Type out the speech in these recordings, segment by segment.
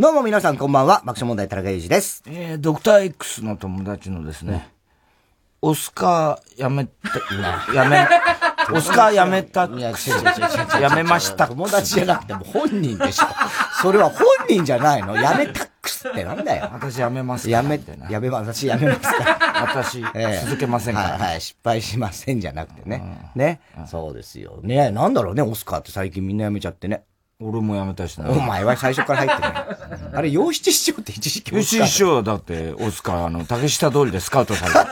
どうも皆さんこんばんは、爆笑問題田中裕二です。えー、ドクター X の友達のですね、オスカーやめた、やめ、オスカーやめた、いや、違う違う違う違うやめました。友達じゃなくても本人でしょ。それは本人じゃないのやめたっくすってなんだよ。私やめますやめ、やめま、私やめますか 私、続けませんから、はいはい、失敗しませんじゃなくてね。ね。そうですよ。ねなんだろうね、オスカーって最近みんなやめちゃってね。俺もやめたしな。お前は最初から入ってる。あれ、洋七師匠って一時期洋七師匠はだって、オスカー、あの、竹下通りでスカウトされた。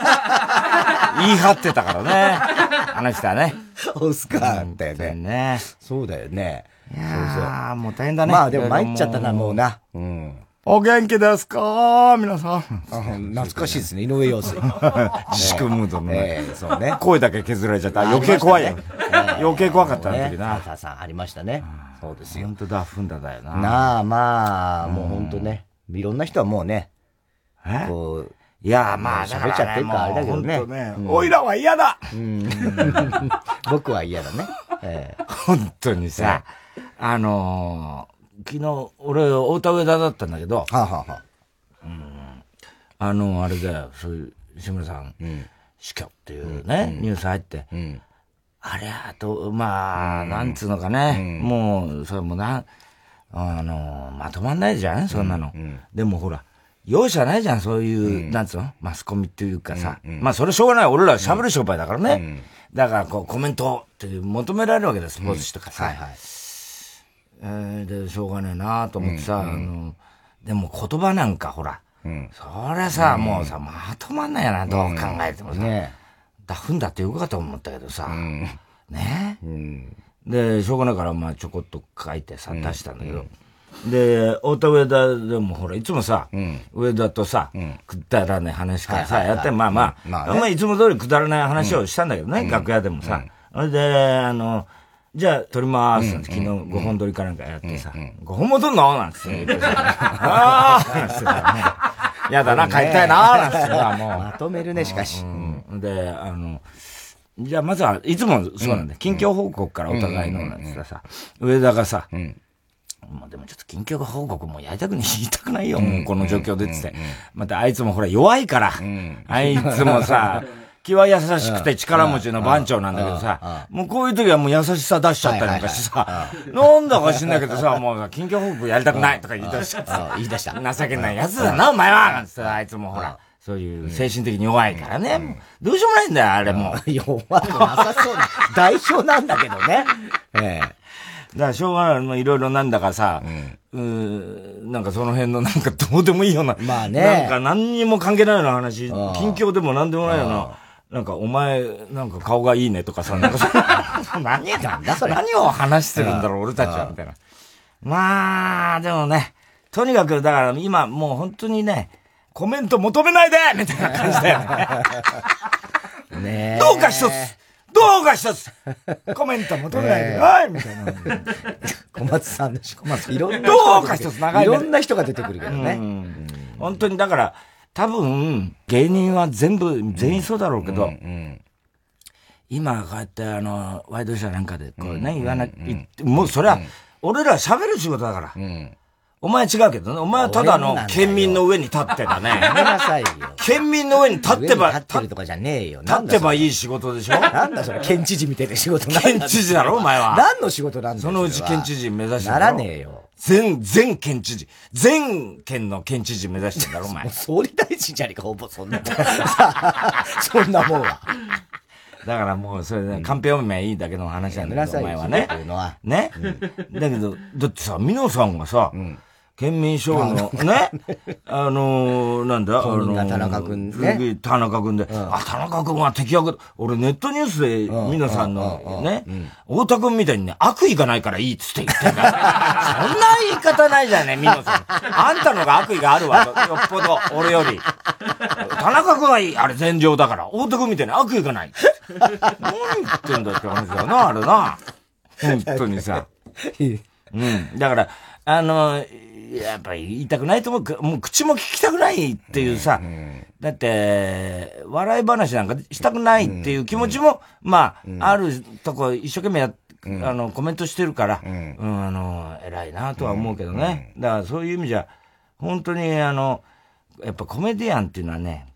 言い張ってたからね。あの人はね。オスカーだよね。ね。そうだよね。いやー、もう大変だね。まあでも参っちゃったな、もうな。うん。お元気ですか皆さん。懐かしいですね、井上陽水。自粛ムードのええそうね。声だけ削られちゃった。余計怖いよ。余計怖かったあの時な。ささんありましたね。そうですよ。本当だ、踏んだだよな。なあ、まあ、もう本当ね。いろんな人はもうね、こう、いや、まあ、喋っちゃってるからあれだけどね。おいらは嫌だ僕は嫌だね。ええ。本当にさ、あの昨日、俺、太田上田だったんだけど、はあ、はあはあ、うん、あの、あれだよ、そういう、志村さん、うん、死去っていうね、ニュース入って、うん、あれあと、まあ、なんつうのかね、もう、それもな、あの、まとまんないじゃんそんなの。でもほら、容赦ないじゃん、そういう、なんつうの？マスコミっていうかさ。まあ、それしょうがない。俺ら喋る商売だからね。だから、こう、コメントって求められるわけだ、スポーツ紙とかさ。はいはい。えー、で、しょうがねえなと思ってさ、あの、でも言葉なんかほら、そりゃさ、もうさ、まとまんないよな、どう考えてもさ。ねだ、ふんだってよかと思ったけどさ、ね？で、しょうがないから、まあ、ちょこっと書いてさ、出したんだけど、で、太田上田でもほら、いつもさ、上田とさ、くだらない話からさ、やって、まあまあ、まあ、いつも通りくだらない話をしたんだけどね、楽屋でもさ。それで、あの、じゃあ、撮ります昨日5本撮りかなんかやってさ、5本も撮んの？なんつって。言ってさ、ああなんつってね。やだな、帰りたいななんつって。さ、もう。まとめるね、しかし。で、あの、じゃあまずは、いつもそうなんだよ。近況報告からお互いのなんつってさ、上田がさ、まあでもちょっと近況報告もやりたくに言いたくないよ、もうこの状況でっつって。またあいつもほら弱いから、あいつもさ、気は優しくて力持ちの番長なん。だけどさ、もうこういう時はもう優しさ出しちゃったりなん。かしてさ、なん。だか知ん。ないけどさ、もう近況報告やりたくないとか言い出しちゃって言い出した。情けない奴だな、お前はなん。つってあいつもほら、そういう精神的に弱いからね。どうしようもないんだよ、あれも。弱いのなさそうな。代表なんだけどね。ええ。だから、しょうがない、いろいろなんだかさ、うん、なんかその辺のなんかどうでもいいような。まあね。なんか何にも関係ないような話、近況でも何でもないような。なんか、お前、なんか顔がいいねとかさ、なんかさ、何なんだそれ。何を話してるんだろう、俺たちは、みたいな。まあ、でもね、とにかく、だから今もう本当にね、コメント求めないで！みたいな感じだよね。ねどうか一つ。どうか一つ。コメント求めないで。はいみたいな。小松さんのし、小松いろんなどうか一つ長いいろんな人が出てくるけどね。本当にだから、多分、芸人は全部、全員そうだろうけど、今こうやってあの、ワイドショーなんかでこうね、言わな、もうそれは、俺ら喋る仕事だから。お前違うけどね。お前はただの県民の上に立ってだね。やめなさいよ。県民の上に立ってば、立ってるとかじゃねえよ。立ってばいい仕事でしょ？なんだそれ、県知事みたいな仕事県知事だろ、お前は。何の仕事なんだそのうち県知事目指してならねえよ。全、全県知事。全県の県知事目指してんだろ、お前。総理大臣じゃねえか、ほぼそんな。そんなもんは。だからもう、それね、カンペ読めばいいだけの話なんだけど、お前はね。ね？だけど、だってさ、ミノさんがさ、県民賞のね、あのー、なんだ、あのー、田中君ね。田中君で、うん、あ、田中君は敵役、俺ネットニュースで皆さんのね、太田君みたいにね、悪意がないからいいっつって言ってんだ。そんな言い方ないじゃんね、皆さん。あんたのが悪意があるわ、よっぽど、俺より。田中君はいい、あれ善良だから。太田君みたいに悪意がない。何言ってんだって話だよな、あれな。本当にさ。うん。だから、あの、やっぱり言いたくないと思う。もう口も聞きたくないっていうさ、だって、笑い話なんかしたくないっていう気持ちも、まあ、あるとこ一生懸命やあの、コメントしてるから、うん、あの、偉いなとは思うけどね。だからそういう意味じゃ、本当にあの、やっぱコメディアンっていうのはね、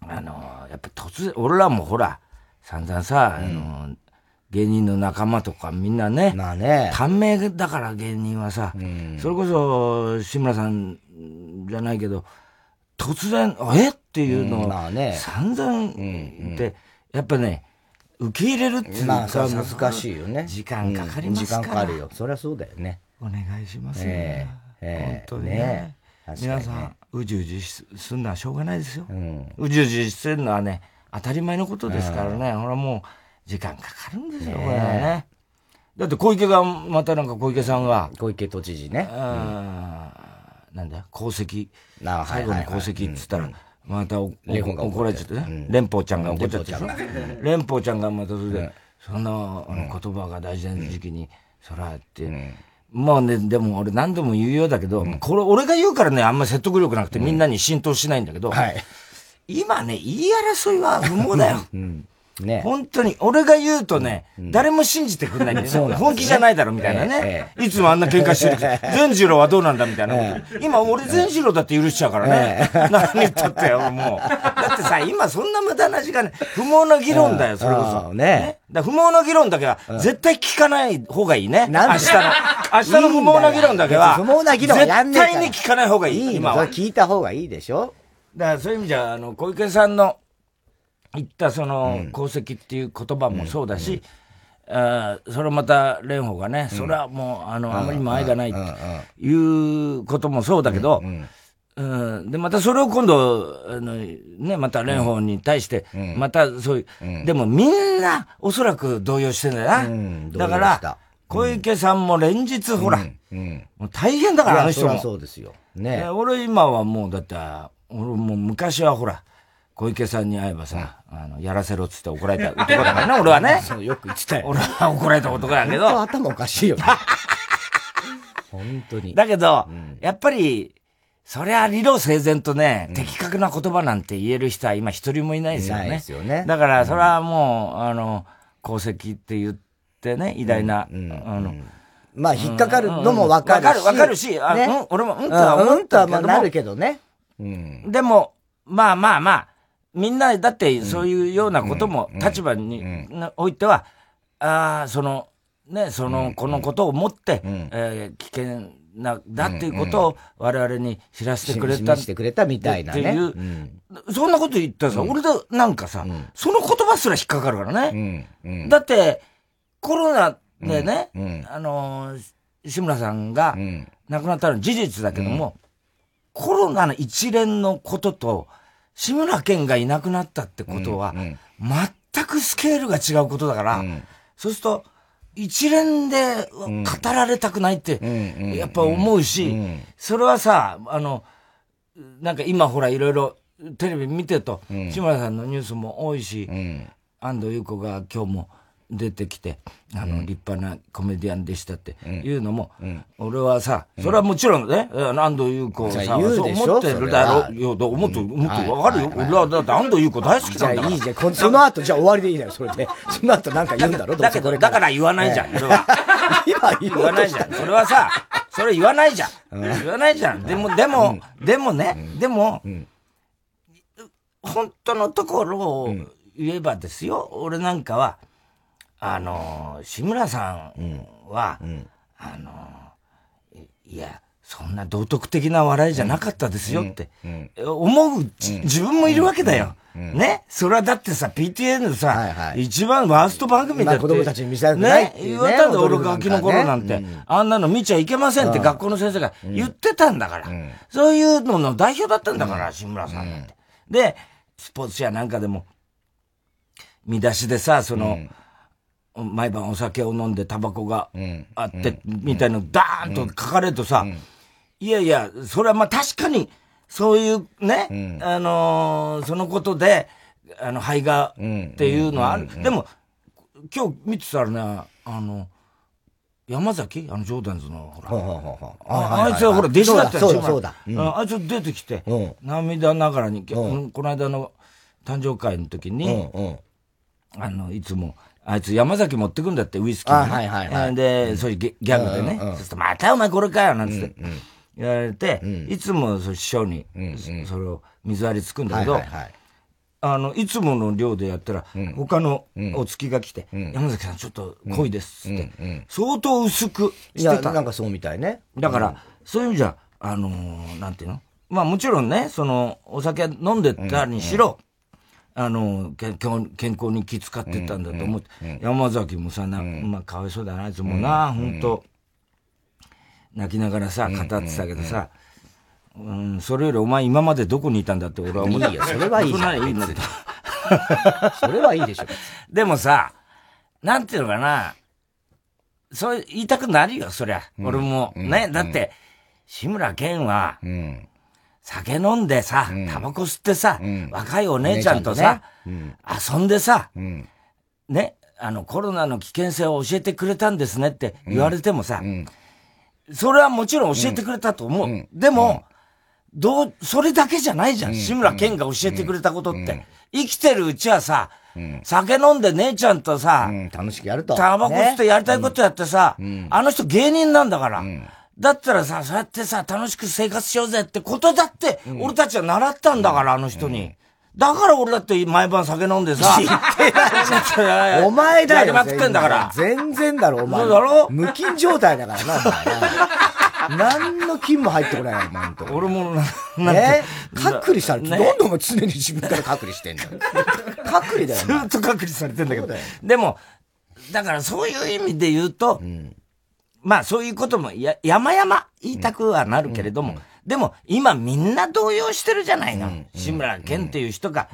あの、やっぱ突然、俺らもほら、散々さ、あの、芸人の仲間とかみんなね、まあね。短命だから芸人はさ、うん、それこそ志村さんじゃないけど、突然、え？っていうのを、まあね、散々言って、やっぱね、受け入れるっていうまあ、難しいよね。時間かかりますから、時間かかるよ。そりゃそうだよね。お願いしますよ、えーえー、本当にね。ね皆さん、うじうじすんのはしょうがないですよ。うん、うじうじするのはね、当たり前のことですからね。ほらもう、時間かかるんですよ、これね。だって小池が、またなんか小池さんが。小池都知事ね。うん、なんだ、功績。最後の功績っつったら、また怒られちゃってね。連邦ちゃんが怒っちゃって連邦ちゃんが。またそれで、そん。な言葉が大事な時期に、そらって。まあね、でも俺何度も言うようだけど、これ俺が言うからね、あんま説得力なくてみんなに浸透しないんだけど、今ね、言い争いは不毛だよ。ね。本当に、俺が言うとね、うん、誰も信じてくれないんだよ、ね。本気じゃないだろ、みたいなね。ええ、いつもあんな喧嘩してる 善次郎はどうなんだ、みたいな。え、今、俺善次郎だって許しちゃうからね。何言ったってよ、もう。だってさ、今そんな無駄な時間、不毛な議論だよ、それこそ。ね。だ不毛な議論だけは、絶対聞かない方がいいね。明日の。明日の不毛な議論だけは、不毛な議論絶対に聞かない方がいい。いい今は。聞いた方がいいでしょだからそういう意味じゃ、あの、小池さんの、言ったその功績っていう言葉もそうだし、あそれまた蓮舫がね、それはもう、あの、あまりにも愛がないっていうこともそうだけど、うん、で、またそれを今度、あの、ね、また蓮舫に対して、またそういう、でもみんなおそらく動揺してんだよな。だから、小池さんも連日ほら、もう大変だから、あの人も。そうですよ。ね。俺今はもう、だって、俺もう昔はほら、小池さんに会えばさ、あの、やらせろっつって怒られた男だからね、俺はね。そう、よく言ってたよ。俺は怒られた男だけど。頭おかしいよね。本当に。だけど、うん、やっぱり、そりゃ理路整然とね、うん、的確な言葉なんて言える人は今一人もいないですよね。ですよね。だから、それはもう、あの、功績って言ってね、偉大な、うん、あの、まあ、引っかかるのもわかるし。わ、かる、わかるし、あね、うん、俺も、うんとは。うんとはなるけどね。うん。でも、まあまあまあ、みんな、だってそういうようなことも、立場においては、ああ、その、ね、その、このことをもって、え危険な、だっていうことを我々に知らせてくれた。してくれたみたいなね。っていう、そんなこと言ったらさ、俺だ、なんかさ、その言葉すら引っかかるからね。だって、コロナでね、あの、志村さんが亡くなったのは事実だけども、コロナの一連のことと、志村けんがいなくなったってことは、全くスケールが違うことだから、そうすると、一連で語られたくないって、やっぱ思うし、それはさ、あの、なんか今ほらいろいろテレビ見てると、志村さんのニュースも多いし、安藤優子が今日も出てきて、あの、立派なコメディアンでしたっていうのも、俺はさ、それはもちろんね、安藤優子さ、そう思ってるだろうよ、思って、もっとわかるよ。俺はだって安藤優子大好きなんだから。いいじゃん。その後、じゃあ終わりでいいじゃん、それで。その後なんか言うんだろ、だけど、だから言わないじゃん、俺は。今言わないじゃん。それはさ、それ言わないじゃん。言わないじゃん。でも、でも、でもね、でも、本当のところを言えばですよ、俺なんかは、あの、志村さんは、うん、あの、いや、そんな道徳的な笑いじゃなかったですよって、思う、自分もいるわけだよ。ね？それはだってさ、PTA のさ、一番ワースト番組だって。子供たちに見せられないね。言われたんだ、俺ガキの頃なんて、あんなの見ちゃいけませんって学校の先生が言ってたんだから。そういうのの代表だったんだから、志村さんなんて。で、スポーツ紙やなんかでも、見出しでさ、その、毎晩お酒を飲んでタバコがあって、みたいなのダーンと書かれるとさ、いやいや、それはまあ確かに、そういうね、うん、あのー、そのことで、あの、肺がっていうのはある。でも、今日見てたらね、あの、山崎？あの、ジョーダンズの、ほら。あいつはほら、弟子だったよ、そうだ。あいつ出てきて、涙ながらに、この間の誕生会の時に、あの、いつも、あいつ山崎持ってくんだって、ウイスキー。はいはいはい。で、そういうギャグでね。そうすると、またお前これかよ、なんつって。言われて、いつも師匠に、それを水割りつくんだけど、あの、いつもの量でやったら、他のお月が来て、山崎さんちょっと濃いですって、相当薄くしてた。なんかそうみたいね。だから、そういう意味じゃ、あのなんていうの？まあもちろんね、その、お酒飲んでたにしろ、あの、健康に気遣ってたんだと思って、山崎もさ、な、まあかわいそうだな、あいつもな、本当泣きながらさ、語ってたけどさ、うん、それよりお前今までどこにいたんだって俺は思う。いいよ、それはいいじゃん。それはいいでしょ。でもさ、なんていうのかな、そう言いたくなるよ、そりゃ。俺も。ね、だって、志村けんは、酒飲んでさ、タバコ吸ってさ、若いお姉ちゃんとさ、遊んでさ、ね、あの、コロナの危険性を教えてくれたんですねって言われてもさ、それはもちろん教えてくれたと思う。うん、でも、うん、どう、それだけじゃないじゃん。志村けんが教えてくれたことって。生きてるうちはさ、酒飲んで姉ちゃんとさ、楽しくやると。タバコ吸ってやりたいことやってさ、あの人芸人なんだから。だったらさ、そうやってさ、楽しく生活しようぜってことだって、俺たちは習ったんだから、あの人に。だから俺だって毎晩酒飲んでさ。知ってない。お前だよ。やりまくってんだから。全然だろ、お前。そうだろ？無菌状態だからな、お前 何の菌も入ってこないよ、お前んと。俺も、なんえ隔離されて、どんどん常に自分から隔離してんだよ。隔離だよ。ずっと隔離されてんだけど。でも、だからそういう意味で言うと、まあそういうこともや、山々言いたくはなるけれども、でも、今みんな動揺してるじゃないの。志村けんっていう人が、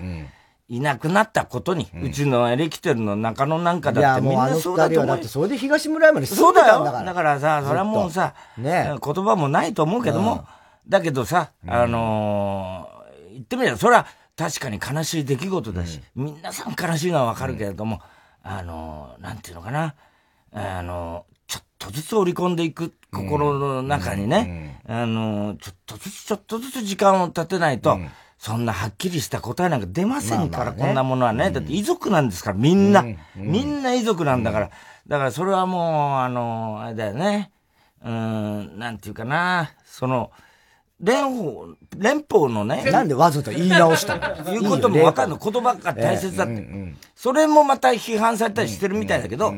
いなくなったことに、うちのエレキテルの中野なんかだってみんなそうだと思う。だってそれで東村山に住んでたんだから。だからさ、それはもうさ、ね、言葉もないと思うけども、だけどさ、あの言ってみれば、それは確かに悲しい出来事だし、皆さん悲しいのはわかるけれども、あのなんていうのかな、あのちょっとずつ織り込んでいく心の中にね、あの、ちょっとずつちょっとずつ時間を経てないと、そんなはっきりした答えなんか出ませんから、こんなものはね。だって遺族なんですから、みんな。みんな遺族なんだから。だからそれはもう、あの、あれだよね。うん、なんていうかな、その、連邦、連邦のね。なんでわざと言い直したの？いうこともわかるの。言葉が大切だって。それもまた批判されたりしてるみたいだけど、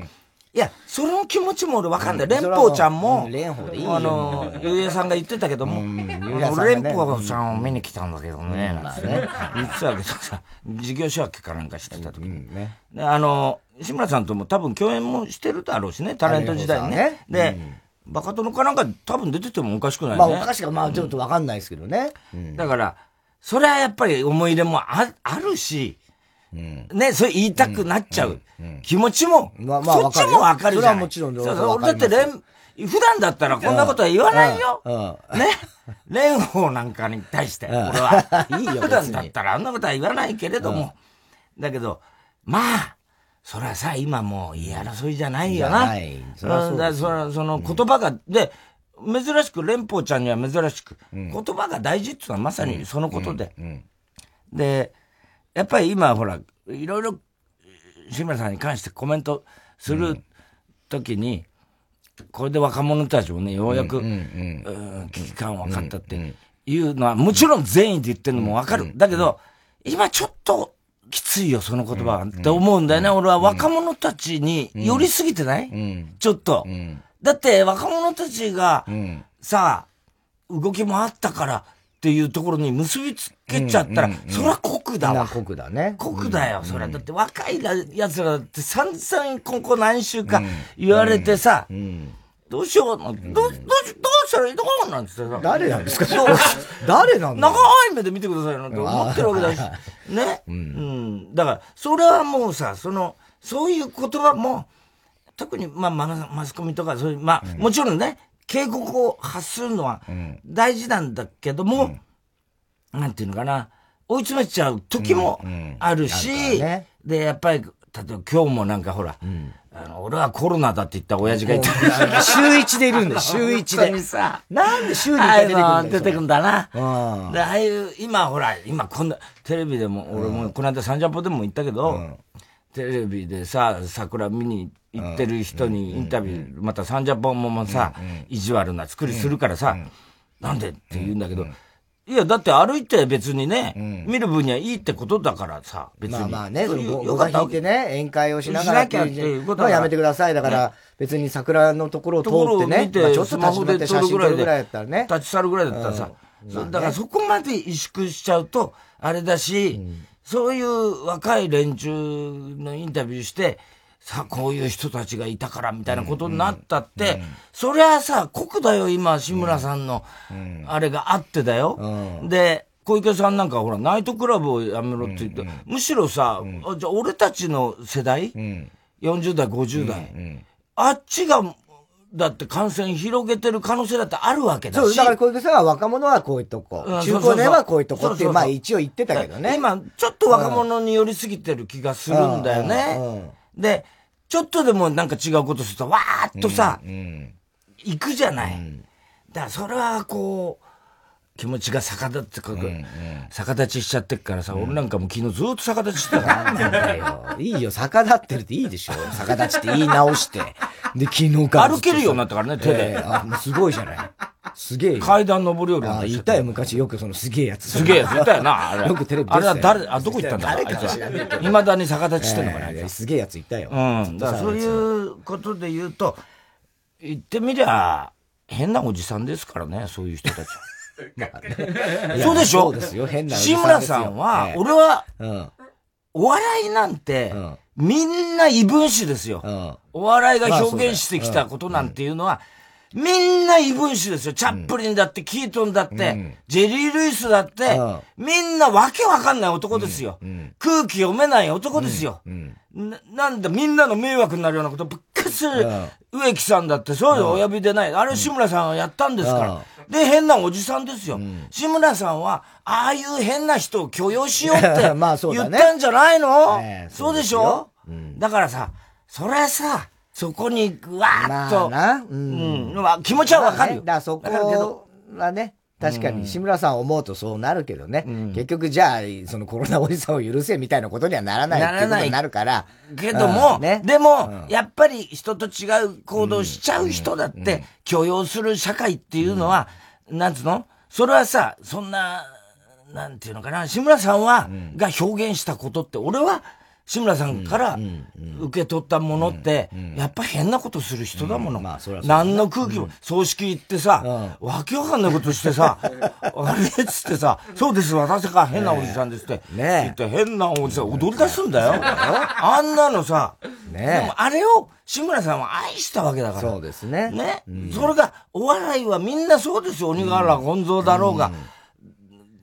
いや、その気持ちも俺わかんない。蓮舫ちゃんも、あの、ゆうえさんが言ってたけども、蓮舫ちゃんを見に来たんだけどね、なんてね、言ってたけどさ、事業仕分けかなんかしてた時に。あの、志村さんとも多分共演もしてるだろうしね、タレント時代にね。で、バカ殿かなんか多分出ててもおかしくないね。まあおかしくまあちょっとわかんないですけどね。だから、それはやっぱり思い入れもああるし、ね、それ言いたくなっちゃう。気持ちも、まあまあ、そっちもわかるじゃん。それはもちろんそうそう俺だって連、普段だったらこんなことは言わないよ。ね。蓮舫なんかに対して、俺は。いいよ。普段だったらあんなことは言わないけれども。だけど、まあ、それはさ、今もう言い争いじゃないよな。そのその言葉が、で、珍しく蓮舫ちゃんには珍しく、言葉が大事っていうのはまさにそのことで。で、やっぱり今ほら、いろいろ、志村さんに関してコメントするときに、これで若者たちもね、ようやく、危機感分かったっていうのは、もちろん善意で言ってるのも分かる。だけど、今ちょっときついよ、その言葉は。って思うんだよね。俺は若者たちに寄りすぎてない？ちょっと。だって若者たちが、さあ、動きもあったからっていうところに結びつけちゃったら、そりゃ酷だわ。酷だね。酷だよ、それは。だって若い奴らだって散々ここ何週か言われてさ、どうしよう、どう、どう、どうしたらいいのかなんつってさ。誰なんですか？誰なんだ？長い目で見てくださいなんて思ってるわけだし。ね？うん。だから、それはもうさ、その、そういう言葉も、特に、まあ、マスコミとか、そういう、まあ、もちろんね、警告を発するのは大事なんだけども、なんていうのかな、追い詰めちゃう時もあるし、で、やっぱり、例えば今日もなんかほら、あの、俺はコロナだって言った親父がいた。週一でいるんだよ、週一で。さ。なんで週に一回出てくるんだよ。出てくんだな。で、ああいう、今ほら、今こんな、テレビでも、俺もこの間サンジャポでも言ったけど、テレビでさ、桜見に行ってる人にインタビュー、またサンジャポもさ、意地悪な作りするからさ、なんでって言うんだけど、いや、だって歩いて別にね、見る分にはいいってことだからさ、別に。まあまあね、そのごが引いてね、宴会をしながらっていうことはやめてください。だから、別に桜のところを通ってね、まあ、ちょっと立ち止って写真撮るぐらいだったらね。立ち去るぐらいだったらさ、だからそこまで萎縮しちゃうと、あれだし、そういう若い連中のインタビューして、さあ、こういう人たちがいたからみたいなことになったって、うん。うん、そりゃさ、酷だよ、今、志村さんの、あれがあってだよ。うん、で、小池さんなんかほら、ナイトクラブをやめろって言って、うんうん、むしろさ、うん、じゃあ俺たちの世代、うん、40代、50代、あっちが、だって感染広げてる可能性だってあるわけだし。そう、だから小池さんは若者はこういうとこ、中高年はこういうとこってまあ一応言ってたけどね。今、ちょっと若者に寄りすぎてる気がするんだよね。で、ちょっとでもなんか違うことすると、わーっとさ、うんうん、行くじゃない。うん、だからそれはこう、気持ちが逆立ってか、うんうん、逆立ちしちゃってっからさ、うん、俺なんかも昨日ずっと逆立ちしてたから。だよ。いいよ、逆立ってるっていいでしょ。逆立ちって言い直して。で、昨日から。歩けるようになったからね、手で。えー、あ、もうすごいじゃない。すげえ。階段登るようになった。いたよ、昔よくそのすげえやつ。すげえやついたよな、あれ。よくテレビあれは誰、あ、どこ行ったんだあいつは。未だに逆立ちしてんのかな、すげえやついたよ。うん。だからそういうことで言うと、言ってみりゃ、変なおじさんですからね、そういう人たちは。まあね、そうでしょ？そうですよ、変な志村さんは、俺は、お笑いなんて、みんな異分子ですよ。お笑いが表現してきたことなんていうのは、みんな異分子ですよ。チャップリンだって、キートンだって、ジェリー・ルイスだって、みんなわけわかんない男ですよ。空気読めない男ですよ。ななんだ、みんなの迷惑になるようなことぶっかする、植木さんだって、そういうお呼びでない。あれ志村さんがやったんですから。で、変なおじさんですよ。志村さんは、ああいう変な人を許容しようって 言ったんじゃないの？そうでしょ？だからさ、それはさ、そこに、わーっと、まあ、うん、うん、気持ちはわかるよ。だからそこはね、確かに志村さん思うとそうなるけどね、うん、結局じゃあ、そのコロナおじさんを許せみたいなことにはならないっていうことになるから。けども、うん。ね、でも、うん、やっぱり人と違う行動しちゃう人だって許容する社会っていうのは、なんつうの？それはさ、そんな、なんていうのかな、志村さんは、が表現したことって俺は、志村さんから受け取ったものって、やっぱ変なことする人だもの。何の空気も、葬式行ってさ、わけわかんないことしてさ、あれっつってさ、そうです、私が変なおじさんですって。ね言って変なおじさん踊り出すんだよ。あんなのさ、ねでもあれを志村さんは愛したわけだから。そうですね。ね。それが、お笑いはみんなそうですよ。鬼瓦本蔵だろうが。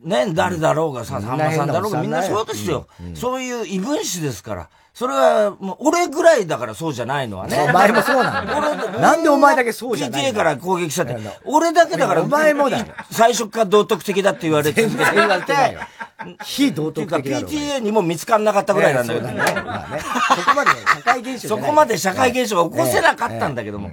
ね、誰だろうがさ、さんまさんだろうがみんなそうですよ。そういう異分子ですから。それは、もう、俺ぐらいだからそうじゃないのはね。お前もそうなんだ。俺、なんでお前だけそうじゃない ?PTA から攻撃したって。俺だけだから、お前もだ最初から道徳的だって言われて。言われてないよ。非道徳的だ PTA にも見つかんなかったぐらいなんだよね。まあね。そこまで社会現象そこまで社会現象が起こせなかったんだけども。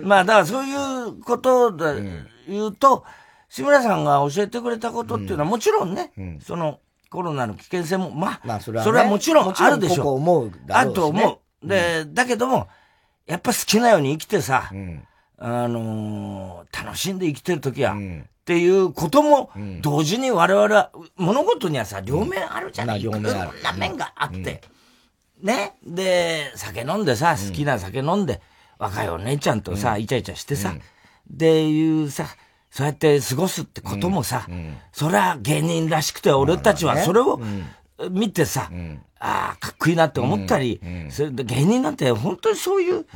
まあ、だからそういうことで言うと、志村さんが教えてくれたことっていうのはもちろんね、うん、そのコロナの危険性も、まあ、まあそれは、ね、それはもちろんあるでしょう。こ思うあると思う。で、だけども、やっぱ好きなように生きてさ、うん、あのー、楽しんで生きてる時は、うん、っていうことも、同時に我々は、物事にはさ、両面あるじゃない、うん、いろんな面があって、ね。で、酒飲んでさ、好きな酒飲んで、若いお姉ちゃんとさ、イチャイチャしてさ、でいうさ、そうやって過ごすってこともさ、そりゃ芸人らしくて俺たちはそれを見てさ、ああ、かっこいいなって思ったり、それで芸人なんて本当にそういう、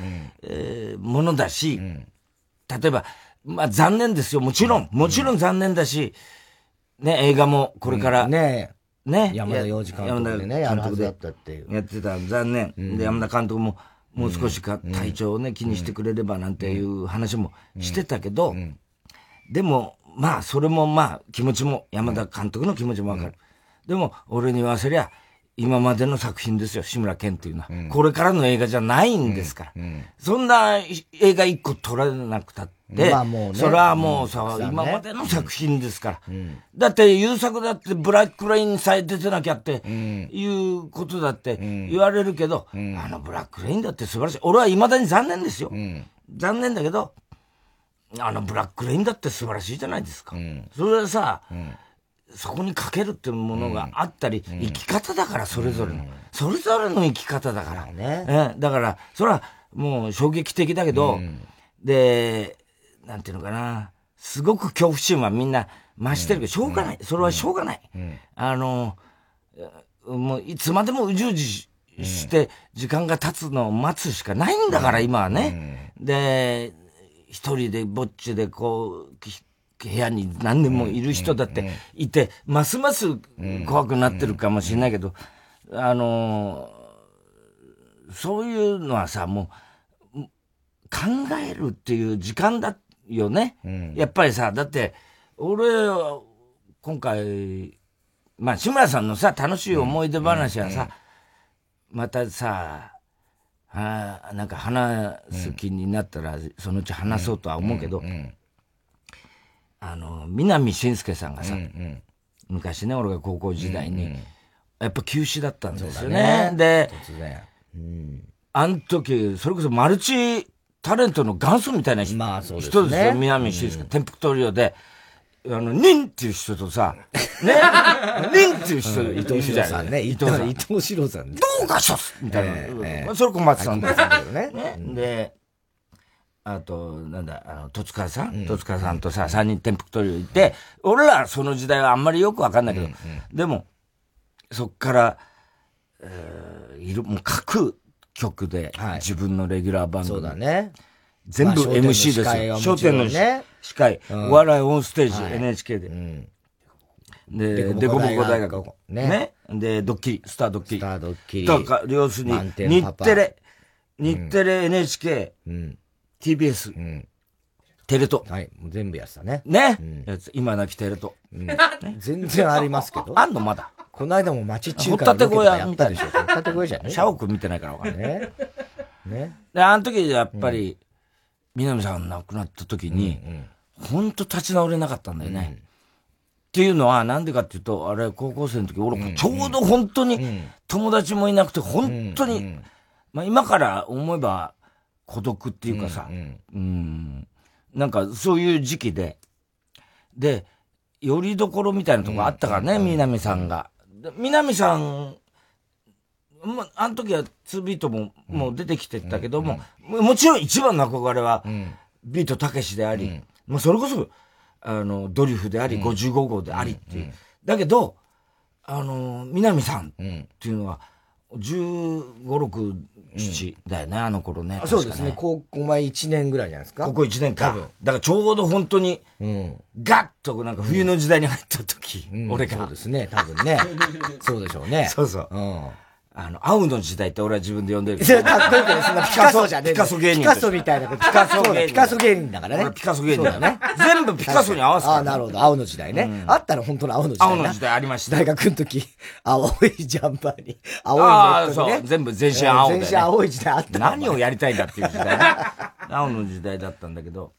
えー、ものだし、例えば、まあ残念ですよ。もちろん、もちろん残念だし、ね、映画もこれから、ねね。山田洋次監督でね、やるはずだったっていう。やってた、残念。で、山田監督も、もう少しか、体調をね、気にしてくれればなんていう話もしてたけど、でも、まあ、それもまあ、気持ちも、山田監督の気持ちもわかる。でも、俺に言わせりゃ、今までの作品ですよ、志村けんっていうのは、うん、これからの映画じゃないんですから。うんうん、そんな映画一個撮らなくたって、まあね、それはもうさ、ね、今までの作品ですから。だって優作だってブラックレインさえ出てなきゃって、いうことだって言われるけど、あのブラックレインだって素晴らしい。俺は未だに残念ですよ。残念だけど、あのブラックレインだって素晴らしいじゃないですか。それはさ、そこにかけるっていうものがあったり、うん、生き方だから、それぞれの、うん、それぞれの生き方だから。ね。えだから、それはもう衝撃的だけど、うん、で、なんていうのかな、すごく恐怖心はみんな増してるけど、しょうがない。それはしょうがない。あの、もういつまでもうじうじして、時間が経つのを待つしかないんだから、今はね。で、一人でぼっちでこう、部屋に何年もいる人だっていて、ますます怖くなってるかもしれないけど、あのー、そういうのはさ、もう、考えるっていう時間だよね。やっぱりさ、だって、俺、今回、まあ、志村さんのさ、楽しい思い出話はさ、またさ、あなんか話す気になったら、そのうち話そうとは思うけど、あの、南信介さんがさ、昔ね、俺が高校時代に、やっぱ休止だったんですよね。ね。で、あの時、それこそマルチタレントの元祖みたいな人,、ですね、人ですよ、南信介、うん、転覆トリオで、あの、ニンっていう人とさ、ね、ニンっていう人、うん、伊藤四郎さんね、伊藤伊藤四郎さん、どうかしょみたいな。えー、それ小松さんです。けどね。ね？で、あと、なんだ、あの、戸塚さん、戸塚さんとさ、三人転覆トリオいて、俺らその時代はあんまりよくわかんないけど、でも、そっから、えー、いる、もう各局で自分のレギュラー番組。そうだね。全部 MC ですよ。笑点の司会、お笑いオンステージ、NHK で。で、デコボコ大学。ね。で、ドッキリ、スタードッキリ。スタードッキリ。とか、要するに、日テレ、日テレ NHK、うん TBS、うん、テレ東。はい。全部やってたね。ね、うん、今なきテレ東、うん、全然ありますけど。あんの？まだ。この間も町中華でやったでしょ。ほったて小屋じゃね。社屋見てないからわかんない。ね。ね。で、あの時やっぱり、南さん亡くなった時に、ほんと立ち直れなかったんだよね。っていうのは、なんでかっていうと、あれ、高校生の時、俺、ちょうど本当に、友達もいなくて、本当に、まあ今から思えば、孤独っていうかさ、うん、うん、なんかそういう時期で、で、よりどころみたいなとこあったからね、南さんが。南さん、まあの時は2ビートももう出てきてたけども、もちろん一番の憧れは、ビートたけしであり、まあそれこそ、あの、ドリフであり、55号でありっていう。だけど、あの、南さんっていうのは、15、6、7だよね、あの頃ね。そうですね。高校前1年ぐらいじゃないですか？高校1年か。だからちょうど本当に、ガッとなんか冬の時代に入った時、俺が。そうですね、多分ね。そうでしょうね。そうそう。うんあの、青の時代って俺は自分で呼んでるけど。かっこいいけど、そんなピカソじゃねえ。ピカソ芸人。ピカソみたいな。ピカソ芸人。ピカソ芸人だからね。ピカソ芸人だね。全部ピカソに合わせて。ああ、なるほど。青の時代ね。あったら本当の青の時代。青の時代ありました。大学の時、青いジャンパーに、青いネットにね。全部全身青全身青い時代あった。何をやりたいんだっていう時代。青の時代だったんだけど。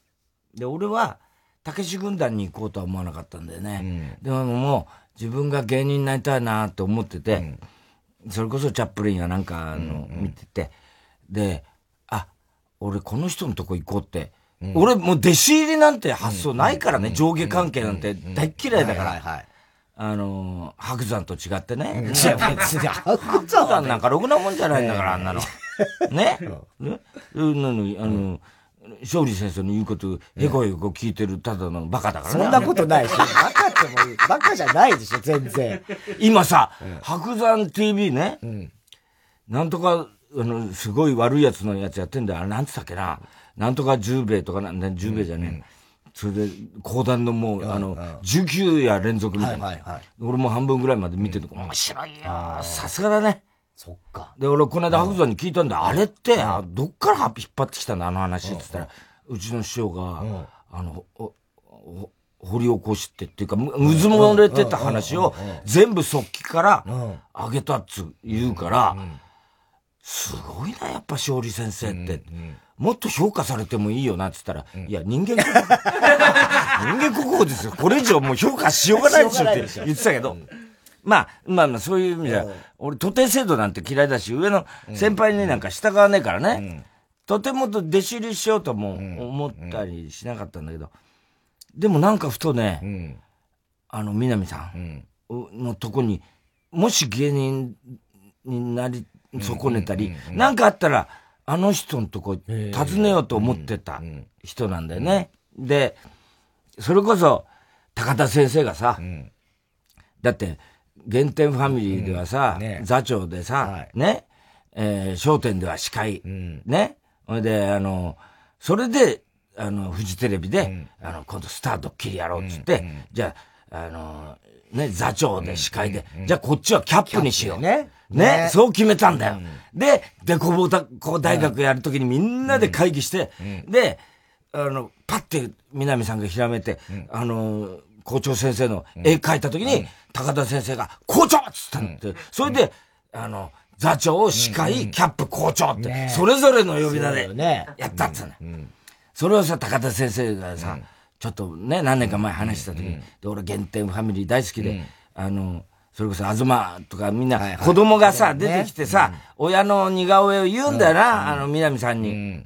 で、俺は、たけし軍団に行こうとは思わなかったんだよね。でももう、自分が芸人になりたいなって思ってて、それこそチャップリンやなんかの見てて、で、あ、俺この人のとこ行こうって、うん、俺もう弟子入りなんて発想ないからね、上下関係なんて大嫌いだから。あの白山と違ってね。いや、別に。白山なんかろくなもんじゃないんだから、あんなの。ね。ね。あの、勝利先生の言うこと、へこへこ聞いてるただのバカだからね。そんなことないし、バカっても、バカじゃないでしょ、全然。今さ、白山 TV ね、うん、なんとか、あの、すごい悪いやつのやつやってんだよ。あれ、なんつったっけな。なんとか十兵衛とかなんだ、十兵衛じゃねえ。うんうんそれで、講談のもう、あの、19夜連続みたいな。俺も半分ぐらいまで見てて、面白いよ。さすがだね。そっか。で、俺、この間白山に聞いたんだ。あれって、どっから引っ張ってきたの？あの話って言ったら、うちの師匠が、あの、掘り起こしてっていうか、うずもれてた話を全部速記からあげたっつ言うから、すごいな、やっぱ勝利先生って。もっと評価されてもいいよなって言ったら、いや、人間国宝。人間国宝ですよ。これ以上もう評価しようがないでしょって言ってたけど、まあ、まあまあ、そういう意味じゃ、俺、徒弟制度なんて嫌いだし、上の先輩になんか従わねえからね。とてもと弟子入りしようとも思ったりしなかったんだけど、でもなんかふとね、あの、南さんのとこに、もし芸人になり損ねたり、なんかあったら、あの人のとこ訪ねようと思ってた人なんだよね。で、それこそ、高田先生がさ、だって、原点ファミリーではさ、座長でさ、ね、えー、商店では司会、ね、ほいで、あの、それで、あの、フジテレビで、あの、今度スタート切りやろうっつって、じゃあ、あの、ね、座長で司会で、じゃあこっちはキャップにしよう。ね。ね、そう決めたんだよ。で、で、こぼた、こう大学やるときにみんなで会議して、で、あの、パって南さんがひらめて、あの、校長先生の絵描いたときに、高田先生が、校長っつったん。で、それで、あの、座長、司会、キャップ、校長って、それぞれの呼び名で、やったっつうの。それをさ、高田先生がさ、ちょっとね、何年か前話した時に、で、俺、原点ファミリー大好きで、あの、それこそ、東とかみんな、子供がさ、出てきてさ、親の似顔絵を言うんだよな、あの、南さんに。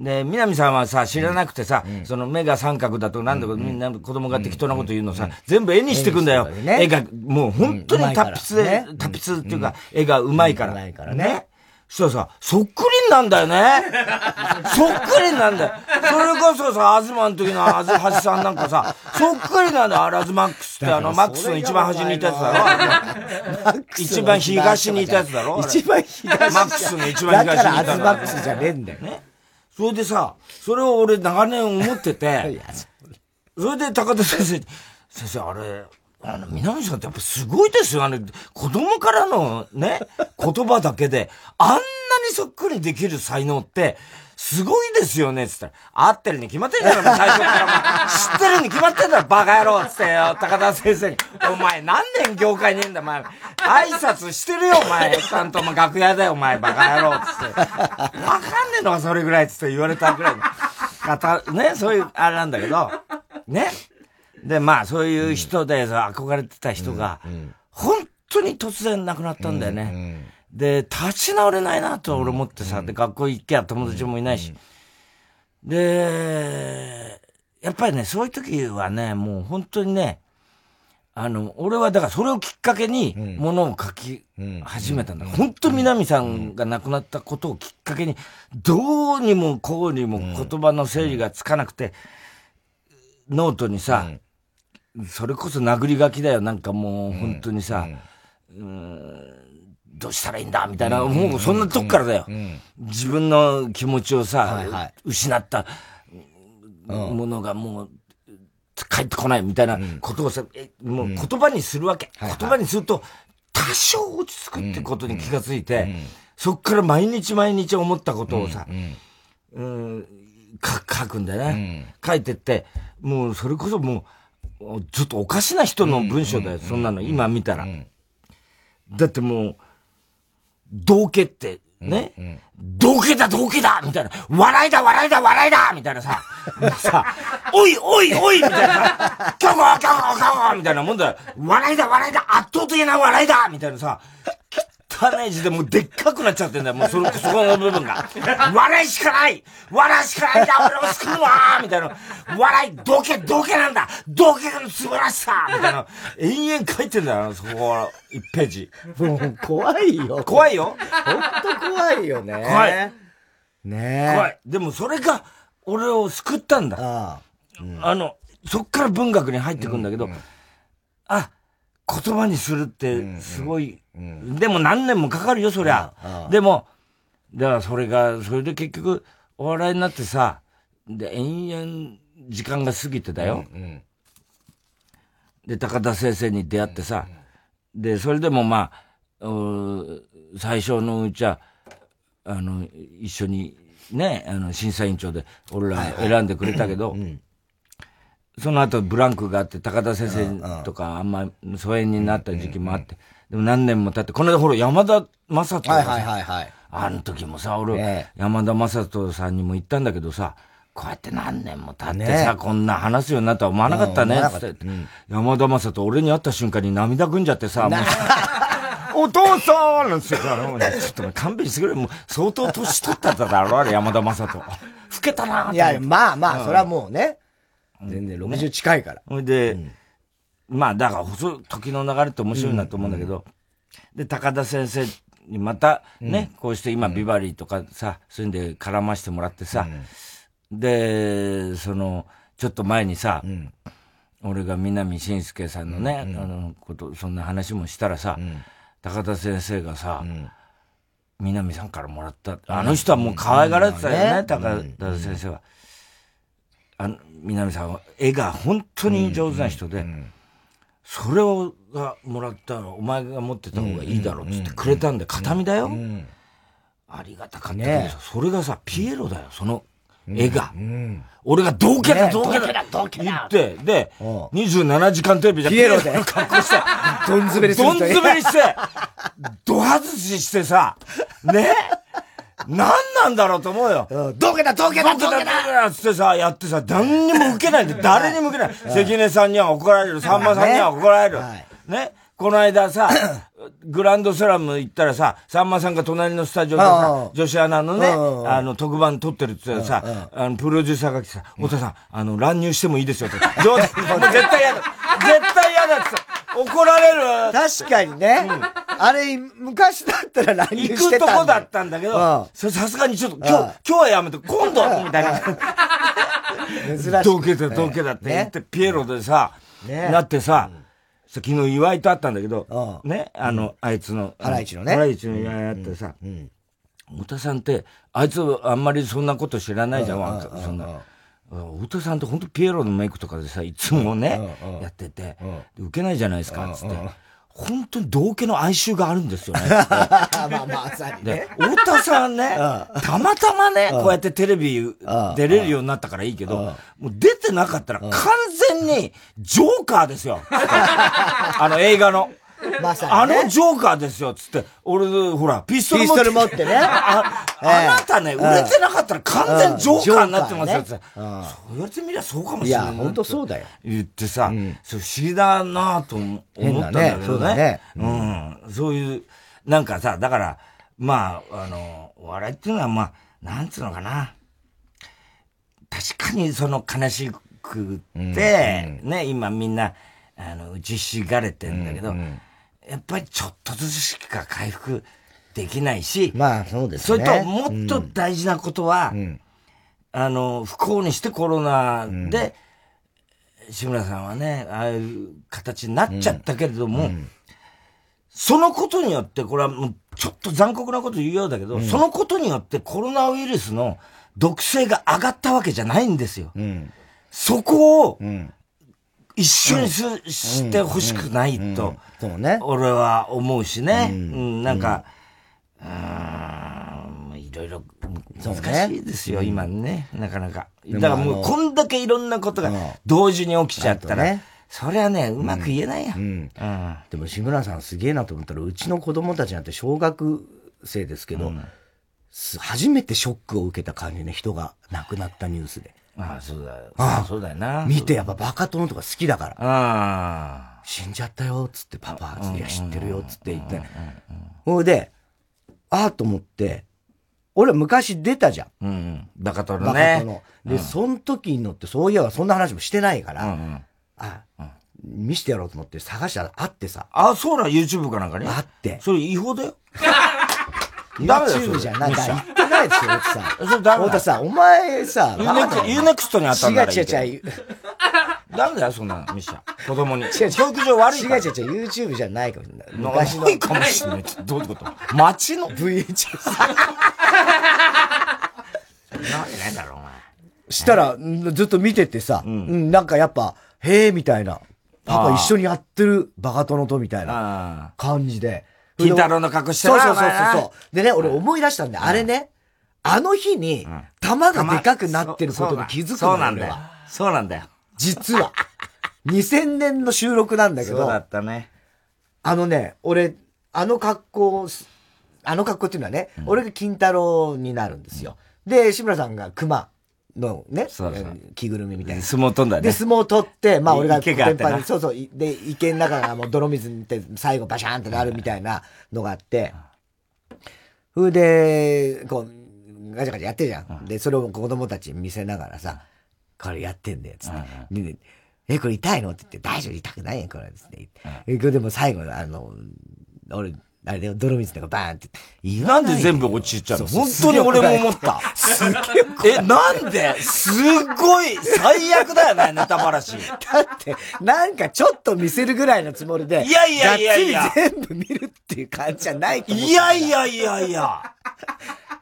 で、南さんはさ、知らなくてさ、その目が三角だとなんだか、みんな子供が適当なこと言うのさ、全部絵にしてくんだよ。絵が、もう本当に達筆で、達筆っていうか、絵がうまいから。うまいからね。そしたらさ、そっくりなんだよね。そっくりなんだよ。それこそさ、アズマの時のアズハシさんなんかさ、そっくりなんだよ、アラズマックスってあの、マックスの一番端にいたやつだろ。一番東にいたやつだろ。一番東マックスの一番東にいただからアズマックスじゃねえんだよ。ね。それでさ、それを俺長年思ってて、それで高田先生先生、あれ、あの、南さんってやっぱすごいですよ。あの、子供からのね、言葉だけで、あんなにそっくりできる才能って、すごいですよね、つったら、合ってるに決まってんだろ、最初から知ってるに決まってんだろ、バカ野郎つってよ、高田先生に。お前何年業界にいんだ、お前。挨拶してるよ、お前。ちゃんとも楽屋だよ、お前、バカ野郎つって。わかんねえのか、それぐらいつって言われたぐらいの方、ね、そういう、あれなんだけど、ね。で、まあ、そういう人で憧れてた人が、本当に突然亡くなったんだよね。で、立ち直れないなと俺思ってさ、で、学校行けや友達もいないし。で、やっぱりね、そういう時はね、もう本当にね、あの、俺はだからそれをきっかけに、ものを書き始めたんだ。本当南さんが亡くなったことをきっかけに、どうにもこうにも言葉の整理がつかなくて、ノートにさ、それこそ殴り書きだよ。なんかもう本当にさ、うん、どうしたらいいんだ？みたいな、もうそんなとこからだよ。自分の気持ちをさ、はいはい、失ったものがもう、帰ってこないみたいなことをさ、えもう言葉にするわけ。言葉にすると、多少落ち着くってことに気がついて、そっから毎日毎日思ったことをさ、うん、書くんだよね。書いてって、もうそれこそもう、ちょっとおかしな人の文章だよ、そんなの、今見たら。だってもう、道家って、ね、道家だ、道家だみたいな、笑いだ、笑いだ、笑いだみたいなさ、さ、おい、おい、おいみたいなさ、キャゴキャゴキャゴみたいなもんだよ。笑いだ、笑いだ、圧倒的な笑いだみたいなさ、汚い字でもうでっかくなっちゃってんだよ、もうその、そこの部分が。笑いしかない笑いしかないんだ俺を救うわみたいな。笑い、どけ、どけなんだどけの素晴らしさみたいな。延々書いてんだよ、そこは、1ページ。もう、怖いよ。怖いよ。ほんと怖いよね。怖い。ね怖い。でもそれが、俺を救ったんだ。ああの、そっから文学に入ってくんだけど、あ、言葉にするってすごい、でも何年もかかるよ、そりゃ。でも、だからそれが、それで結局、お笑いになってさ、で、延々時間が過ぎてたよ。で、高田先生に出会ってさ、で、それでもまあ、最初のうちは、あの、一緒にね、あの、審査委員長で俺ら選んでくれたけど、その後ブランクがあって、高田先生とかあんま疎遠になった時期もあって、でも何年も経って、この間ほら山田正人はいはいはいはい。あの時もさ、俺、山田正人さんにも言ったんだけどさ、こうやって何年も経ってさ、こんな話すようになったら思わなかったね、って。山田正人、俺に会った瞬間に涙ぐんじゃってさ、もう お父さんなんですよ。ちょっと勘弁してくれ。もう相当年取っただろ、あれ、山田正人。老けたないや、まあまあ、それはもうね。全然60近いから。ほいで、まあ、だから、時の流れって面白いなと思うんだけど、で、高田先生にまたね、こうして今、ビバリーとかさ、そういうんで絡ましてもらってさ、で、その、ちょっと前にさ、俺が南信介さんのね、あの、こと、そんな話もしたらさ、高田先生がさ、南さんからもらった。あの人はもう可愛がられてたよね、高田先生は。あの、南さんは絵が本当に上手な人で、それをがもらったらお前が持ってた方がいいだろうってってくれたんで、形見だよ。ありがたかったけどそれがさ、ピエロだよ、その絵が。俺が道家だ、道家だ、道家だって、で、27時間テレビじゃピエロで。格好して、どんずべりどんずべりして、ド外ししてさ、ね何なんだろうと思うよ。道家だ、道家だ、道家だつってさ、やってさ、何にも受けないで、誰にも受けない。関根さんには怒られる、さんまさんには怒られる。ね。この間さ、グランドスラム行ったらさ、さんまさんが隣のスタジオでさ、女子アナのね、あの、特番撮ってるって言ったらさ、あの、プロデューサーが来てさ、太田さん、あの、乱入してもいいですよって。冗談、絶対嫌だ。絶対嫌だって怒られる。確かにね。あれ、昔だったら乱入してた行くとこだったんだけど、それさすがにちょっと、今日、今日はやめて、今度みたいな。珍しい。どけだ、どけだって言って、ピエロでさ、なってさ、昨日岩井と会ったんだけど、ね、あの、あいつの。ハライチのね。ハライチの岩井あってさ、太田さんって、あいつあんまりそんなこと知らないじゃん、そんな。太田さんって本当ピエロのメイクとかでさ、いつもね、やってて、受けないじゃないですか、つって。本当に同家の哀愁があるんですよね。まあまさにね。で、太田さんね、たまたまね、こうやってテレビ出れるようになったからいいけど、もう出てなかったら完全にジョーカーですよ。あの映画の。まさに、あのジョーカーですよ、つって。俺、ほら、ピストル持って。ピストル持ってね。あ、あなたね、売れてなかったら完全ジョーカーになってますよ、つって。そう言われてみりゃそうかもしれない。いや、本当そうだよ。言ってさ、不思議だなと思ったんだけどね。うん。そういう、なんかさ、だから、まあ、あの、お笑いっていうのは、まあ、なんつうのかな。確かにその悲しくて、ね、今みんな、あの、打ちひしがれてんだけど、やっぱりちょっとずつしか回復できないし、まあそうですね。それともっと大事なことは、うん、あの、不幸にしてコロナで、うん、志村さんはね、ああいう形になっちゃったけれども、うん、そのことによって、これはもうちょっと残酷なこと言うようだけど、そのことによってコロナウイルスの毒性が上がったわけじゃないんですよ。そこを、一緒にす、してほしくないと、そうね。俺は思うしね。うん、なん。か、うん、いろいろ難しいですよ、今ね。なかなか。だからもうこん。だけいろん。なことが同時に起きちゃったら、それはね、うまく言えないや。うん。でも志村さん。すげえなと思ったら、うちの子供たちなん。て小学生ですけど、初めてショックを受けた感じね、人が亡くなったニュースで。ああ、そうだよ。ああ、そうだよな。見て、やっぱバカ殿とか好きだから。ああ。死んじゃったよ、つって、パパ、つって、いや、知ってるよ、つって言って。ほいで、ああと思って、俺昔出たじゃん。うん、うん。バカ殿ね。バカ殿。で、その時のって、そういえばそんな話もしてないから、うんうん、あ、見してやろうと思って探したらあってさ。あ、そうな、YouTube かなんかに？あって。それ違法だよ。YouTube じゃない。言ってないですよ、奥さん。それダメ太田さん、お前さ、 U-NEXT に当たんならいいけど違う違う違う。ダメだよ、そんなの、ミシャ。子供に。違う違う教育上悪い。違う違う違う、YouTube じゃないかもしれない。昔の。いかもしれない。どういうこと？街の？VHS。なんでないだろう、お前。したら、んずっと見ててさ、うん、なんかやっぱ、へえ、みたいな。パパ一緒にやってる、バカ殿とみたいな感じで。金太郎の格好してそうそうそうそう。でね、俺思い出したんだよ。あれね、あの日に、玉がでかくなってることに気づくのそうなんだよ。そうなんだよ。実は。2000年の収録なんだけど。そうだったね。あのね、俺、あの格好、あの格好っていうのはね、俺が金太郎になるんですよ。で、志村さんが熊のね、着ぐるみみたいな。相撲飛んだね。で、相撲取って、まあ俺が池があってなそうそう、で、池の中がもう泥水にって最後バシャーンってなるみたいなのがあって、それで、こう、ガチャガチャやってるじゃん。で、それを子供たちに見せながらさ、これやってんだよ、つって。でえ、これ痛いの？って言って、大丈夫、痛くないよ、これ、つってでも最後、あの、俺、あれ泥水とかバーンって言なんで全部落ちちゃうの？本当に俺も思った。すげ え、なんで？すっごい最悪だよね、ネタばらし。だって、なんかちょっと見せるぐらいのつもりで、いやいやいやいや全部見るっていう感じじゃないと思いやいやいやいや。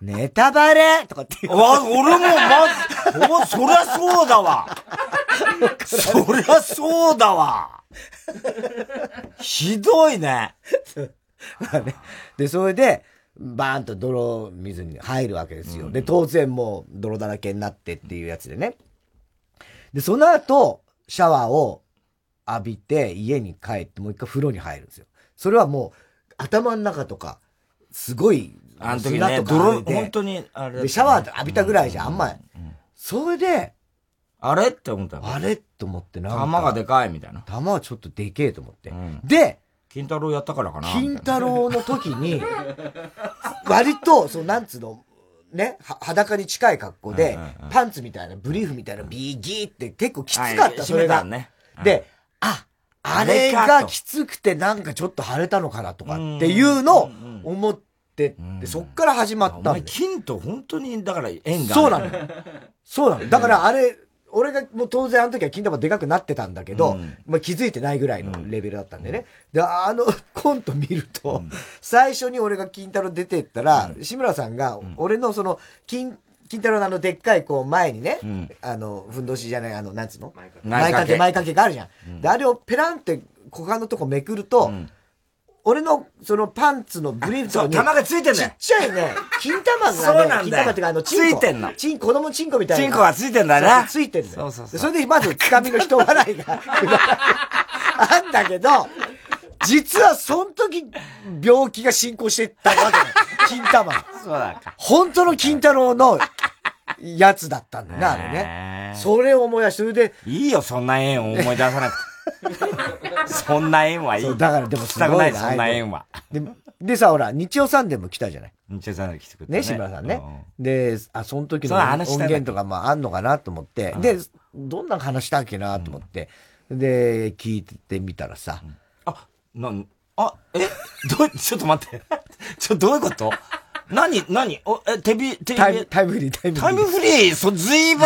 ネタバレとかって言う。わ、俺もま、お、そりゃそうだわ。そりゃそうだわ。ひどいね。まあね。で、それで、バーンと泥水に入るわけですよ。で、当然もう泥だらけになってっていうやつでね。で、その後、シャワーを浴びて家に帰ってもう一回風呂に入るんですよ。それはもう頭の中とか、すごい、あの時ね、砂とか泥、本当に、あれ。で、シャワー浴びたぐらいじゃん、あんまり。それで、あれ？って思ったのあれ？と思ってなんか。玉がでかいみたいな。玉はちょっとでけえと思って。で、金太郎やったからかな。金太郎の時に、割と、そう、なんつうの、ね、は裸に近い格好で、パンツみたいな、ブリーフみたいな、ビーギーって結構きつかった、はいそれが。で、あ、あれがきつくてなんかちょっと腫れたのかなとかっていうのを思ってって、そっから始まった。金と本当に、だから縁が、ね。そうなの。そうなの。だからあれ、俺がもう当然あの時は金玉でかくなってたんだけど、うん。まあ気づいてないぐらいのレベルだったんでね。で、あの コント見ると、最初に俺が金太郎出てったら、志村さんが、俺のその、金、金太郎のあのでっかいこう前にね、あの、ふんどしじゃない、あの、なんつうの？前掛け、前掛け前掛けがあるじゃん。で、あれをペランって股間のとこめくると、俺のそのパンツのブリーフとかにそう玉がついてんだよちっちゃいね、金玉がね、そうなん金玉っていうかあの、チンコ。ついてんのチン、子供のチンコみたいな。チンコがついてんだよなついてんだよ。そうそうそうでそれでまずつかみの人笑いがあんだけど、実はその時病気が進行してったわけだよ。金玉。そうだか。本当の金太郎のやつだったんだよね、あれへね。ーそれを思い出して、それで、いいよ、そんな縁を思い出さなくて。そんな縁はいい。そうだからでもすしたくない、ごいなそんな縁は。で、でさ、ほら、日曜サンデーも来たじゃない？日曜さんで来てくれたね。ね、志村さんねう。で、あ、その時の音源とかもあんのかなと思って、で、どんな話したっけなと思って、で、聞いてみたらさ、あ、なん、あ、え、どう、ちょっと待って。ちょ、どういうこと？何、何？お、え、テビ、テビ、タイム、タイムフリー、タイムフリー。タイムフリー、そ、ずいぶん、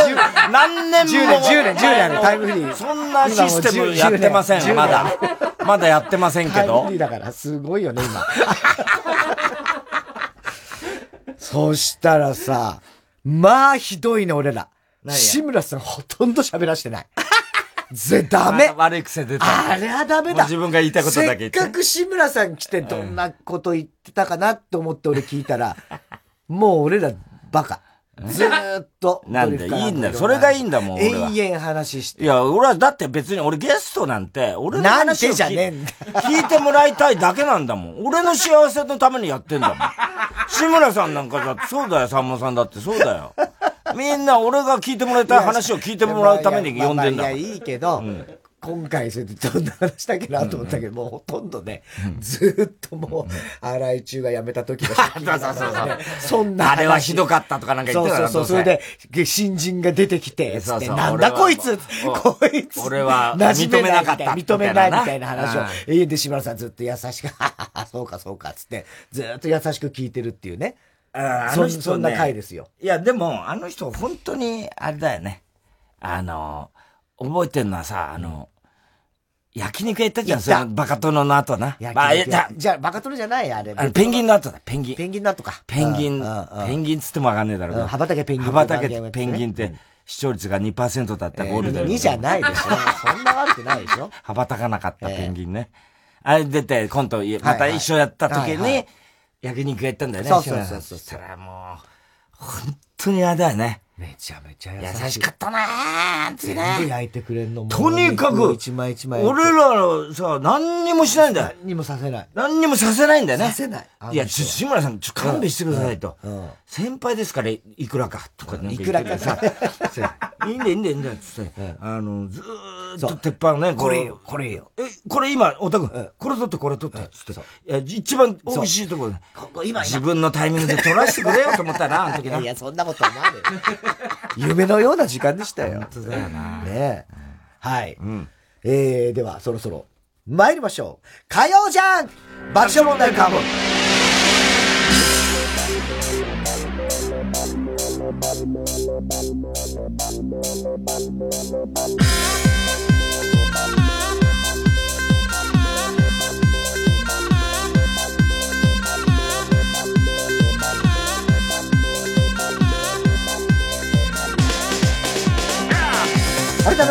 何年も。10年10年10年あるタイムフリーそんなシステムやってませ今もう10ん、まだ。まだやってませんけどタイムフリー。だから、すごいよね、今。そしたらさ、まあ、ひどいね、俺ら。志村さんほとんど喋らしてない。ぜ、ダメあ。悪い癖出た。あれはダメだ。自分が言いたいことだけ言ってせっかく志村さん来てどんなこと言ってたかなって思って俺聞いたら、もう俺らバカ。ずーっと。なんだいいんだよそれがいいんだもん俺は延々話して。いや、俺はだって別に俺ゲストなんて、俺の話をなんでじゃねえ聞んだ聞いてもらいたいだけなんだもん。俺の幸せのためにやってんだもん。志村さんなんかだってそうだよ、さんまさんだってそうだよ。みんな俺が聞いてもらいたい話を聞いてもらうために呼んでんだいや、いいけど、今回それでどんな話だっけなと思ったけど、もうほとんどね、ずーっともう、荒井中が辞めた時の借金だからねそんな話。あれはひどかったとかなんか言ってたそうそうそう。それで、げ新人が出てきて、つって、そうそうなんだこいつこいつ俺は認めなかった認めないみたいな話をうん。ええで、志村さんずっと優しく、そうかそうか、つって、ずーっと優しく聞いてるっていうね。あの人、ね、そんな回ですよ。いや、でも、あの人、本当に、あれだよね。あの、覚えてるのはさ、あの、焼肉屋行ったじゃん、そのバカ殿の後な。まあ、じゃじゃバカ殿じゃないあれ。あペンギンの後だ、ペンギン。ペンギンの後か。ペンギン、ペンギンつってもわかんねえだろう。羽ばたけペンギン。羽ばたけペンギンって、視聴率が2%だったゴールデン。2じゃないでしょ。そんな悪くないでしょ。羽ばたかなかったペンギンね。あれ出て、今度、また一緒やった時に、焼肉やったんだよね。そうそうそう。そしたらもう、本当に嫌だよね。めちゃめちゃ優しかったねーってね。全部焼いてくれんのも。とにかく、一枚一枚。俺らのさ、何にもしないんだよ。何にもさせない。何にもさせないんだよね。させない。いや、ちょ、志村さん、ちょ、勘弁してくださいと。先輩ですから、いくらか、とかいくらかさ。いいんだよ、いいんだよ、いいんだよ、つって。あの、ずーっと鉄板ね、これよ、これよ。え、これ今、おたくこれ取って、これ取って、つって。いや、一番美味しいところ今、自分のタイミングで取らせてくれよと思ったら、あの時な。いや、そんなことない。夢のような時間でしたよ。本当だよな。ねはい。えー、では、そろそろ、参りましょう。火曜じゃん爆笑問題カーボン。改めま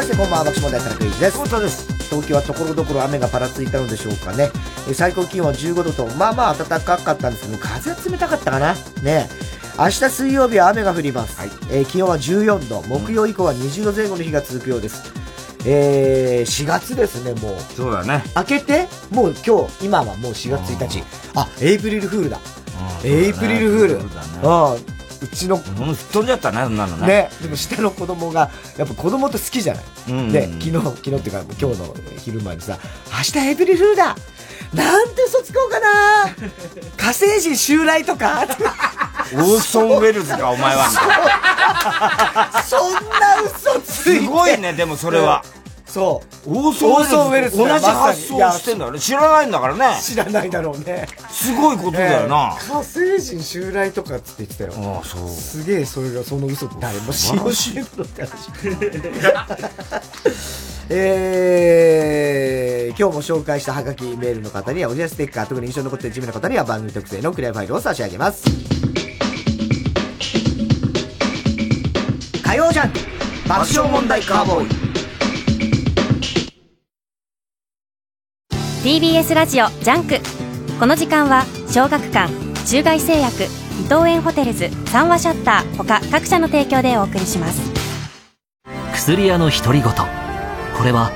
してこんばんは爆笑問題からクイズです。本当です。東京はところどころ雨がぱらついたのでしょうかね。最高気温は15度とまあまあ暖かかったんですけど風冷たかったかな。ね明日水曜日は雨が降ります、はい、えー、気温は14度木曜以降は20度前後の日が続くようです、えー、4月ですね、もう。そうだね。明けて、もう今日、今はもう4月1日。あ、エイプリルフールだ。エイプリルフール。うん。うちの、吹っ飛んじゃったね、そんなのね。ね。でも下の子供が、やっぱ子供って好きじゃない。うんうん、で、昨日、昨日っていうか、今日の昼前にさ、明日エイプリルフールだなんて嘘つこうかな 火星人襲来とかオーソンウェルズか、お前は。そんな嘘ついて。すごいね、でもそれは。そう。オーソンウェルズ同じ発想してんだよね。知らないんだからね。知らないだろうね。すごいことだよな。火星人襲来とかって言ってたよ。ああ、そう。すげえ、それがその嘘誰も信用しねえって話。えー、今日も紹介したハガキメールの方にはオリジナルステッカー、特に印象に残っているジムの方には番組特製のクリアファイルを差し上げます。火曜ジャンク爆笑問題カーボーイ。TBS ラジオジャンク。この時間は小学館中外製薬伊藤園ホテルズ三話シャッター他各社の提供でお送りします。薬屋の独り言。これは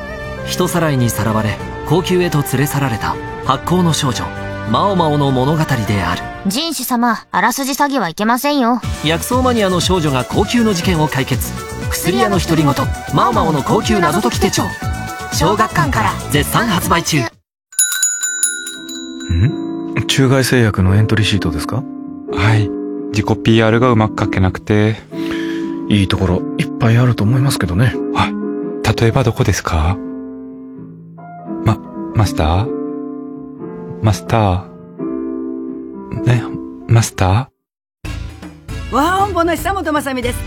人さらいにさらわれ高級へと連れ去られた発行の少女マオマオの物語である。人種様あらすじ詐欺はいけませんよ。薬草マニアの少女が高級の事件を解決。薬屋の独り言マオマオの高級謎解き手帳。小学館から絶賛発売中。ん中外製薬のエントリーシートですか？はい。自己 PR がうまく書けなくて。いいところいっぱいあると思いますけどね。はい。例えばどこですか？ま、マスター？マスター？ね、マスター？ワ本舗の久本雅美です。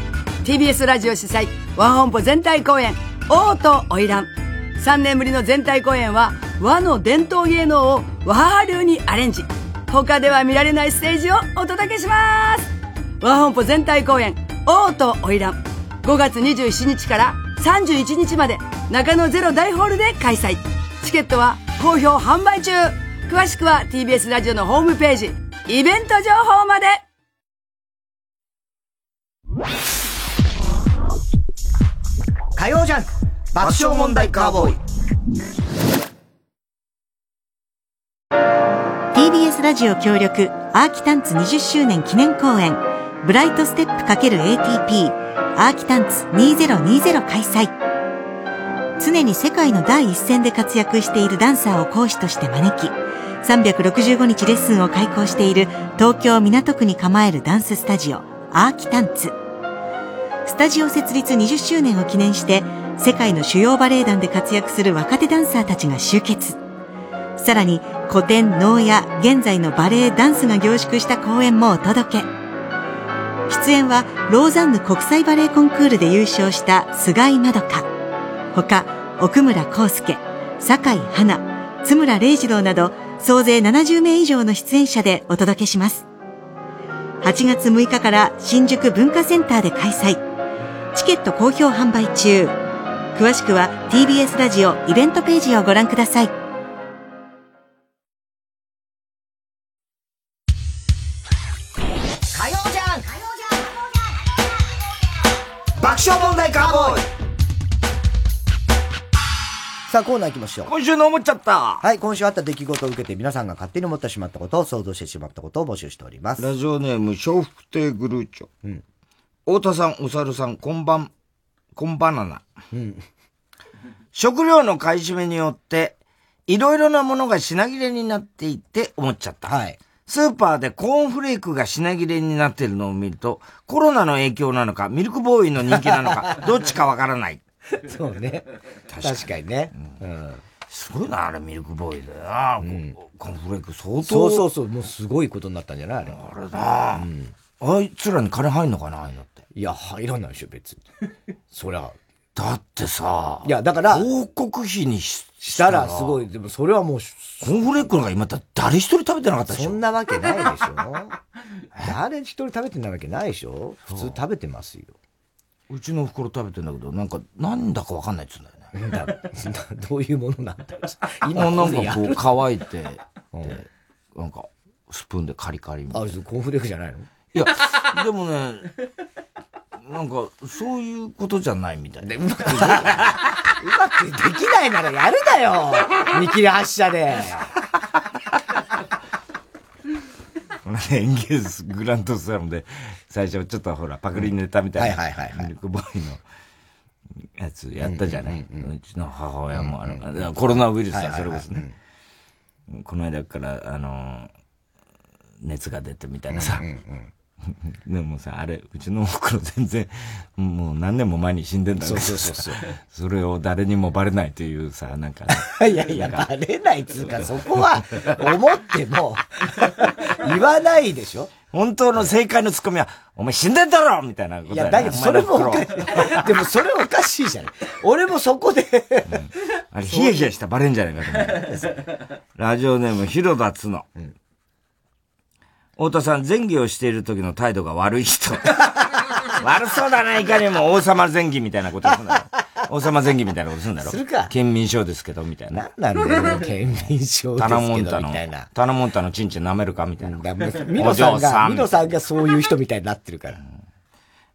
TBS ラジオ主催、ワ本舗全体公演、王と花魁。3年ぶりの全体公演は、和の伝統芸能を和流にアレンジ。他では見られないステージをお届けします和本舗全体公演、王と花魁。5月27日から31日まで中野ゼロ大ホールで開催。チケットは好評販売中。詳しくは TBS ラジオのホームページ、イベント情報まで。火曜ジャンク爆笑問題カーボーイ。TBS ラジオ協力アーキタンツ20周年記念公演ブライトステップ ×ATP アーキタンツ2020開催。常に世界の第一線で活躍しているダンサーを講師として招き365日レッスンを開講している東京港区に構えるダンススタジオアーキタンツ。スタジオ設立20周年を記念して世界の主要バレエ団で活躍する若手ダンサーたちが集結。さらに古典能や現在のバレエダンスが凝縮した公演もお届け。出演はローザンヌ国際バレエコンクールで優勝した菅井まどか。他奥村康介酒井花津村礼二郎など総勢70名以上の出演者でお届けします。8月6日から新宿文化センターで開催。チケット好評販売中。詳しくは TBS ラジオイベントページをご覧ください火曜じゃん爆笑問題カーボーイさあ、コーナー行きましょう。今週の思っちゃった。はい、今週あった出来事を受けて皆さんが勝手に思ってしまったことを想像してしまったことを募集しております。ラジオネーム、笑福亭グルーチョ。うん。太田さん、お猿さん、こんばん、こんバナナ。うん。食料の買い占めによって、いろいろなものが品切れになっていて思っちゃった。はい。スーパーでコーンフレークが品切れになっているのを見ると、コロナの影響なのか、ミルクボーイの人気なのか、どっちかわからない。そうね。確かにね。うん。すごいな、あれ、ミルクボーイだよな。うん、コーンフレーク相当。そうそうそう、もうすごいことになったんじゃないあれ。あれだ。うん。あいつらに金入んのかな、ああいうのって。いや、入らないでしょ、別に。そりゃ。だってさ。いや、だから。広告費にししたらすごい。でもそれはもう。コーンフレークなんか今だ誰一人食べてなかったでしょ？そんなわけないでしょ。誰一人食べてないわけないでしょ？普通食べてますよ。うちの袋食べてんだけど、なんか、なんだかわかんないっつうんだよね。どういうものなんだ 今なんかこう乾いて、で、なんか、スプーンでカリカリみたいな。あ、コーンフレークじゃないの？いや、でもね、なんか、そういうことじゃないみたい。な。うまく、うまくできないならやるなよ。見切り発車で。このね、エンゲーズグランドスラムで、最初ちょっとほら、パクリネタみたいな、はいはいはい、ミルクボーイのやつやったじゃない、うちの母親も、あの、コロナウイルスはそれこそね、この間から、あの、熱が出てみたいなさ、でもさ、あれ、うちのおふくろ全然、もう何年も前に死んでんだけどそうそうそう。それを誰にもバレないというさ、なんか、ね、いやいや、バレないっつうか、そこは、思っても、言わないでしょ。本当の正解のツッコミは、お前死んでんだろ！みたいなこといや、だけどそれもおかしい。でもそれおかしいじゃない。俺もそこでうん、あれ、ヒヤヒヤしたらバレんじゃないかと思う。ラジオネーム、広田つの。うん太田さん、前儀をしている時の態度が悪い人。悪そうだな、いかにも王様前儀みたいなことするんだろ。王様前儀みたいなことするんだろ。するか。県民賞ですけど、みたいな。なんなんだよ、県民賞ですけど、みたいな。タナモンタのチンチン舐めるかみたいな。ミノさんが、ミノさんがそういう人みたいになってるから。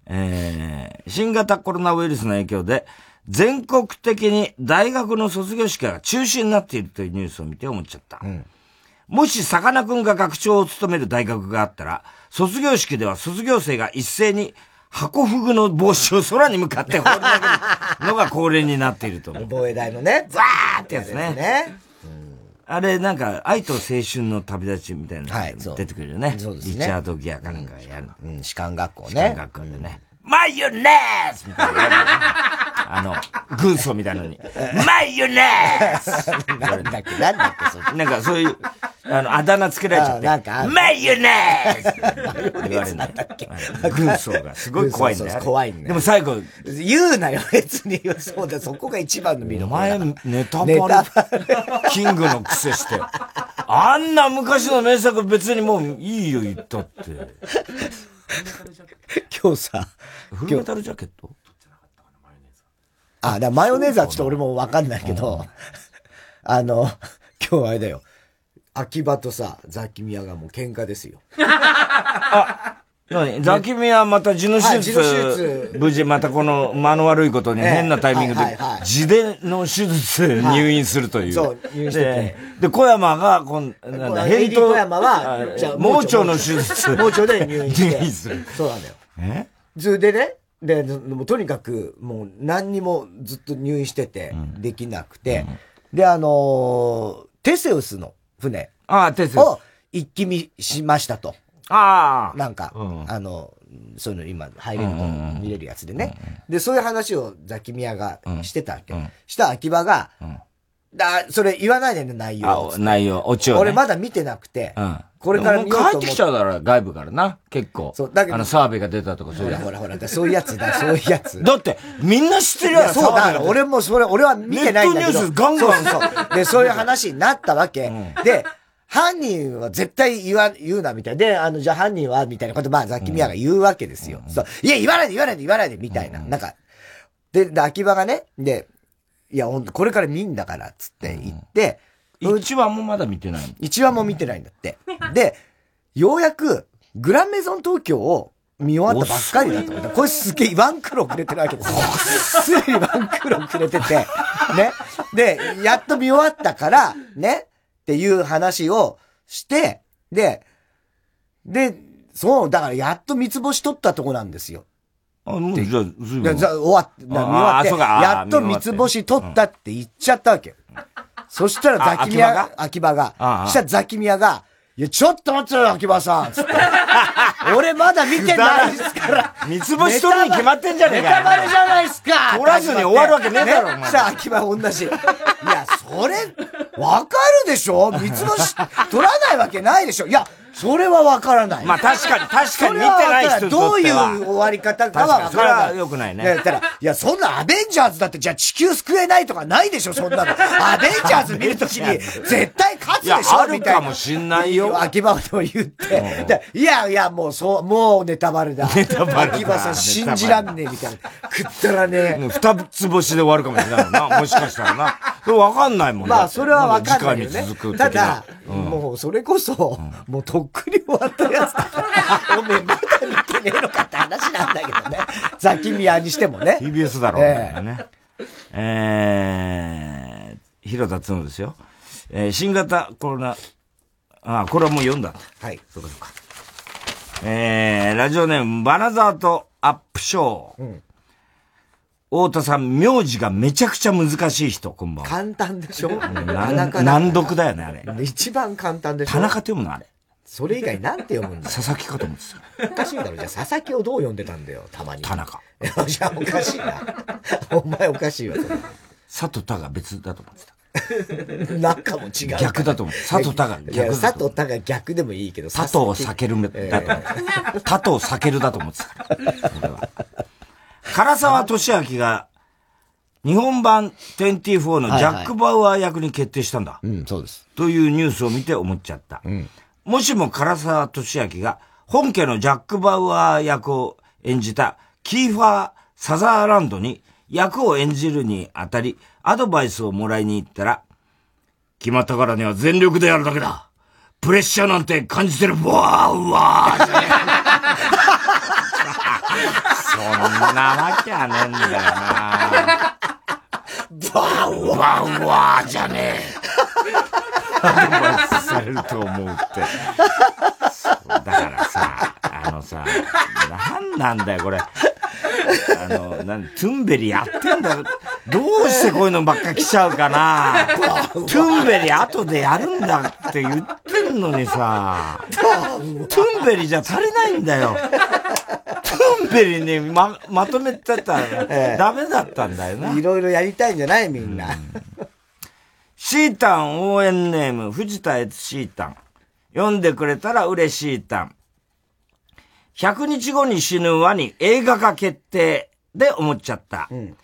えー、新型コロナウイルスの影響で、全国的に大学の卒業式が中止になっているというニュースを見て思っちゃった。うんもし、さかなクンが学長を務める大学があったら、卒業式では卒業生が一斉に、箱フグの帽子を空に向かって放り投げるのが恒例になっていると思う。防衛大のね、ザーってやつね。ねあれ、なんか、愛と青春の旅立ちみたいなの出てくるよね。そうですね。リチャード・ギアかなんかやる。うん、士官学校ね。士官学校でね。マヨネーズみたいな。あの、軍曹みたいなのに。マヨネーズ なんだっけ、なんだっけ、そなんかそういう、あの、あだ名つけられちゃって。なんか、マヨネーズ言われるんだ軍曹がすごい怖いんだよ。怖いんだでも最後、言うなよ、別に。そうだ、そこが一番の見どころ。お前、ネタバレ、キングの癖して。あんな昔の名作別にもういいよ、言ったって。今日さ、フルメタルジャケット？あ、だマヨネーズはちょっと俺もわかんないけど、あの、今日あれだよ。秋葉とさ、ザキミヤがもう喧嘩ですよ。あ、何？ザキミヤまた痔の手術、無事またこの間の悪いことに変なタイミングで、痔での手術入院するという。そう、入院してて。で、小山が、こんなんだ、返答。小山は、盲腸の手術。盲腸で入院して。入院する。そうなんだよ。え？それでね、で、もうとにかく、もう何にもずっと入院してて、できなくて、で、あのテセウスの船。ああ、テセウス。を一気見しましたと。ああ。なんか、あの、そういうの今入れると見れるやつでね。で、そういう話をザキミヤがしてたわけ。した秋葉が、だ、それ言わないでね、内容。あ、内容、オチを、ね。俺まだ見てなくて、うん。これから見ようと思帰ってきちゃうだろ、外部からな、結構。そう、だけど。あの、澤部が出たとかそういうほらほらほら、そういうやつだ、そういうやつ。だって、みんな知ってるやん、そうだ、俺もそれ、俺は見てないんだけど。ネットニュースガンガン。そうそう。で、そういう話になったわけ。で、犯人は絶対言わ、言うな、みたいな。で、あの、じゃあ犯人は、みたいなこと、まあ、ザキミヤが言うわけですよ。そう。いや、言わないで、言わないで、言わないで、みたいな。なんか、で、で、秋葉がね、で、いや、ほんと、これから見んだから、つって言って、一話もまだ見てない一話も見てないんだって。で、ようやく、グランメゾン東京を見終わったばっかりだと思った。これすげえワンクロくれてるわけですよ。すでにワンクロくれてて、ね。で、やっと見終わったから、ね。っていう話をして、で、で、そう、だからやっと三つ星取ったとこなんですよ。あ、もうじゃあ、ずいぶん。終わって、見終わって、やっと三つ星取ったって言っちゃったわけ。そしたらザキミヤが、秋葉が、そしたらザキミヤが、いや、ちょっと待ってよ、秋葉さんつって。俺まだ見てないですから。三つ星取るに決まってんじゃねえかネタバレじゃないっすか取らずに終わるわけねえだろ、お前。さあ、秋葉同じ。いや、それ、わかるでしょ？三つ星取らないわけないでしょ？いや、それはわからない。まあ確かに、確かに見てない人どういう終わり方かはわからない。それは良くないね。いや、いや、そんなアベンジャーズだって、じゃあ地球救えないとかないでしょ、そんなの。アベンジャーズ見るときに、絶対勝つでしょ、みたいな。あるかもしんないよ。秋葉と言って。いやいや、もうそう、もうネタバレだ。ネタバレ秋葉さん信じらんねえ、みたいな。食ったらね。二つ星で終わるかもしれないな。もしかしたらな。わかんないもんまあ、それはわかんないよね。ただ、うん、もう、それこそ、うん、もうとっくに終わったやつだから、おめえまだ見てねえのかって話なんだけどね。ザキミヤにしてもね。TBS だろうね。えー、えー、広田つのですよ。えー、新型コロナ、あ、これはもう読んだ。はい。そうかそうか。えー、ラジオネーム、バナザーとアップショー。うん太田さん、名字がめちゃくちゃ難しい人、こんばんは。簡単でしょ？難読だよね、あれ。一番簡単でしょ？田中って読むのあれ。それ以外なんて読むんだ佐々木かと思ってた。おかしいだろ。じゃあ佐々木をどう読んでたんだよ、たまに。田中。じゃあおかしいな。お前おかしいわ、佐藤田が別だと思ってた。中も違う。逆だと思う。佐藤田が逆だ佐藤田が逆でもいいけど、佐藤避けるだと思ってた。佐藤避けるだと思ってた。唐沢俊明が、日本版24のジャック・バウアー役に決定したんだ。はいはい、うん、そうです。というニュースを見て思っちゃった。うん、もしも唐沢俊明が本家のジャック・バウアー役を演じたキーファー・サザーランドに役を演じるにあたりアドバイスをもらいに行ったら、決まったからには全力でやるだけだ。プレッシャーなんて感じてる、わーわーそんなわけはねえんだよな。バウワウワーじゃねえ。アドバイスされると思うって。だからさ、あのさ、なんなんだよ、これ。あの、なん、トゥンベリやってんだよ。どうしてこういうのばっか来ちゃうかなトゥンベリ後でやるんだって言ってんのにさ、トゥンベリじゃ足りないんだよ。トゥンベリにま、まとめてたらダメだったんだよな。いろいろやりたいんじゃないみんな。シータン応援ネーム、藤田悦シータン。読んでくれたら嬉しいタン。100日後に死ぬワニ映画化決定で思っちゃった。うん、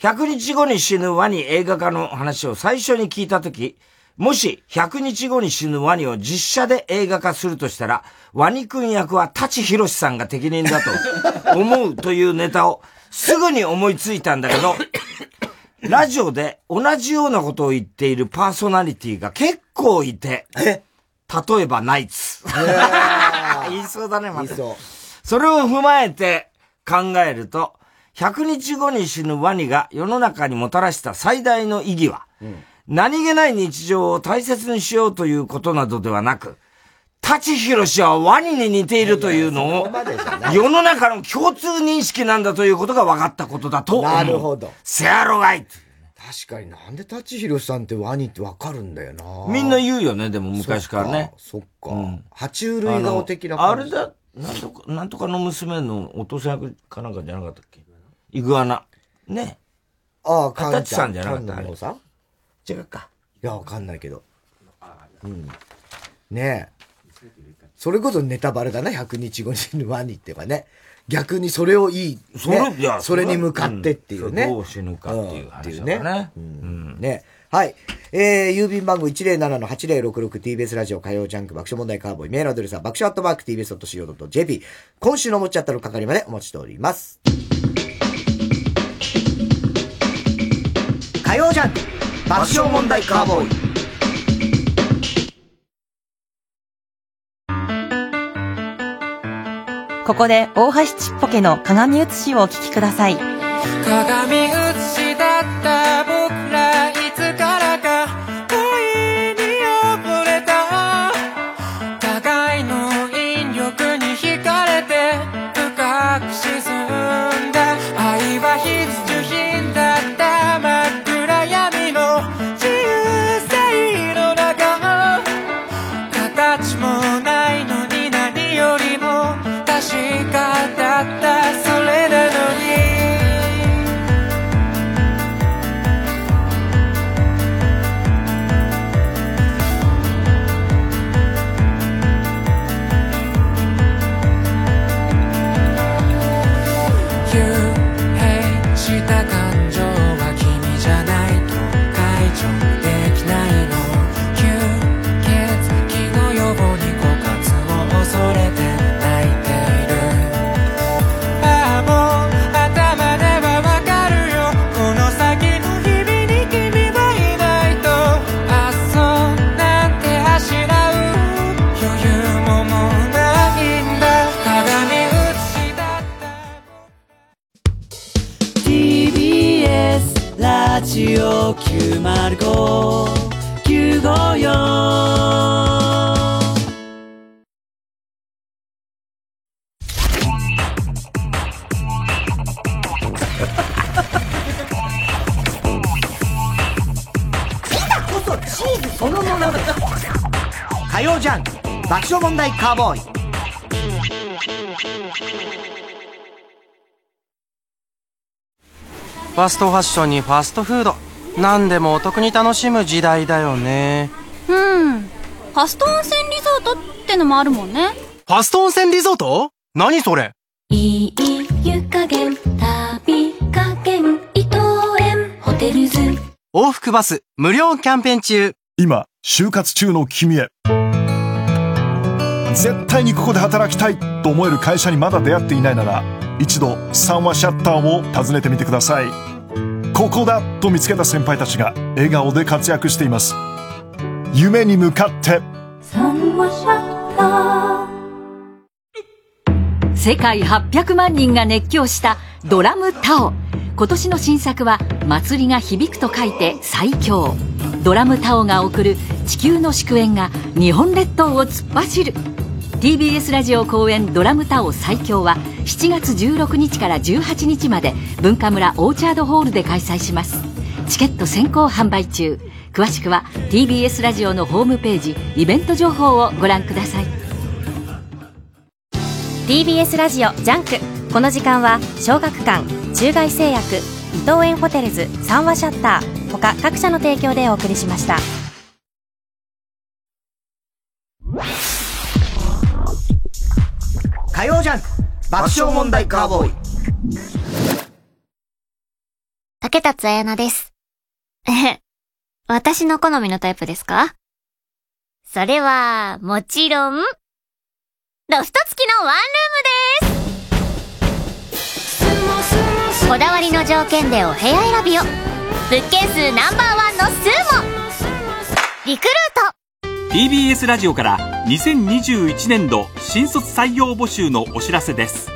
100日後に死ぬワニ映画化の話を最初に聞いたとき、もし100日後に死ぬワニを実写で映画化するとしたら、ワニ君役は舘ひろしさんが適任だと 思うというネタをすぐに思いついたんだけど、ラジオで同じようなことを言っているパーソナリティが結構いて、例えばナイツ。言いそうだね、また。それを踏まえて考えると、100日後に死ぬワニが世の中にもたらした最大の意義は、うん、何気ない日常を大切にしようということなどではなく、舘ひろしはワニに似ているというのを、世の中の共通認識なんだということが分かったことだと思う。なるほど。せやろがい。確かになんで舘ひろしさんってワニって分かるんだよな。みんな言うよね、でも昔からね。そっか。そっかうん、爬虫類顔的なあれだ、なんとか、なんとかの娘のお父さん役かなんかじゃなかったっけ？イグアナ。ね。ああ、かんちさんじゃなかった。違うか。いや、わかんないけど。うん。ねえ。それこそネタバレだな、100日後に死ぬワニってはね。逆にそれをいい、それねいやそれに向かってっていうね。うんどう死ぬかっていう話だからね。うんね。はい。えー、郵便番号 107-8066TBS ラジオ火曜ジャンク爆笑問題カーボーイメールアドレスは爆笑アットマーク TBS.CO.JP 今週のおもちゃったの係までお待ちしております。火曜ジャンク爆笑問題カーボーイここで大橋ちっぽけの鏡写しをお聞きください。鏡写火曜ジャンク爆笑問題カーボーイファストファッションにファストフード何でもお得に楽しむ時代だよねうん。ファスト温泉リゾートってのもあるもんね。ファスト温泉リゾート？何それ？いい湯加減、旅加減、伊藤園ホテルズ。往復バス無料キャンペーン中今、就活中の君へ。絶対にここで働きたいと思える会社にまだ出会っていないなら、一度三話シャッターを訪ねてみてください。ここだと見つけた先輩たちが笑顔で活躍しています。夢に向かって。世界800万人が熱狂したドラムタオ今年の新作は祭りが響くと書いて最強ドラムタオが送る地球の祝宴が日本列島を突っ走る。TBS ラジオ公演ドラムタオ最強は7月16日から18日まで文化村オーチャードホールで開催します。チケット先行販売中。詳しくは TBS ラジオのホームページイベント情報をご覧ください。TBS ラジオジャンク。この時間は小学館中外製薬伊藤園ホテルズ三和シャッター。他各社の提供でお送りしました。火曜ジャンク爆笑問題カーボーイ。竹達彩奈です。えへ、私の好みのタイプですか？それは、もちろん、ロフト付きのワンルームです。こだわりの条件でお部屋選びを物件数ナンバーワンのスーモリクルート。TBS ラジオから2021年度新卒採用募集のお知らせです。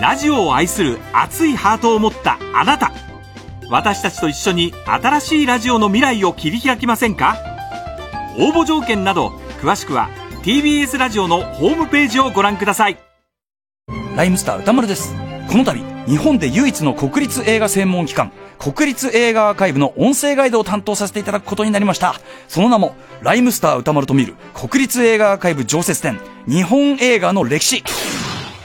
ラジオを愛する熱いハートを持ったあなた。私たちと一緒に新しいラジオの未来を切り開きませんか？応募条件など詳しくは TBS ラジオのホームページをご覧ください。ライムスター歌丸です。この度、日本で唯一の国立映画専門機関、国立映画アーカイブの音声ガイドを担当させていただくことになりました。その名も、ライムスター歌丸と見る国立映画アーカイブ常設展、日本映画の歴史。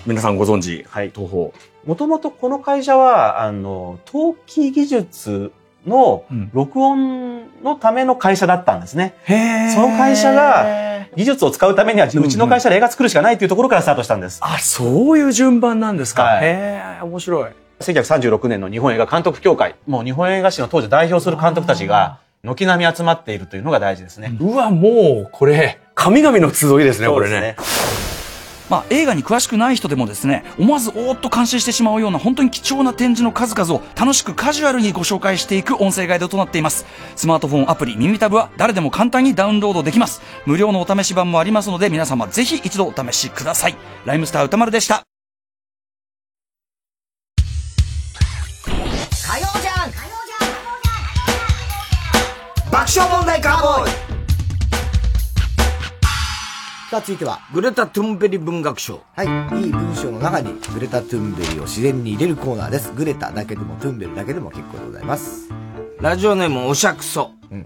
皆さんご存知、はい、東宝。もともとこの会社は、あの、陶器技術の録音のための会社だったんですね。へその会社が技術を使うためには、うちの会社で映画作るしかないというところからスタートしたんです。あ、そういう順番なんですか。はいへえ、面白い。1936年の日本映画監督協会、もう日本映画史の当時代表する監督たちが、軒並み集まっているというのが大事ですね。うわ、もう、これ、神々の集いですね、これね。まあ、映画に詳しくない人でもですね、思わずおーっと感心してしまうような本当に貴重な展示の数々を楽しくカジュアルにご紹介していく音声ガイドとなっています。スマートフォンアプリ耳タブは誰でも簡単にダウンロードできます。無料のお試し版もありますので皆様ぜひ一度お試しください。ライムスター歌丸でした。爆笑問題カーボーイさあ、続いては、グレタ・トゥンベリ文学賞。はい。いい文章の中にグレタ・トゥンベリを自然に入れるコーナーです。グレタだけでもトゥンベリだけでも結構でございます。ラジオネームおしゃくそ。うん。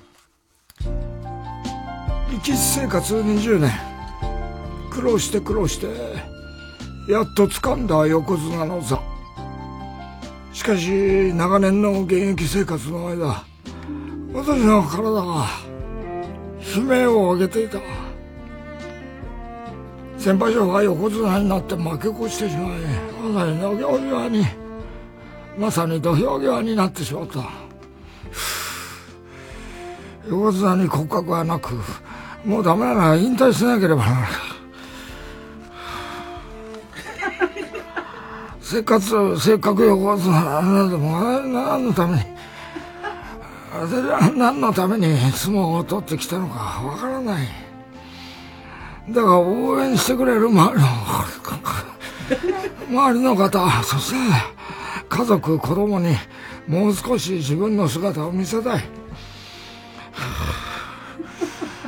力士生活20年苦労して苦労してやっと掴んだ横綱の座しかし長年の現役生活の間私の体が悲鳴を上げていた。先輩将が横綱になって負け越してしまいまさに土俵際にまさに土俵際になってしまった。横綱に骨格はなくもうダメなら引退しなければならない。せっかくせっかく横綱なんでも何のために私は何のために相撲を取ってきたのかわからない。だから応援してくれる周りの 周りの方そして家族子供にもう少し自分の姿を見せたい。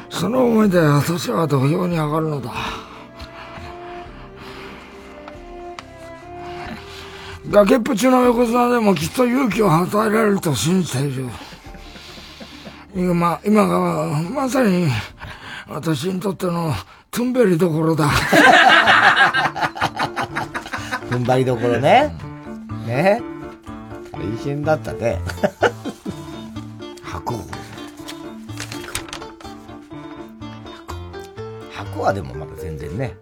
その思いで私は土俵に上がるのだ。崖っぷちの横綱でもきっと勇気を与えられると信じている。今今がまさに私にとってのトゥンベリどころだ踏ん張りどころね。ね。大変だったね。箱。箱はでもまだ全然ね。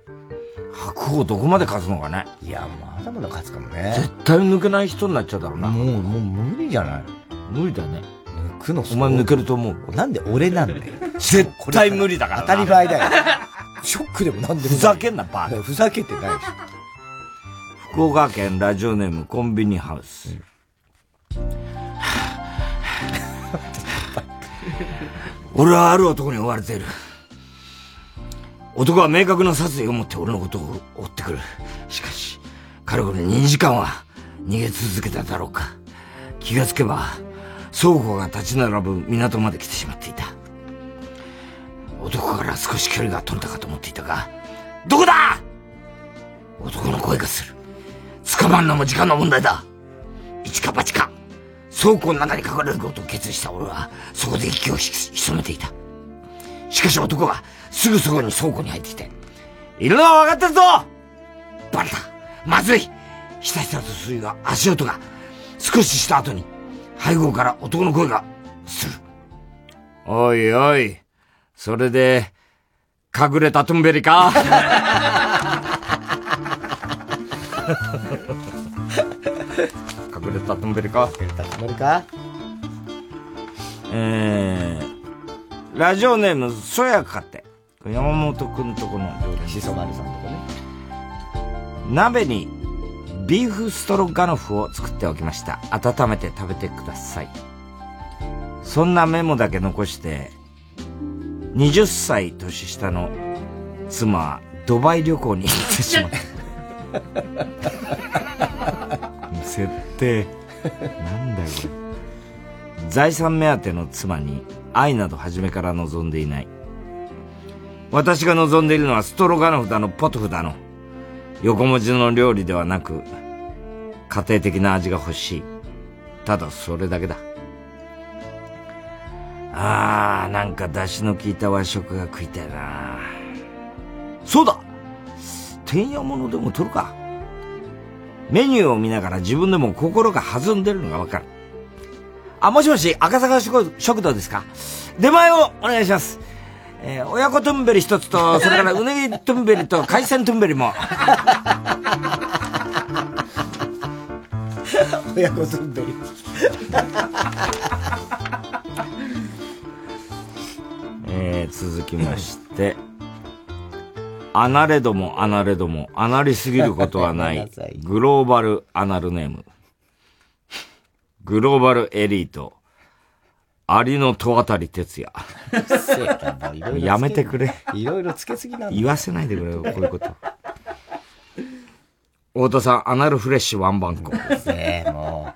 白鵬どこまで勝つのかね。いや、まだまだ勝つかもね。絶対抜けない人になっちゃうだろうな。もう、もう無理じゃない？無理だね。抜くのお前抜けると思う。なんで俺なんだよ。絶対無理だからな当たり前だよ。ショックでもなんでもふざけんな、バカ。ふざけてないし。福岡県ラジオネームコンビニハウス。俺はある男に追われている。男は明確な殺意を持って俺のことを追ってくる。しかし、彼これ2時間は逃げ続けただろうか。気がつけば、倉庫が立ち並ぶ港まで来てしまっていた。男から少し距離が取れたかと思っていたが、どこだ？男の声がする。捕まんのも時間の問題だ。一か八か。倉庫の中に隠れることを決意した俺は、そこで息を潜めていた。しかし男がすぐそこに倉庫に入ってきて、いるのは分かってるぞバレたまずいひたひたとするが足音が少しした後に背後から男の声がする。おいおい、それで、隠れたトンベリか？隠れたトンベリか？隠れたトンベリか？えー、ラジオネーム、そやかって。山本くんとこの常連。しそ丸さんとこね。鍋にビーフストロガノフを作っておきました。温めて食べてください。そんなメモだけ残して、20歳年下の妻はドバイ旅行に行ってしまった。設定。なんだよこれ。財産目当ての妻に愛など初めから望んでいない。私が望んでいるのはストロガノフだのポトフだの。横文字の料理ではなく、家庭的な味が欲しい。ただそれだけだ。あー、なんか出汁の効いた和食が食いたいなそうだてんやものでも取るか。メニューを見ながら自分でも心が弾んでるのがわかる。あ、もしもし、赤坂食堂ですか？出前をお願いします。えー、親子トゥンベリ一つと、それからうねぎトンベリと海鮮トンベリも。親子トゥンベリ。えー、続きまして、アナレども、アナレども、アナりすぎることはな い。グローバルアナルネーム。グローバルエリート。アリの戸渡哲也。やめてくれ。いろいろつけすぎなんだ。言わせないでくれよ、こういうこと。太田さん、アナルフレッシュワンバンコ。ねえ、も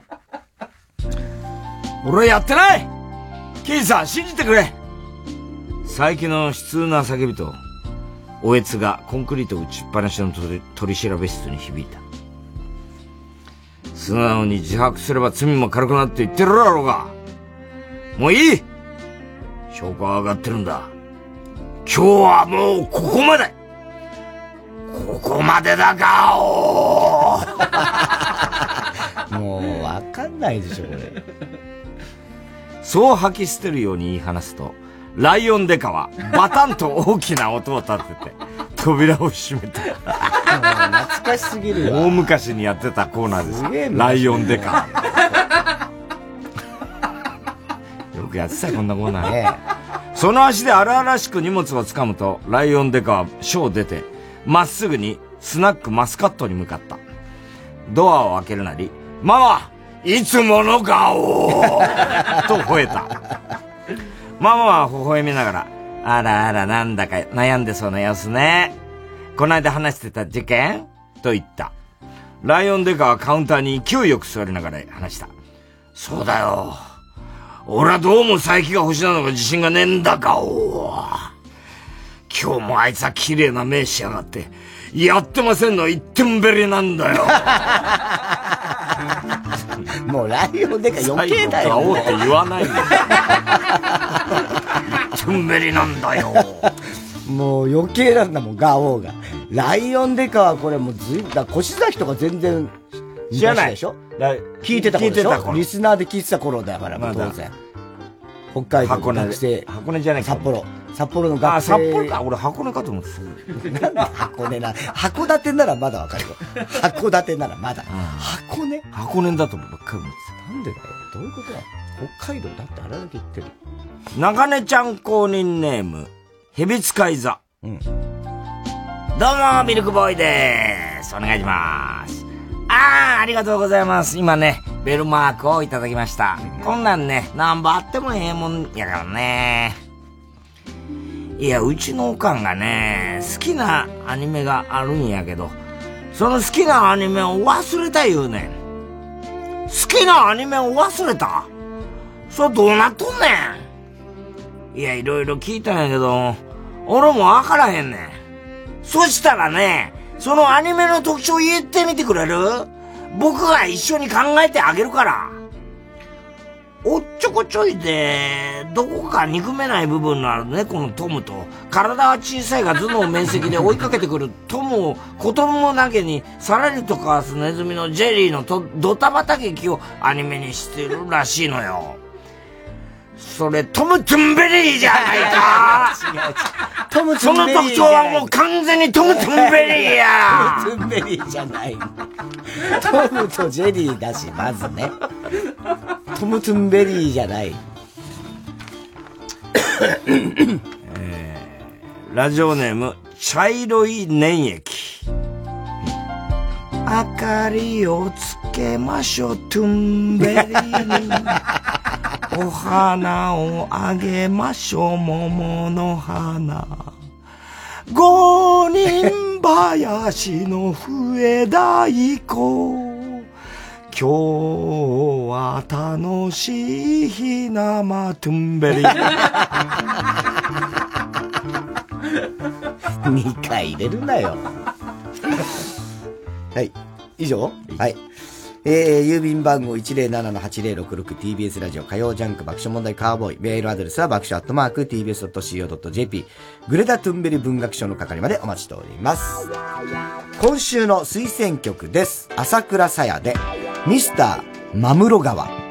俺やってないケイさん、信じてくれ最近の悲痛な叫びと、おえつがコンクリート打ちっぱなしの取り取り調べ室に響いた。素直に自白すれば罪も軽くなって言ってるだろうが。もういい証拠は上がってるんだ。今日はもうここまでここまでだがおう。もう、わかんないでしょ、これ。そう吐き捨てるように言い放すと、ライオンデカはバタンと大きな音を立てて、扉を閉めた。懐かしすぎるわ。大昔にやってたコーナーです。すライオンデカ。よくやってたよ、こんなコーナー。その足で荒々しく荷物を掴むと、ライオンデカはショーを出て、まっすぐにスナックマスカットに向かった。ドアを開けるなり、ママいつもの顔 と吠えた。ママは微笑みながら、あらあらなんだか悩んでそうな様子ね。こないだ話してた事件？と言った。ライオンデカはカウンターに勢いよく座りながら話した。そうだよ。俺はどうも佐伯が星なのか自信がねえんだかお今日もあいつは綺麗な目しやがって、やってませんの？一点べりなんだよ。もうライオンデカ余計だよ。って言わないよ。一点べりなんだよ。もう余計なんだもん、ガオーが。ライオンデカはこれもうずい、だ腰崎とか全然知らない昔でしょ聞いてた頃でしょ？聞いてた頃リスナーで聞いてた頃だから、もう当然。北海道の学生。箱根じゃない札幌。札幌のあ、学生。札幌か。俺箱根かと思ってた。なんで箱根な。函館ならまだわかるよ。函館ならまだ。箱根？箱根だとばっかり思ってなんでだよ。どういうことだ？北海道だってあれだけ言ってる。た。中根ちゃん公認ネーム、ヘビ使い座。うん。どうも、ミルクボーイでーす。お願いします。あー、ありがとうございます。今ね、ベルマークをいただきました。こんなんね、なんぼあってもええもんやからね。いや、うちのおかんがね、好きなアニメがあるんやけど、その好きなアニメを忘れた言うねん。好きなアニメを忘れた？それどうなっとんねん？いや、いろいろ聞いたんやけど、俺もわからへんねん。そしたらね、そのアニメの特徴言ってみてくれる？僕が一緒に考えてあげるから。おっちょこちょいで、どこか憎めない部分のある猫のトムと、体は小さいが頭脳明晰で追いかけてくるトムを事も無げにさらりとかわすネズミのジェリーのとドタバタ劇をアニメにしてるらしいのよ。それ、トム・トゥンベリーじゃないか トム・トそのゥンベリー特徴はもう完全にトム・トゥンベリーやトム・トゥンベリーじゃない。トムとジェリーだし、まずね。トム・トゥンベリーじゃない。ラジオネーム、茶色い粘液。明かりをつけましょう、トゥンベリーに。お花をあげましょう、桃の花。五人林の笛太鼓。今日は楽しい日生トゥンベリ2 回入れるなよ。はい。以上？はい。えー、郵便番号 107-8066TBS ラジオ火曜ジャンク爆笑問題カーボーイ。メールアドレスは爆笑アットマーク TBS.CO.JP。グレタ・トゥンベリ文学賞の係までお待ちしております。今週の推薦曲です。朝倉さやで、ミスターマムロ川。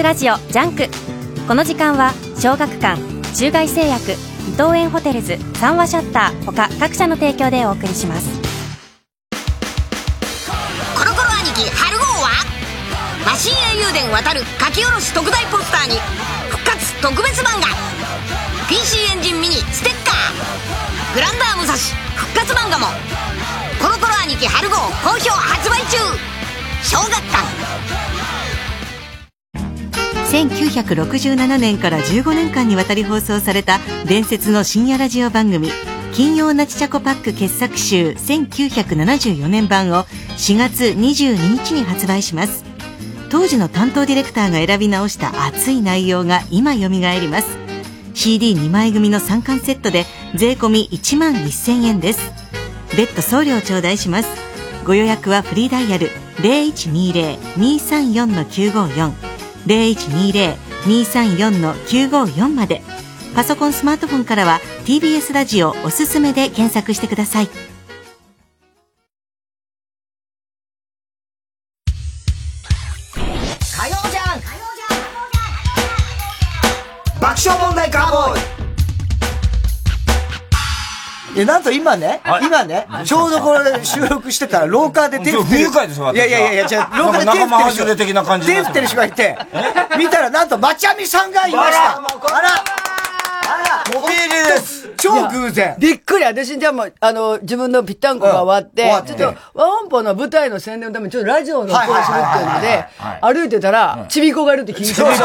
TBS ラジオジャンク。この時間は小学館中外製薬伊藤園ホテルズ三和シャッター他各社の提供でお送りします。コロコロ兄貴春号は魔神英雄伝ワタル書き下ろし特大ポスターに復活特別漫画 PC エンジンミニステッカーグランダー武蔵復活漫画もコロコロ兄貴春号好評発売中。小学館。1967年から15年間にわたり放送された伝説の深夜ラジオ番組金曜ナチチャコパック傑作集1974年版を4月22日に発売します。当時の担当ディレクターが選び直した熱い内容が今蘇ります。CD2 枚組の3巻セットで税込1万1000円です。別途送料頂戴します。ご予約はフリーダイヤル0120-234-954 0120-234-954まで。パソコンスマートフォンからは TBS ラジオおすすめで検索してください。火曜ジャンク爆笑問題カーボーイ。いや、なんと今ね、今ね、ちょうどこれ収録してたら廊下で手振ってる。いやいやいや、じゃあ廊下で手振ってる仲間外れ的な感じになって手振ってる人がいて、見たらなんと、まちゃみさんがいました。あら飛び入りです。超偶然。びっくり。私、じゃあもう、あの、自分のぴったんこが終わって、ちょっと、ワンポの舞台の宣伝のために、ちょっとラジオの声するっていうので歩いてたら、ちびこがいるって聞いて。ちびこがいる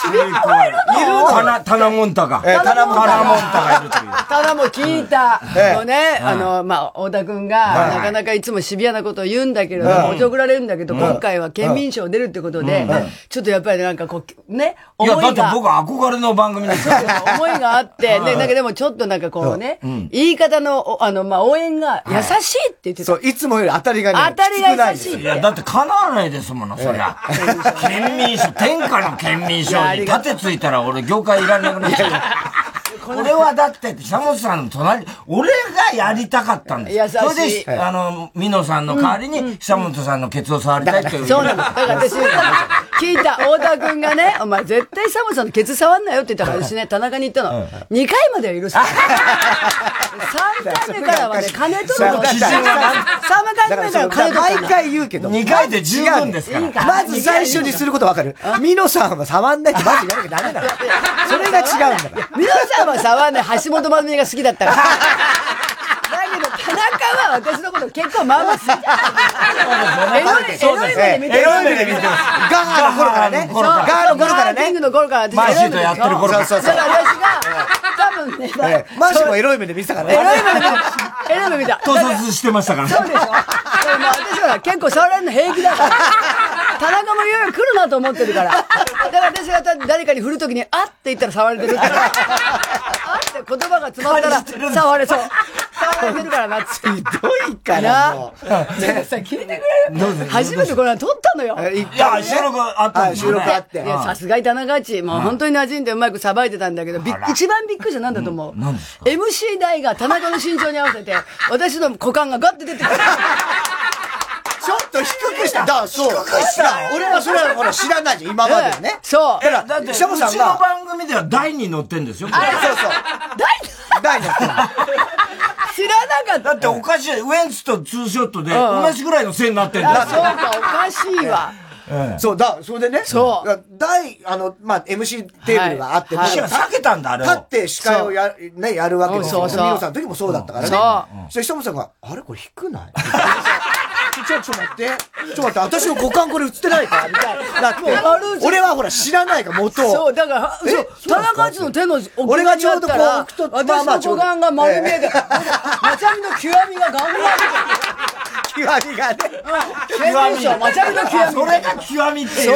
ちびこがいるの？タナ、タナモンタが。えータナモンタがいるという。ただもう聞いたええのね、あの、まあ、太田くんが、はいなかなかいつもシビアなことを言うんだけれどうん。も、おちょくられるんだけど、うん。今回は県民賞出るってことでうん、ちょっとやっぱりなんかこう、ね、いや、思いが、だって僕憧れの番組ですよ。思いがあって、うんで、なんかでもちょっとなんかこうねうん、言い方の、おあの、まあ、応援が優しいって言ってた。そう、いつもより当たりがね、当たりが優しいって。いや、だって叶わないですもの、そりゃ。県民賞、天下の県民賞に盾ついたら俺業界いらなくなっちゃう。俺はだって、久本さんの隣、俺がやりたかったんですよ。優しいそれで、あの、美濃さんの代わりに、久本さんのケツを触りたいっていう。そうなの。だから私、聞いた、太田くんがね、お前絶対サムさんのケツ触んなよって言ったから私ね、田中に言ったの。2回までは許す。3回目からはね、金取るの。3回目から金取る毎回言うけど。2回で十分ですからまず最初にすることわかる。ミノさんは触んないってまず言わなきゃダメだ。それが違うんだから。皆さんは触んない橋本まみが好きだったから。だけど、田中は私のこと結構まあまあ。エロい、エロい目で見てる。エロい目で見てます。ガーの頃からね。そうガーの頃からねガーキング。の頃から私マーシーとやってる頃からそうそうそう。だから私が、多分ね、ええマーシーもエロい目で見てたからね。エロい目で見た。エロい目見た。盗撮してましたからね。そうでしょ。だからもう私は結構触られるの平気だから。田中もいろいろ来るなと思ってるから。だから私が誰かに振るときに、あって言ったら触れてるから。言葉が詰まったら 触れそう。触れてるからな。ひどいからもう。でもさ、聞いてくれる初めてこれ撮ったのよ。いや収録あった収録あって。いや、さすがに田中っち、もう本当に馴染んでうまくさばいてたんだけど、一番びっくりしたなんだと思う？MC 代が田中の身長に合わせて、私の股間がガッて出てくる。ちょっと低くした。だからそう。低くした。俺はそれはほら知らないじゃん、今までね。そう。だから、だって、うちシャモさんのが、番組では台に乗ってんですよ。あれそうそう。大になってる知らなかった。だっておかしい。ウエンツとツーショットでうん同じぐらいの線になってんだあ、そうか、おかしいわ。そう、だ、それでね。そう。大、あの、まあ、MC テーブルがあって、はい僕はい避けたんだあれを立って司会をや、ね、やるわけですよ。そうそうさんの時もそうだったからね。そうそして、久本さんが、あれこれ低ない？ちょ、ちょ、待って。ちょっと待って、私の股間これ映ってないかみたいな。だって俺はほら知らないから、元を。そう、だから、え？そう、田中っちの手の奥俺がちょうどこう置くとまあ私のまあちょうど股間が丸見えで、まちゃみの極みがガンガン極みがね。県民賞、まちゃみの極み。それが極みって。極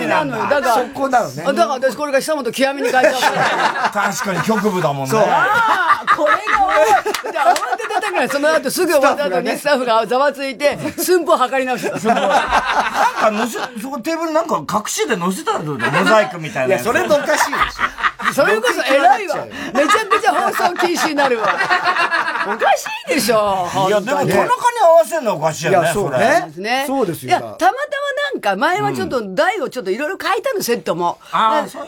みなのよ。だから、そこなのねあだから私これが久本極みに変えちゃう。確かに局部だもんね。そうああ、これが重い。で、慌ててたから、その後すぐ終わった後にスタッフがざわついて、寸法測り直した。なんか乗せ、そこテーブルなんか隠しで乗せたらどうだ？よモザイクみたいいや、なやつ。それもおかしいでしょ。それこそ偉いわ。めちゃくちゃ放送禁止になるわ。おかしいでしょ。いや、でも田中に合わせるのはおかしいよね。いやそうねれそうですね。そうですよいや、たまたまなんか、前はちょっと台をちょっといろいろ変えたの、セットも。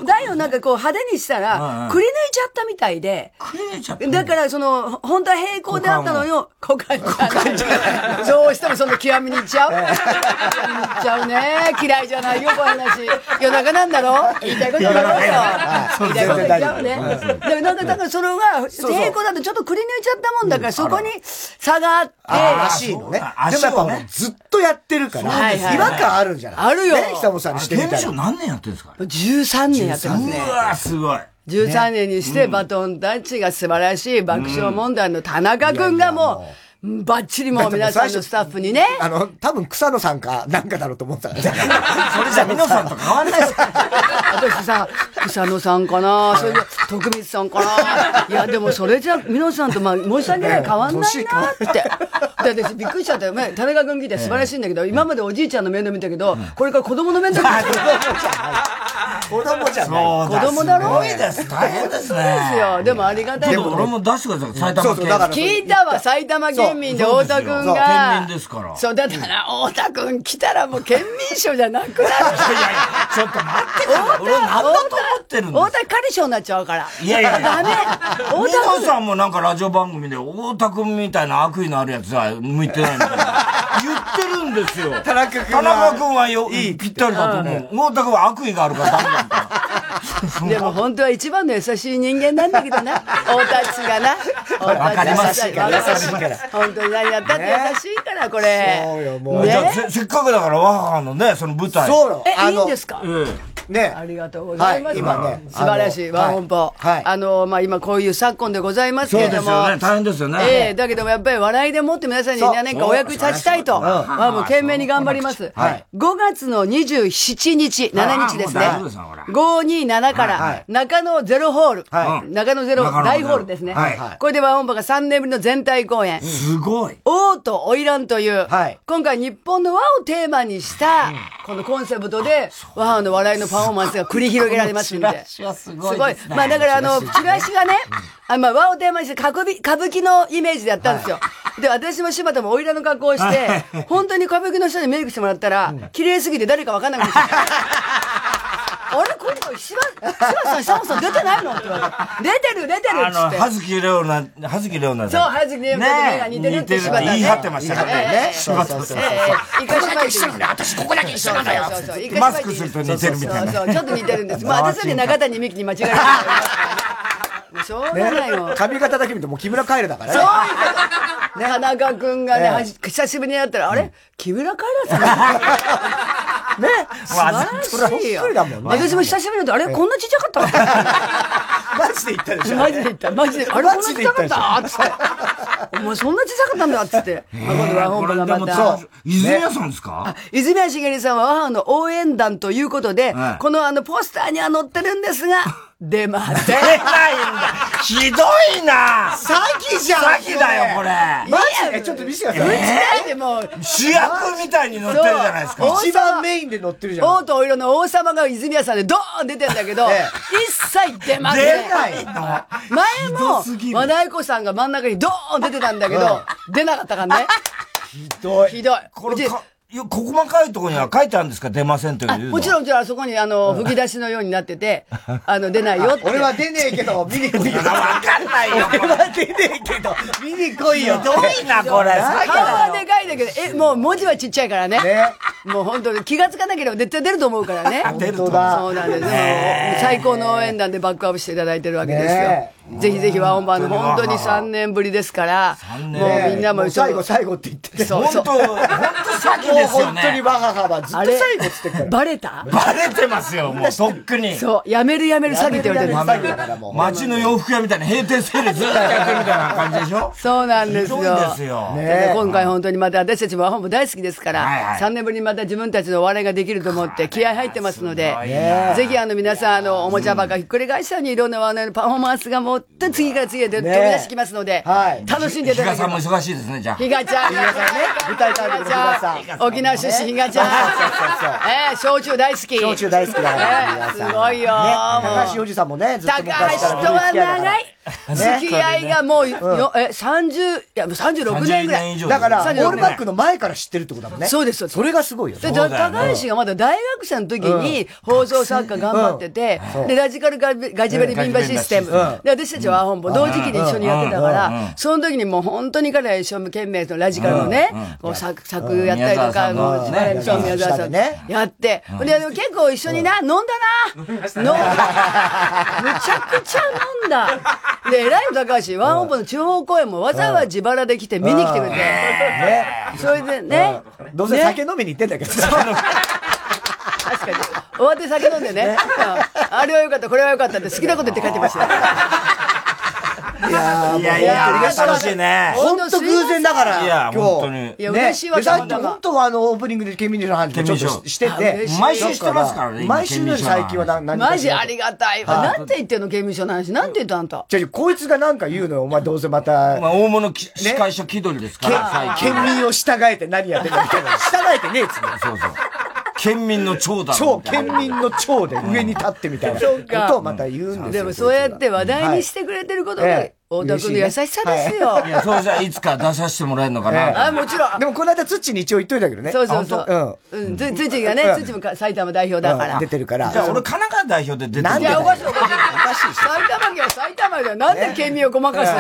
台をなんかこう派手にしたらん、くり抜いちゃったみたいで。くり抜いちゃっただから、その、本当は平行であったのよ、股間じゃない。どうしてもその極みに行っちゃう極みに行っちゃうね。嫌いじゃないよ、こういう話。夜中なんだろ？言いたいこと言うよ。言いたいね。でもなん。か、だからそれが、平行だとちょっとくり抜いちゃったもんだから、そこに差があって、らしいのね。でもやっぱもうずっとやってるから、違和感あるんじゃない？あるよ。ね、久本さんにしてみたら。何年やってるんですか？13年やってますね。うわすごい。13年にしてバトンタッチが素晴らしい爆笑問題の田中くんがもう、バッチリもう皆さんのスタッフにね。あの、多分草野さんかなんかだろうと思ってたからね。それじゃ皆さんと変わんないです 私さ、草野さんかなそれで、徳光さんかないや、でもそれじゃ、皆さんとまあ、申し訳ない、変わんないなって。で、私びっくりしちゃったよ。ね田中君聞いて素晴らしいんだけど、今までおじいちゃんの面倒見たけど、これから子供の面倒見て子供じゃない。子供だろすごいです。大変ですそうですね。よ。でもありがたいでも俺も出してください。埼玉県。聞いたわ、埼玉県民で太田くんそうが。県民ですからそう、だったら、太田くん来たらもう県民賞じゃなくなる。ちょっと待ってください。俺何だと思ってるんです太田彼賞になっちゃうから。いやいやいや。ダメ。太田皆さんもなんかラジオ番組で、太田君みたいな悪意のあるやつは向いてないみたいな。言ってるんですよ。田中君は田中君はよ、ぴったりだと思う。太田君は悪意があるからダメなんだ。でも本当は一番の優しい人間なんだけどな。大田ちがな。わかります優しいから。本当に何やったって優しいから、これ。そうよ、もう。せせっかくだから、我がのね、その舞台。そうよ。え、いいんですか？ね。ありがとうございます。はい今ね素晴らしい、あのワンオンポ。はいあの、まあ、今こういう昨今でございますけれども。そうですよね大変ですよねええだけどもやっぱり笑いでもって皆さんに何かお役に立ちたいと。うんまあ、もう懸命に頑張ります。はい5月の27日、7日ですねあもう大丈夫ですよこれ。527かはらい、中野ゼロホール。は中野ゼロ中野ゼロ大ホールですね。はいこれでワンオンポが3年ぶりの全体公演。すごい。王と花魁という、はい。今回日本の和をテーマにした、このコンセプトで、和の笑いのパフォーマンスが繰り広げられますんで。チラシはすすごいですね。まあだからあの、チラシがね、あまあ和をテーマにして歌舞伎歌舞伎のイメージでやったんですよ。で、私も柴田も花魁の格好をして、本当に歌舞伎の人にメイクしてもらったら、綺麗すぎて誰かわかんなくなっちゃった。あれ今回柴柴田さん、久本さん出てないのって言われて。出てる出てるあの、っつって。葉月レオナ、葉月レオナそう、葉月レオナが似てるって柴田ね。言い張ってましたからええね。そうそうそうそう。ええ、一回柴田私ここだけ一緒なんだよ。マスクすると似てるみたいな。そうちょっと似てるんです。まあ、私で中谷美紀に間違えられた。しょうがないよ。髪型だけ見てもう木村カエラだからそうね。いうこと。田中くんがね、久しぶりに会ったら、あれ木村カエラさんね素晴らしいよ。だもんね私も久しぶりに会ったら、あれこんなちっちゃかった マジで言ったでしょ。マジで言った。マジで。あれ、こんなちっちゃかった？つって。お前そんな小さかったんだ？っつって。まあ今度は本部がまた。そう。泉谷さんですか？泉谷しげりさんは母の応援団ということで、はいこのあのポスターには載ってるんですが、出ません。出ないんだ。ひどいな詐欺じゃん詐欺だよ、これ。マジで？ちょっと見せてください。なんてもう、主役みたいに乗ってるじゃないですか。一番メインで乗ってるじゃん。王とお色の王様が泉谷さんでドーン出てんだけど、え一切出ません。出ないの？前も、和田愛子さんが真ん中にドーン出てたんだけど、出なかったからね。ひどい。ひどい。うちこれか、いやこ細かいところには書いてあるんですか？出ませんという。もちろんもちろんあそこにあの、吹き出しのようになってて、あの、出ないよって。俺は出ねえけど、見に来いよ。わかんないよ。俺は出ねえけど、見に来いよ。ひどいな、これ。顔はでかいんだけど、え、もう文字はちっちゃいからね。ね。もう本当に気がつかなければ絶対出ると思うからね。本当だ。そうなんです。もう最高の応援団でバックアップしていただいてるわけですよね。ぜひぜひ和音版の本当に。3年ぶりですから、もうみんなもう最後最後って言ってて。そう。そう本当、本当詐欺ですよもう本当にね。わがははずっと最後っつってっから。バレた？バレてますよ、もう、とっくに。そう、やめるやめる詐欺って言われてる。んです詐欺だからもう。街の洋服屋みたいな閉店セールずっとやってるみたいな感じでしょ？そうなんですよ。ですよ。今回本当にまた私たちも和本部大好きですから、はいはい。3年ぶりにまた自分たちのお笑いができると思って気合入ってますので、ねぜひあの皆さん、あの、おもちゃばかひっくり返したようにいろんなお笑いのパフォーマンスがもっと次から次へと飛び出してきますので、はい楽しんでい比嘉さんもただければ。忙しいですね、じゃあ。ひがちゃん、ひがちゃんね。舞台タイムの比嘉さんひがちゃん沖縄出身ひがちゃん。ええ焼酎大好き。焼酎大好きだから、すごいよ。高橋おじさんもね、ずっと高昔から橋とは長い。付き合いがもう、よえ、30、いや、もう36年ぐらい。だから、オ36ールバックの前から知ってるってことだもんね。そうです、そうです。それがすごいよね。で、高橋がまだ大学生の時に放送作家頑張っててうん、で、ラジカルガジガジベリビンバシステム。うん。で、私たちは本部同時期に一緒にやってたかうん。ら、その時にもう本当に彼は一生懸命そのラジカルのね、こう作、作やったりとか、もう、ね。そう宮沢さんね。やって。で、でも結構一緒にな、飲んだな。飲んだ。むちゃくちゃ飲んだ。で、偉いの高橋、ワンオンポの地方公演もわざわざ自腹で来て見に来てくれて。ね。それでね。どうせ酒飲みに行ってんだけど。確かに。終わって酒飲んでね。うんあれはよかった、これはよかったって好きなこと言って帰ってましたよ。いやいやいや楽しいね本当偶然だから、いや今日。本当にいや嬉しいわでさっき本当はあの、オープニングでケンミンの話もちょっとしてあて毎週してますからね。毎週のより最近は何マジありがたいわ。はいなんて言ってんの、刑務所の話。なんて言ったあんた。じゃあこいつがなんか言うのよ。お前どうせまた。まあ、大物き司会者気取りですから、最近県民を従えて何やってんのみたいな。従えてねえっつうの。そうそう。県民の長だろ超、県民の長で上に立ってみたいなことをまた言うんですよ。でもそうやって話題にしてくれてることがはい、太田君の優しさですよ。いや、そうじゃいつか出させてもらえるのかな。あ、もちろん。でもこの間、ツッチに一応言っといたけどね。そうそうそううん。つ、つちがね、うんつちもか埼玉代表だから。出てるから。じゃあ俺神奈川代表で出てるなんでだよいや、おかしいおかしい。埼玉県は埼玉だよ。なんで県民をごまかすの？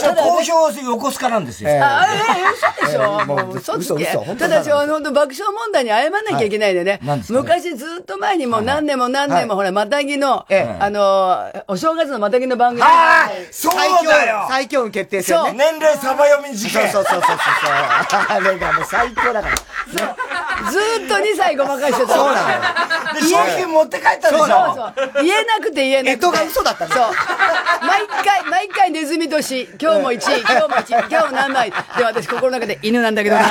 じゃあ公表は横須賀なんですよ。あ、ええ、嘘でしょ？もう嘘つ嘘けただし、あの、爆笑問題に謝んなきゃいけないんでね何です。かね？昔ずっと前にもう何年も何年も、ほら、またぎの、ええあの、お正月のまたぎの番組。ああそう最強だよ最強運決定戦ね。年齢サバ読み事件。そうそうそうそうそう。あれがもう最強だから。ずーっと2歳ごまかしてた。そうなのよで、商品持って帰ったでしょ。そうそう。言えなくて言えなくて。干支が嘘だったそう。毎回、毎回ネズミ年。今日も1位、今日も1位、今日も何枚。で、私心の中で犬なんだけどな。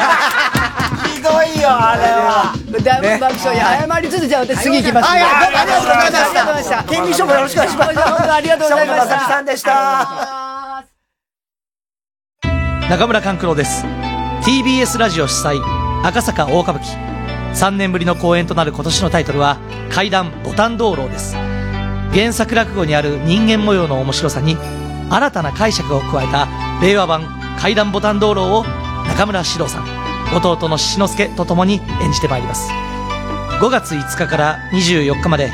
ひどいよ、あれは。だいぶ爆笑に謝りつつ、じゃあ私次行きます。ありがとうございました。ありがとうございました。県民賞もよろしくお願いします本当にありがとうございました。さんでした中村勘九郎です。TBS ラジオ主催赤坂大歌舞伎。3年ぶりの公演となる今年のタイトルは怪談ボタン道路です。原作落語にある人間模様の面白さに新たな解釈を加えた令和版怪談ボタン道路を中村獅童さん弟の獅之助と共に演じてまいります。5月5日から24日まで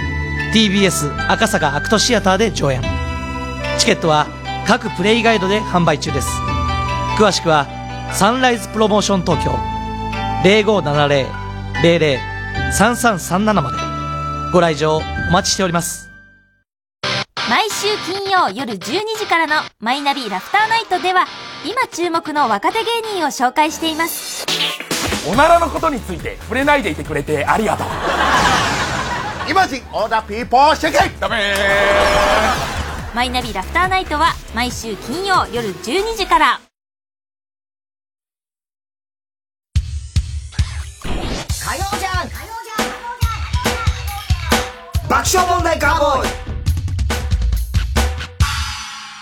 TBS 赤坂アクトシアターで上演。チケットは各プレイガイドで販売中です。詳しくはサンライズプロモーション東京。0570-00-3337まで。ご来場お待ちしております。毎週金曜夜12時からのマイナビラフターナイトでは今注目の若手芸人を紹介しています。おならのことについて触れないでいてくれてありがとう。イマジンオーダーピー。ポーシェケダメマイナビラフターナイトは毎週金曜夜12時から。火曜じゃん。爆笑問題カーボーイ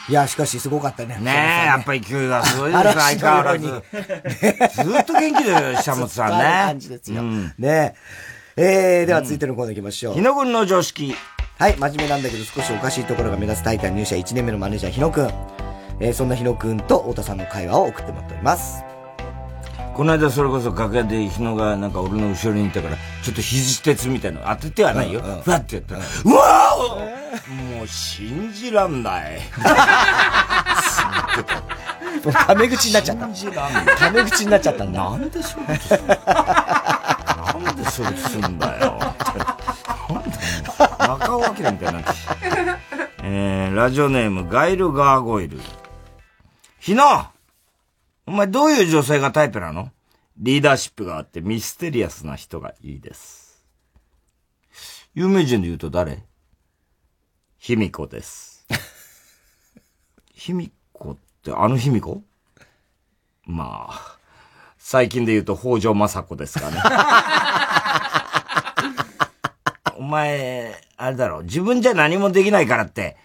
いや、しかしすごかったね。ねえ、やっぱ勢いがすごいです、嵐相変わらず。ずっと元気だよ、久本さんね。ある感じですよ。ねえ。えー、では続いてのコーナー行きましょう。日野軍の常識。はい、真面目なんだけど少しおかしいところが目立つタイタン入社1年目のマネージャー日野くん。えー、そんな日野くんと太田さんの会話を送ってもらっております。この間それこそ楽屋で日野がなんか俺の後ろにいたから、ちょっと肘鉄みたいなの当ててはないよ。ふわってやったら、うわーもう信じらんない。も うタメ口になっちゃった。信じらんない。タメ口になっちゃったんだ。なんでそういうことするなんでそうすんだよ。中尾明みたいになえー、ラジオネーム、ガイル・ガーゴイル。ひなお前どういう女性がタイプなの？リーダーシップがあってミステリアスな人がいいです。有名人で言うと誰？卑弥呼です。卑弥呼ってあの卑弥呼？まあ、最近で言うと北条政子ですかね。お前、あれだろ、自分じゃ何もできないからって、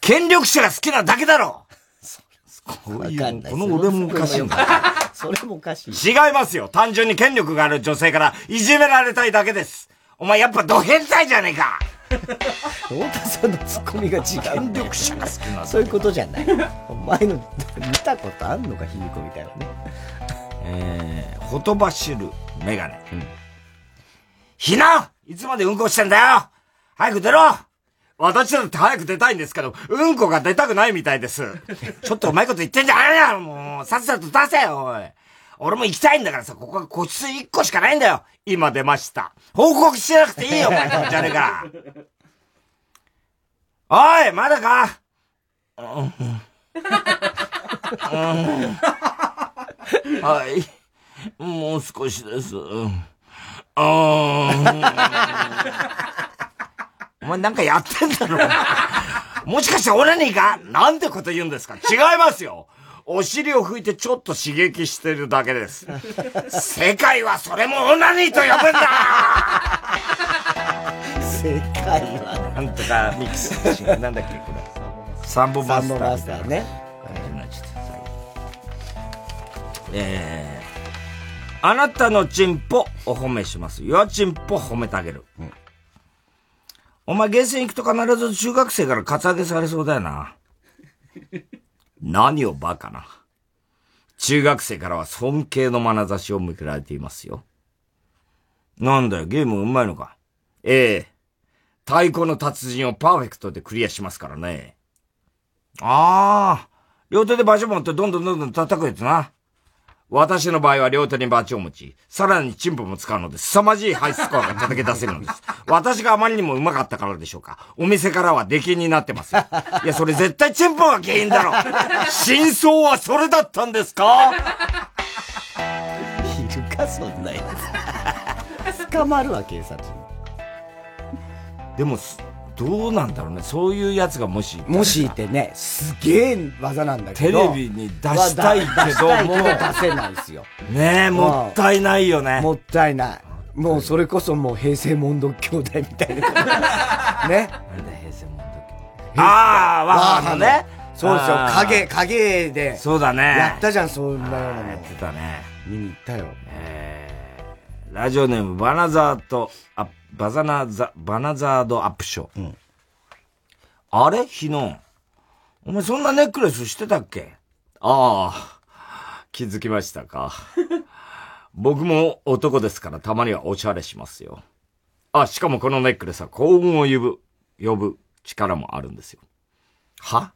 権力者が好きなだけだろこういう、この俺もおかしいんだ。それもおかしい。違いますよ。単純に権力がある女性からいじめられたいだけです。お前やっぱド変態じゃねえか太田さんのツッコミが違う、権力者が好きなそういうことじゃない。お前の見たことあんのか、卑弥呼みたいなね。えー、ほとばしるメガネ。ひないつまでうんこしてんだよ早く出ろ私だって早く出たいんですけど、うんこが出たくないみたいです。ちょっとうまいこと言ってんじゃないよもう、さっさと出せよ、おい。俺も行きたいんだからさ、ここは個室1個しかないんだよ。今出ました。報告しなくていいよ、お前気持ち悪いから。おい、まだか？うんうんはい。もう少しです。うんあーお前なんかやってんだろ もしかしてオナニーかなんてこと言うんですか違いますよお尻を拭いてちょっと刺激してるだけです。世界はそれもオナニーと呼ぶんだ世界は。なんとかミックス。なんだっけこれ。サンボマスター。サンボマスターね。えーあなたのチンポお褒めします。よチンポ褒めてあげる。お前、ゲーセン行くと必ず中学生からカツアゲされそうだよな。何をバカな。中学生からは尊敬の眼差しを向けられていますよ。なんだよ、ゲームうまいのか。ええ太鼓の達人をパーフェクトでクリアしますからね。ああ、両手でバチを持ってどんどんどんどん叩くやつな。私の場合は両手にバチを持ち、さらにチンポも使うので、凄まじいハイスコアが叩き出せるのです。私があまりにも上手かったからでしょうか。お店からは出禁になってますよ。いや、それ絶対チンポが原因だろ。真相はそれだったんですか？いるか、そんなやつ。捕まるわ、警察に。でも、どうなんだろうね。そういうやつがもし。もしいてね、すげえ技なんだけテど。レビに出したいけども。出せないですよ。ねえ、もったいないよね。もったいない。もうそれこそもう平成モンド兄弟みたいな。ね。なんで平成モンドああ、わかるね。そうですよ。影、影で。そうだねやったじゃん、そんなようなの。やってたね。見に行ったよ。ラジオネーム、バナザード、あ、バザナザ、バナザードアップショー。うんあれ？昨日。お前そんなネックレスしてたっけ？ああ、気づきましたか。僕も男ですからたまにはおしゃれしますよ。あ、しかもこのネックレスは幸運を呼ぶ、呼ぶ力もあるんですよ。は？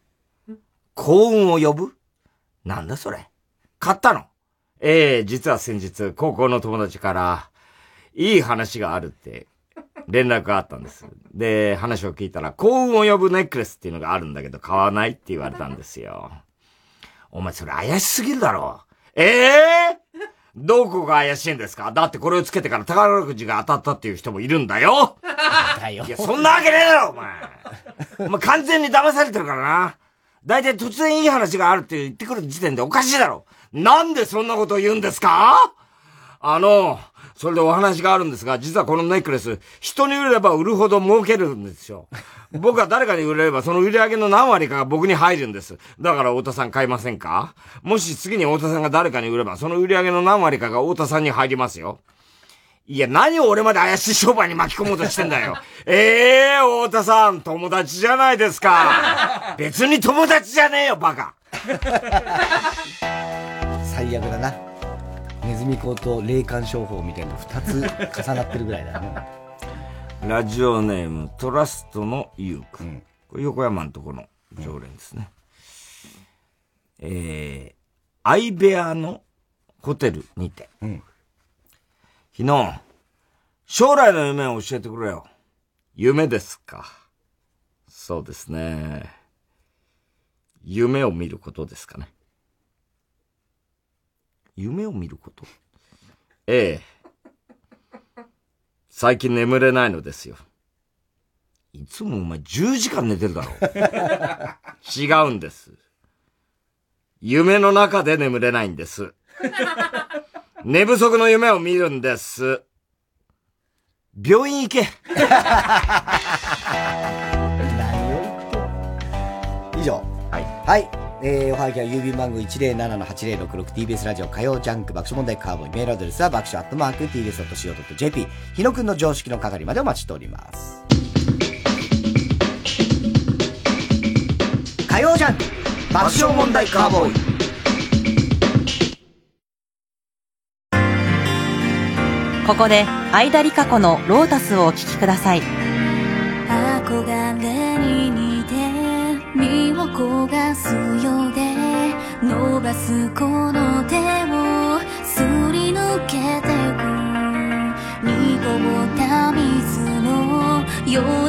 幸運を呼ぶ？なんだそれ？買ったの？ええ実は先日、高校の友達から、いい話があるって、連絡があったんです。で、話を聞いたら、幸運を呼ぶネックレスっていうのがあるんだけど、買わないって言われたんですよ。お前それ怪しすぎるだろ。ええどこが怪しいんですか？だってこれをつけてから宝くじが当たったっていう人もいるんだよだよ。いや、そんなわけねえだろ、お前。お前完全に騙されてるからな。だいたい突然いい話があるって言ってくる時点でおかしいだろ。なんでそんなことを言うんですか？あの、それでお話があるんですが、実はこのネックレス、人に売れば売るほど儲けるんですよ。僕は誰かに売れれば、その売り上げの何割かが僕に入るんです。だから太田さん買いませんか？もし次に太田さんが誰かに売れば、その売り上げの何割かが太田さんに入りますよ。いや、何を俺まで怪しい商売に巻き込もうとしてんだよ。え えー、太田さん、友達じゃないですか。別に友達じゃねえよ、バカ。最悪だな。ネズミ講と霊感商法みたいなの二つ重なってるぐらいだね。ラジオネーム、トラストのユーク。これ横山のとこの常連ですね。えー、相部屋のホテルにて。昨日、将来の夢を教えてくれよ。夢ですか。そうですね。夢を見ることですかね。夢を見ることええ。最近眠れないのですよ。いつもお前10時間寝てるだろ。違うんです。夢の中で眠れないんです。寝不足の夢を見るんです。病院行け。以上。はい。はい。えー、おはぎは郵便番号 107-8066TBS ラジオ火曜ジャンク爆笑問題カーボーイメールアドレスは爆笑アットマーク TBS.CO.JP 日野くんの常識の係までお待ちしております。火曜ジャンク爆笑問題カーボーイ。ここで相田理香子の「ロータス」をお聴きください。焦がすようで伸ばすこの手をすり抜けてく。濁った水のよう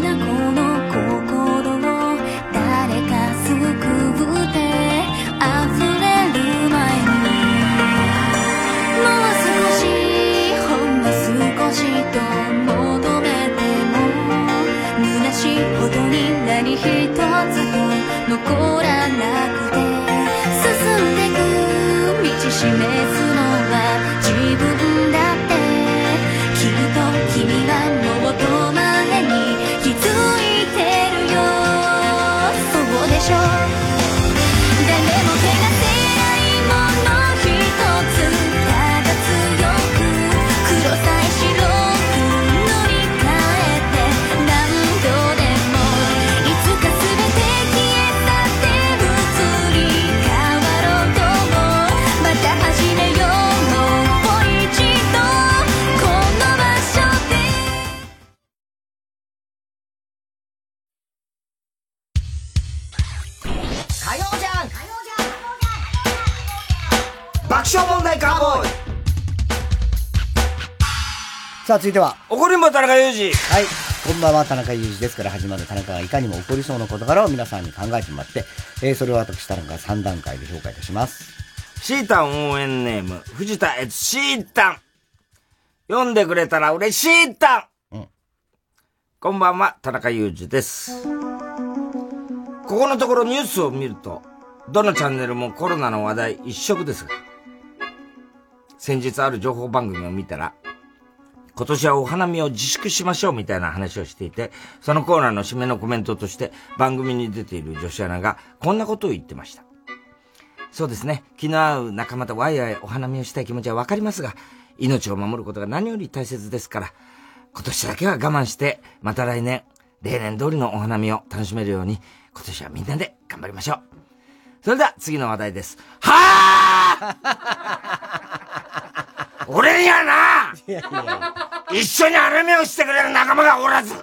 さあ続いては怒りんぼ田中裕二はいこんばんは田中裕二ですから始まる田中がいかにも起こりそうな事柄を皆さんに考えてもらって、えー、それを私田中が3段階で評価いたしますシータン応援ネーム、藤田悦シータン。読んでくれたら嬉しいタン。こんばんは、田中裕二です。ここのところニュースを見ると、どのチャンネルもコロナの話題一色ですが、先日ある情報番組を見たら、今年はお花見を自粛しましょうみたいな話をしていて、そのコーナーの締めのコメントとして番組に出ている女子アナがこんなことを言ってました。そうですね。気の合う仲間とワイワイお花見をしたい気持ちはわかりますが、命を守ることが何より大切ですから、今年だけは我慢して、また来年、例年通りのお花見を楽しめるように、今年はみんなで頑張りましょう。それでは次の話題です。はあ俺にはな一緒に花見をしてくれる仲間がおらず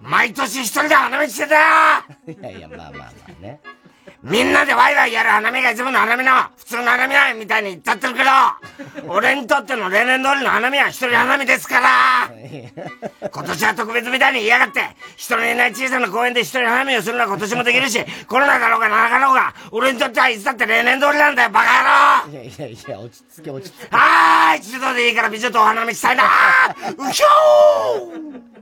毎年一人で花見してたよいやいや、まあまあまあね。みんなでワイワイやる花見がいつもの花見の普通の花見だみたいに言っちゃってるけど、俺にとっての例年通りの花見は一人花見ですから。今年は特別みたいに言いやがって、人のいない小さな公園で一人花見をするのは今年もできるし、コロナだろうがなかろうが、俺にとってはいつだって例年通りなんだよ、バカ野郎。いやいやいや、落ち着け落ち着け。はーい、一度でいいから美女とお花見したいなうひょー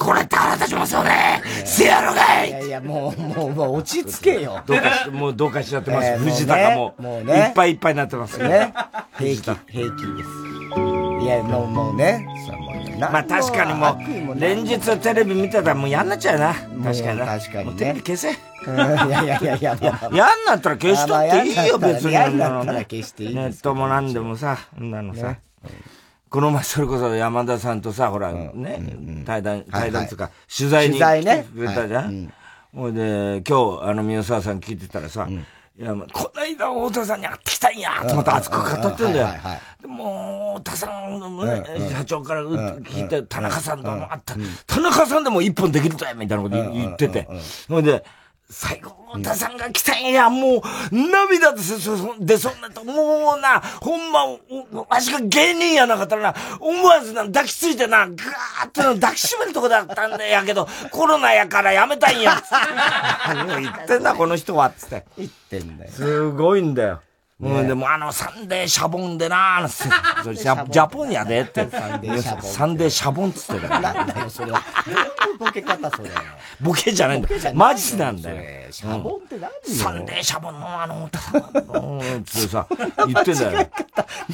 これたたちもそうねせやろがいいやいや、もう、もう、もう落ち着けよ。どうかし、もうどうかしちゃってます。えー藤田がもう、もうねいっぱいいっぱいになってますね。平気、平気です。いや、もう、もうね。まあ確かにもう、連日テレビ見てたらもう嫌になっちゃうな。確かにな。確かにねもうテレビ消せ。うんいやいやいやいやいや。嫌になったら消しとっていいよ、別に。嫌になったら消していいネットもなんでもさ、なのさね。この前それこそ山田さんとさ、ほら、ね、対談、対談つうかはい、取材に取材ね。来てくれたじゃはい。ん。ほいで、今日、あの、宮沢さん聞いてたらさ、いや、こないだ太田さんに会ってきたんや、と思って熱く語ってんだよ。でもう、太田さんの社長からう聞いて、田中さんともあった。うん。田中さんでも一本できるとや、みたいなこと言ってて。ほいで、最後、太田さんが来たんや、もう、涙でそそ出そうになった。もうな、ほんま、おわしが芸人やなかったらな、思わずな、抱きついてな、ぐーってな抱きしめるとこだったんだやけど、コロナやからやめたいんや。何を言ってんだ、この人は、つって。言ってんだよ。すごいんだよ。ねうん、でもあの、サンデーシャボンでな、それジャポンやでって。サンデーシャボンサンデーシャボンっつってたから。なんだよ、それは。ボケ方、それ。ボケじゃないんだマジなんだよ。シャボンって何よサンデーシャボンのあの、うんつってさ、言ってんだよ。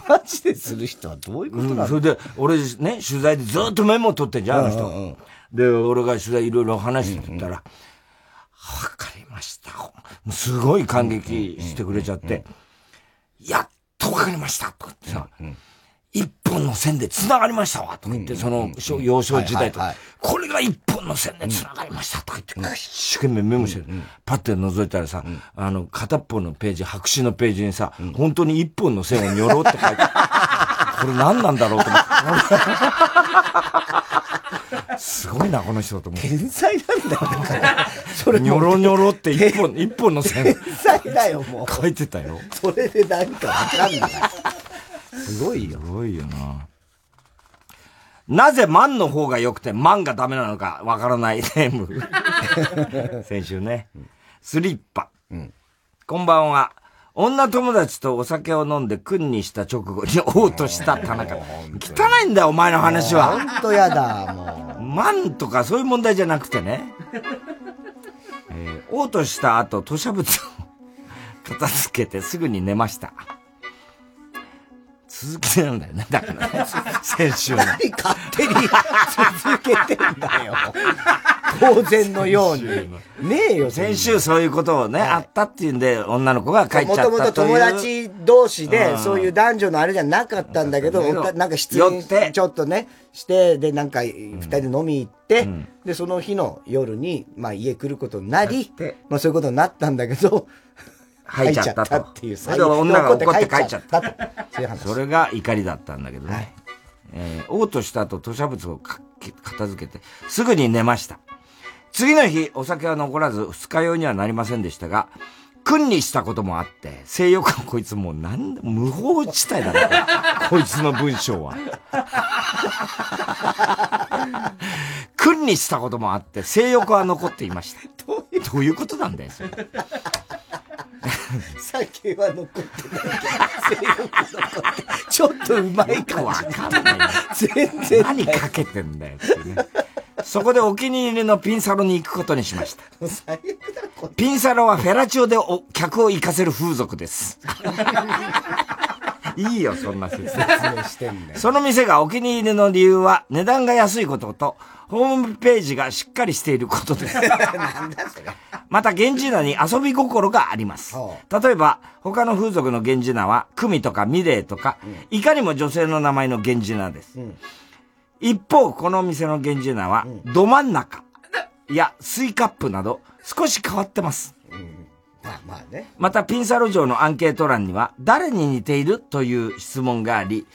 マジでする人はどういうことなうん、のそれで、俺ね、取材でずっとメモ取ってんじゃん、あの人。うんうんうんで、俺が取材いろいろ話してたら、わ、かりました。すごい感激してくれちゃって、やっとわかりましたとかってさ、一本の線で繋がりましたわとか言って、その小幼少時代とはいはい、これが一本の線で繋がりましたとか言って、一生懸命メモしてる。パッて覗いたらさ、あの、片っぽのページ、白紙のページにさ、本当に一本の線をにょろって書いてこれ何なんだろうと思って。すごいな、この人と思って。天才なんだよ、だから。それニョロニョロって一本、一本の線。天才だよ、もう。書いてたよ。それで何かわかんない。すごいよ。すごいよな。なぜ万の方が良くて万がダメなのかわからないネーム。先週ね。スリッパ。こんばんは。女友達とお酒を飲んで君にした直後に嘔吐した田中。汚いんだよ、お前の話は。ほんとやだ、もう。万とかそういう問題じゃなくてね。えー、嘔吐した後、吐砂物を 片付けてすぐに寝ました。続きなんだよね。だからね。先週の。何勝手に続けてんだよ。当然のように。ねえよ、先週そういうことをね、あったっていうんで、女の子が帰っちゃったという。もともと友達同士で、そういう男女のあれじゃなかったんだけど、なんか失恋ちょっとね、して、で、なんか、二人で飲み行って、で、その日の夜に、まあ家来ることになり、まあそういうことになったんだけど、入っちゃったと。っていう女が怒って帰っちゃった。と。それが怒りだったんだけどね。えー、嘔吐した後、吐砂物を片付けて、すぐに寝ました。次の日、お酒は残らず、二日酔いにはなりませんでしたが、君にしたこともあって、性欲はこいつもうなんで、無法地帯だね。こいつの文章は。君にしたこともあって、性欲は残っていました。どういうことなんだよ、それ。酒は残ってないけちょっとうまい感わかんない。全然。何かけてんだよってね。そこでお気に入りのピンサロに行くことにしました。ピンサロはフェラチオでお客を行かせる風俗です。いいよ、そんな説明してんだよ。その店がお気に入りの理由は値段が安いことと、ホームページがしっかりしていることです。また、源氏名に遊び心があります。例えば、他の風俗の源氏名は、久美とか美玲とか、いかにも女性の名前の源氏名です。一方、このお店の源氏名は、ど真ん中、いや、スイカップなど、少し変わってます。まあまあね。また、ピンサロ嬢のアンケート欄には、誰に似ているという質問があり、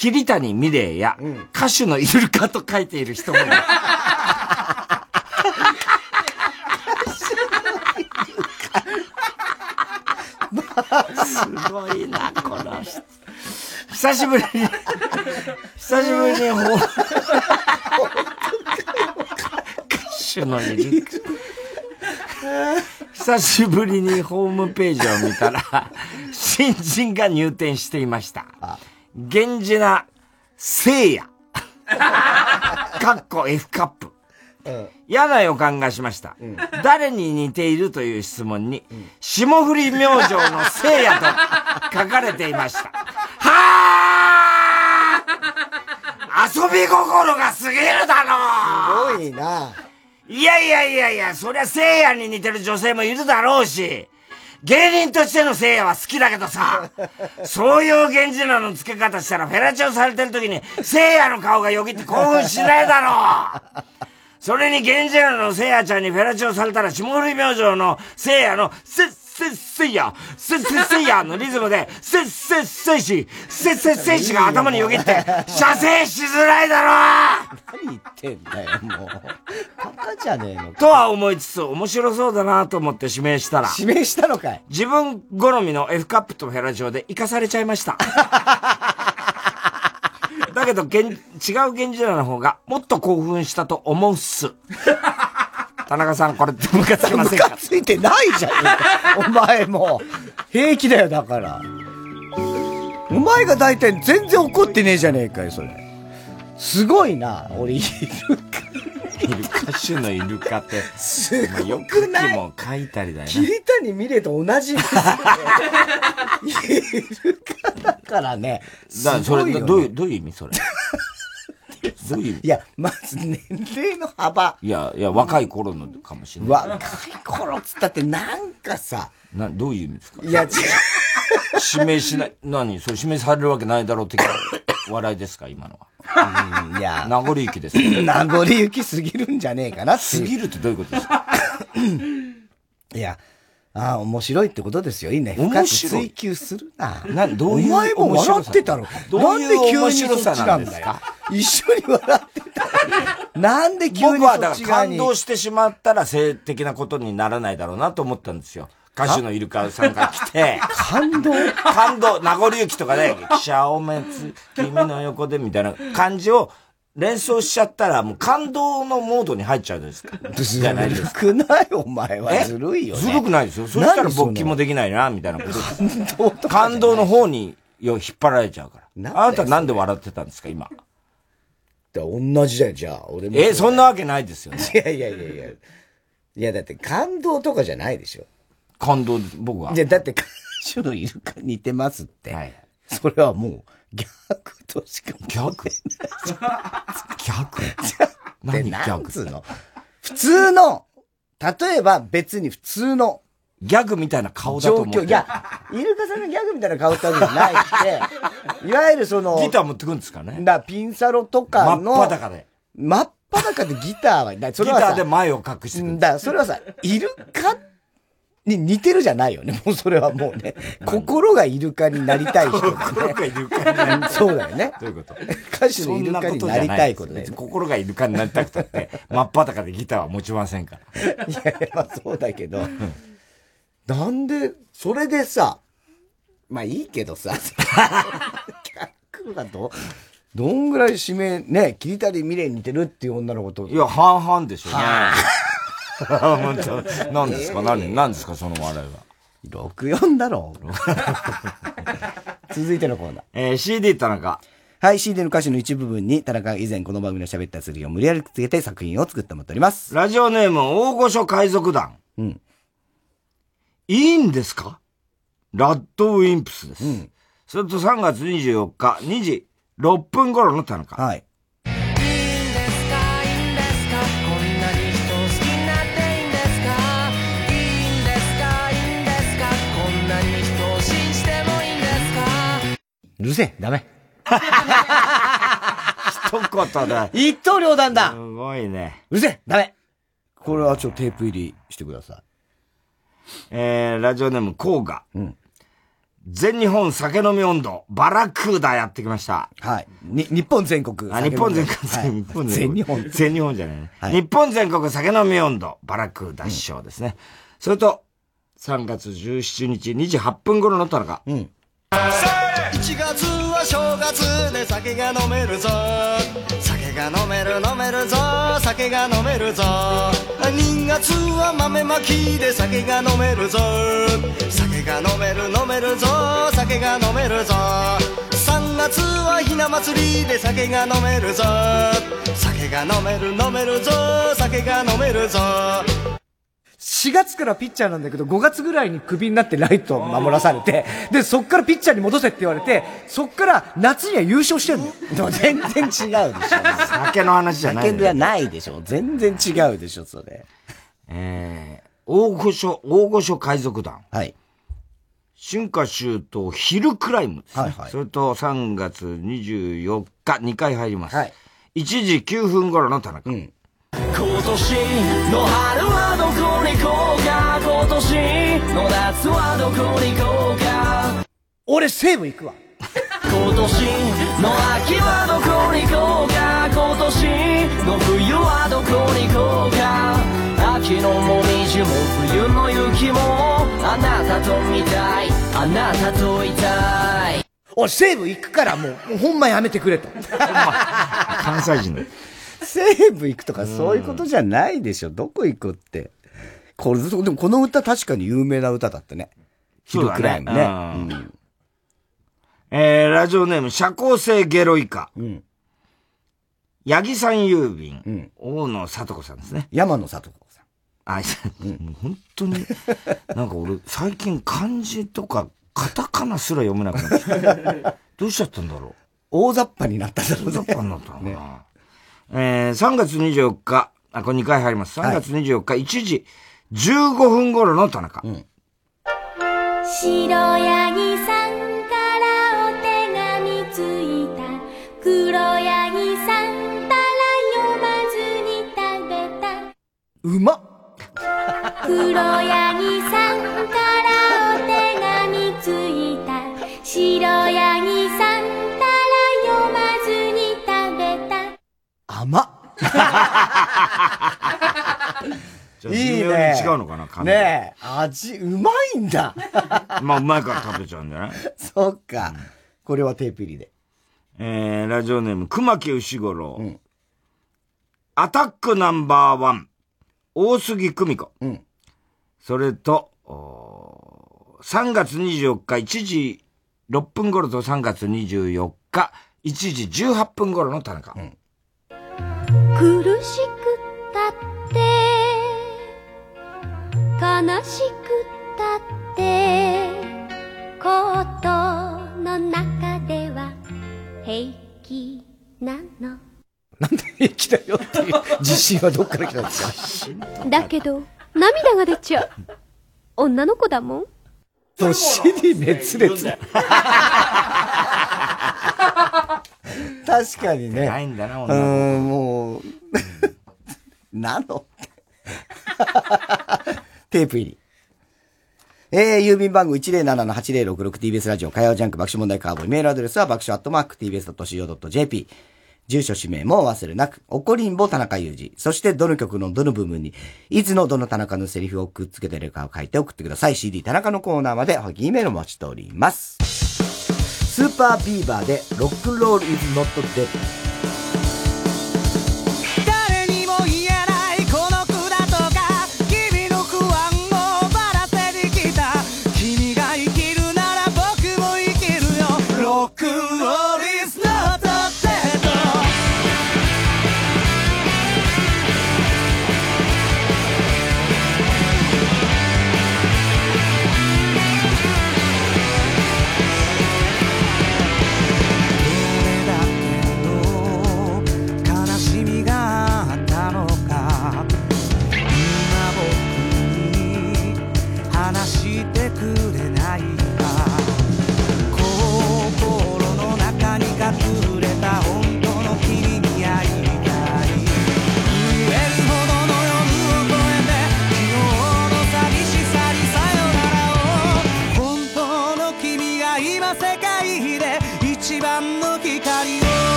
桐谷美玲や、歌手のイルカと書いている人もいる。すごいな、この人。久しぶりに、久しぶりに、ほ、歌手のイルカ。久しぶりにホームページを見たら、新人が入店していました。源氏な、聖夜。かっこ F カップ。嫌な予感がしました。誰に似ているという質問に、霜降り明星の聖夜と書かれていました。はぁ遊び心が過ぎるだろすごいな。いやいやいやいや、そりゃ聖夜に似てる女性もいるだろうし、芸人としての聖夜は好きだけどさ、そういう源氏名の付け方したらフェラチオされてる時に聖夜の顔がよぎって興奮しないだろう。それに源氏名の聖夜ちゃんにフェラチオされたら下降り明星の聖夜のせっせっせいや、せっせっせいやのリズムで、せっせっせいし、せっせっせいしが頭によぎって、射精しづらいだろ何言ってんだよ、もう。バカじゃねえのとは思いつつ、面白そうだなと思って指名したら。指名したのかい自分好みの F カップとフェラチオで生かされちゃいました。だけど、違う源氏名の方がもっと興奮したと思うっす。田中さん、これってムカつきませんか？ムカついてないじゃん。お前も。平気だよ、だから。お前が大体全然怒ってねえじゃねえかよ、それ。すごいな、俺、イルイルカ種のイルカって。すごくない？よくも書いたりだよね。桐谷美玲と同じですよね。イルカだからね。だからそれ、どういう、どういう意味それ？どういういや、まず年齢の幅。いや、いや、若い頃のかもしれない。若い頃っつったってなんかさ。な、どういう意味ですか？いや、違う。指名しない。何？それ指名されるわけないだろうって。笑いですか、今のは。いや。名残雪です。名残雪すぎるんじゃねえかなすぎるってどういうことですか？いや、ああ、面白いってことですよ。いいね。深く追求するな。などういうお前も笑ってたろ？どういうなんで急面にそっちななんんだよ？一緒に笑ってたのに。なんで急に僕はだから。感動してしまったら性的なことにならないだろうなと思ったんですよ。歌手のイルカさんが来て、感動？感動、名残雪とかで、シャオメツ、君の横でみたいな感じを連想しちゃったら、もう感動のモードに入っちゃうんですか？じゃないですか。ずるくない？お前はえ？ずるいよね。ずるくないですよ。そしたら勃起もできないな、みたいなことです。感動の方によ引っ張られちゃうから。あなたなんで笑ってたんですか、今？同じだよ、じゃあ。俺も。え、そんなわけないですよね。いやいやいやいや。いや、だって感動とかじゃないでしょ。感動です、僕は。いや、だって歌手のイルカ似てますって。それはもう、逆としか逆？逆？何 何逆つうの？普通の、例えば別に普通の、ギャグみたいな顔だと思って状況。いや、イルカさんがギャグみたいな顔ってわけじゃないって、いわゆるその、ギター持ってくんですかね？だピンサロとかの、真っ裸で。真っ裸でギターは、だそれはさギターで前を隠してくる。だそれはさ、イルカに似てるじゃないよね。もうそれはもうね、心がイルカになりたい人だね。心がイルカになりたいそうだよね。どういうこと？歌手のイルカになりたいことね。心がイルカになりたくたって、真っ裸でギターは持ちませんから。いやいや、まあそうだけど、なんで、それでさ、まあいいけどさ、逆だと、どんぐらい指名、ね、桐谷美玲に似てるっていう女の子と。いや、半々でしょ 何ですか？何、何ですか？その笑いは。64だろう。続いてのコーナー。えー、CD 田中。はい、CD の歌詞の一部分に、田中が以前この番組の喋ったセリフを無理やりつけて作品を作ってもらっております。ラジオネーム、大御所海賊団。うん。いいんですか？ラッドウィンプスです。それと3月24日、2時6分頃の田中。はい。うるせえ、ダメ。一言だ。一刀両断だすごいね。うるせえ、ダメ。これはちょっとテープ入りしてください。えー、ラジオネーム、コーガ。全日本酒飲み温度、バラクーダやってきました。はい。に、日本全国。あ、日本全国、はい 日本全日本。全日本じゃないね。はい日本全国酒飲み温度、バラクーダ師匠ですね。それと、3月17日2時8分頃の田中。うん。1月は正月で酒が飲めるぞ。酒が飲める飲めるぞ。酒が飲めるぞ。2月は豆まきで酒が飲めるぞ。酒が飲める飲めるぞ。酒が飲めるぞ。3月はひな祭りで酒が飲めるぞ。酒が飲める飲めるぞ。酒が飲めるぞ。4月からピッチャーなんだけど、5月ぐらいにクビになってライトを守らされて、で、そっからピッチャーに戻せって言われて、そっから夏には優勝してんのよ。でも全然違うでしょ。酒の話じゃない酒ではないでしょ。全然違うでしょ、それ。えー、大御所、大御所海賊団。はい。春夏秋冬ヒルクライムですね。はいはいそれと3月24日2回入ります。1時9分頃の田中。今年の春はどこに行こうか？今年の夏はどこに行こうか？俺西武行くわ。今年の秋はどこに行こうか？今年の冬はどこに行こうか？秋のもみじも冬の雪もあなたと見たい。あなたといたい。俺西武行くからもう、もうほんまやめてくれと。関西人だ。西武行くとかそういうことじゃないでしょ。どこ行くって。これ、でもこの歌確かに有名な歌だったね。ヒルクライムね。うんえー、ラジオネーム、社交性ゲロイカ。うん。八木さん郵便。大野里子さんですね。山野里子さん。あ、うん、本当に、なんか俺、最近漢字とか、カタカナすら読めなくなってきた。どうしちゃったんだろう。大雑把になったんだろう大雑把になったのかな。えー、3月24日、あ、これ2回入ります。3月24日、1時15分頃の田中。うん、白ヤギさんからお手紙ついた。黒ヤギさんたら読まずに食べた。うまっ黒ヤギさんからお手紙ついた。白ヤギさん甘 いいね。違うのかな感じねえ、味、うまいんだ。まあ、うまいから食べちゃうんじゃないそっか。これはテープ入りで。えー、ラジオネーム、熊木牛五郎。アタックナンバーワン、大杉久美子。それと、おー3月24日1時6分頃と3月24日1時18分頃の田中。苦しくたって悲しくたってコートの中では平気なの。平気だよっていう自信はどっから来たんですか？だけど涙が出ちゃう。女の子だもん。年に熱烈。確かにね。ないんだな、う女の子ーん、もう、なの？テープ入り。えー、郵便番号 107-8066TBS ラジオ火曜ジャンク爆笑問題カーボーイ。メールアドレスは爆笑アットマーク TBS.CO.JP。住所氏名もお忘れなく、怒りんぼ田中裕二。そしてどの曲のどの部分に、いつのどの田中のセリフをくっつけてるかを書いて送ってください。CD 田中のコーナーまで、はぎメールお待ちしております。スーパービーバーで、ロックンロールイズノットデッド。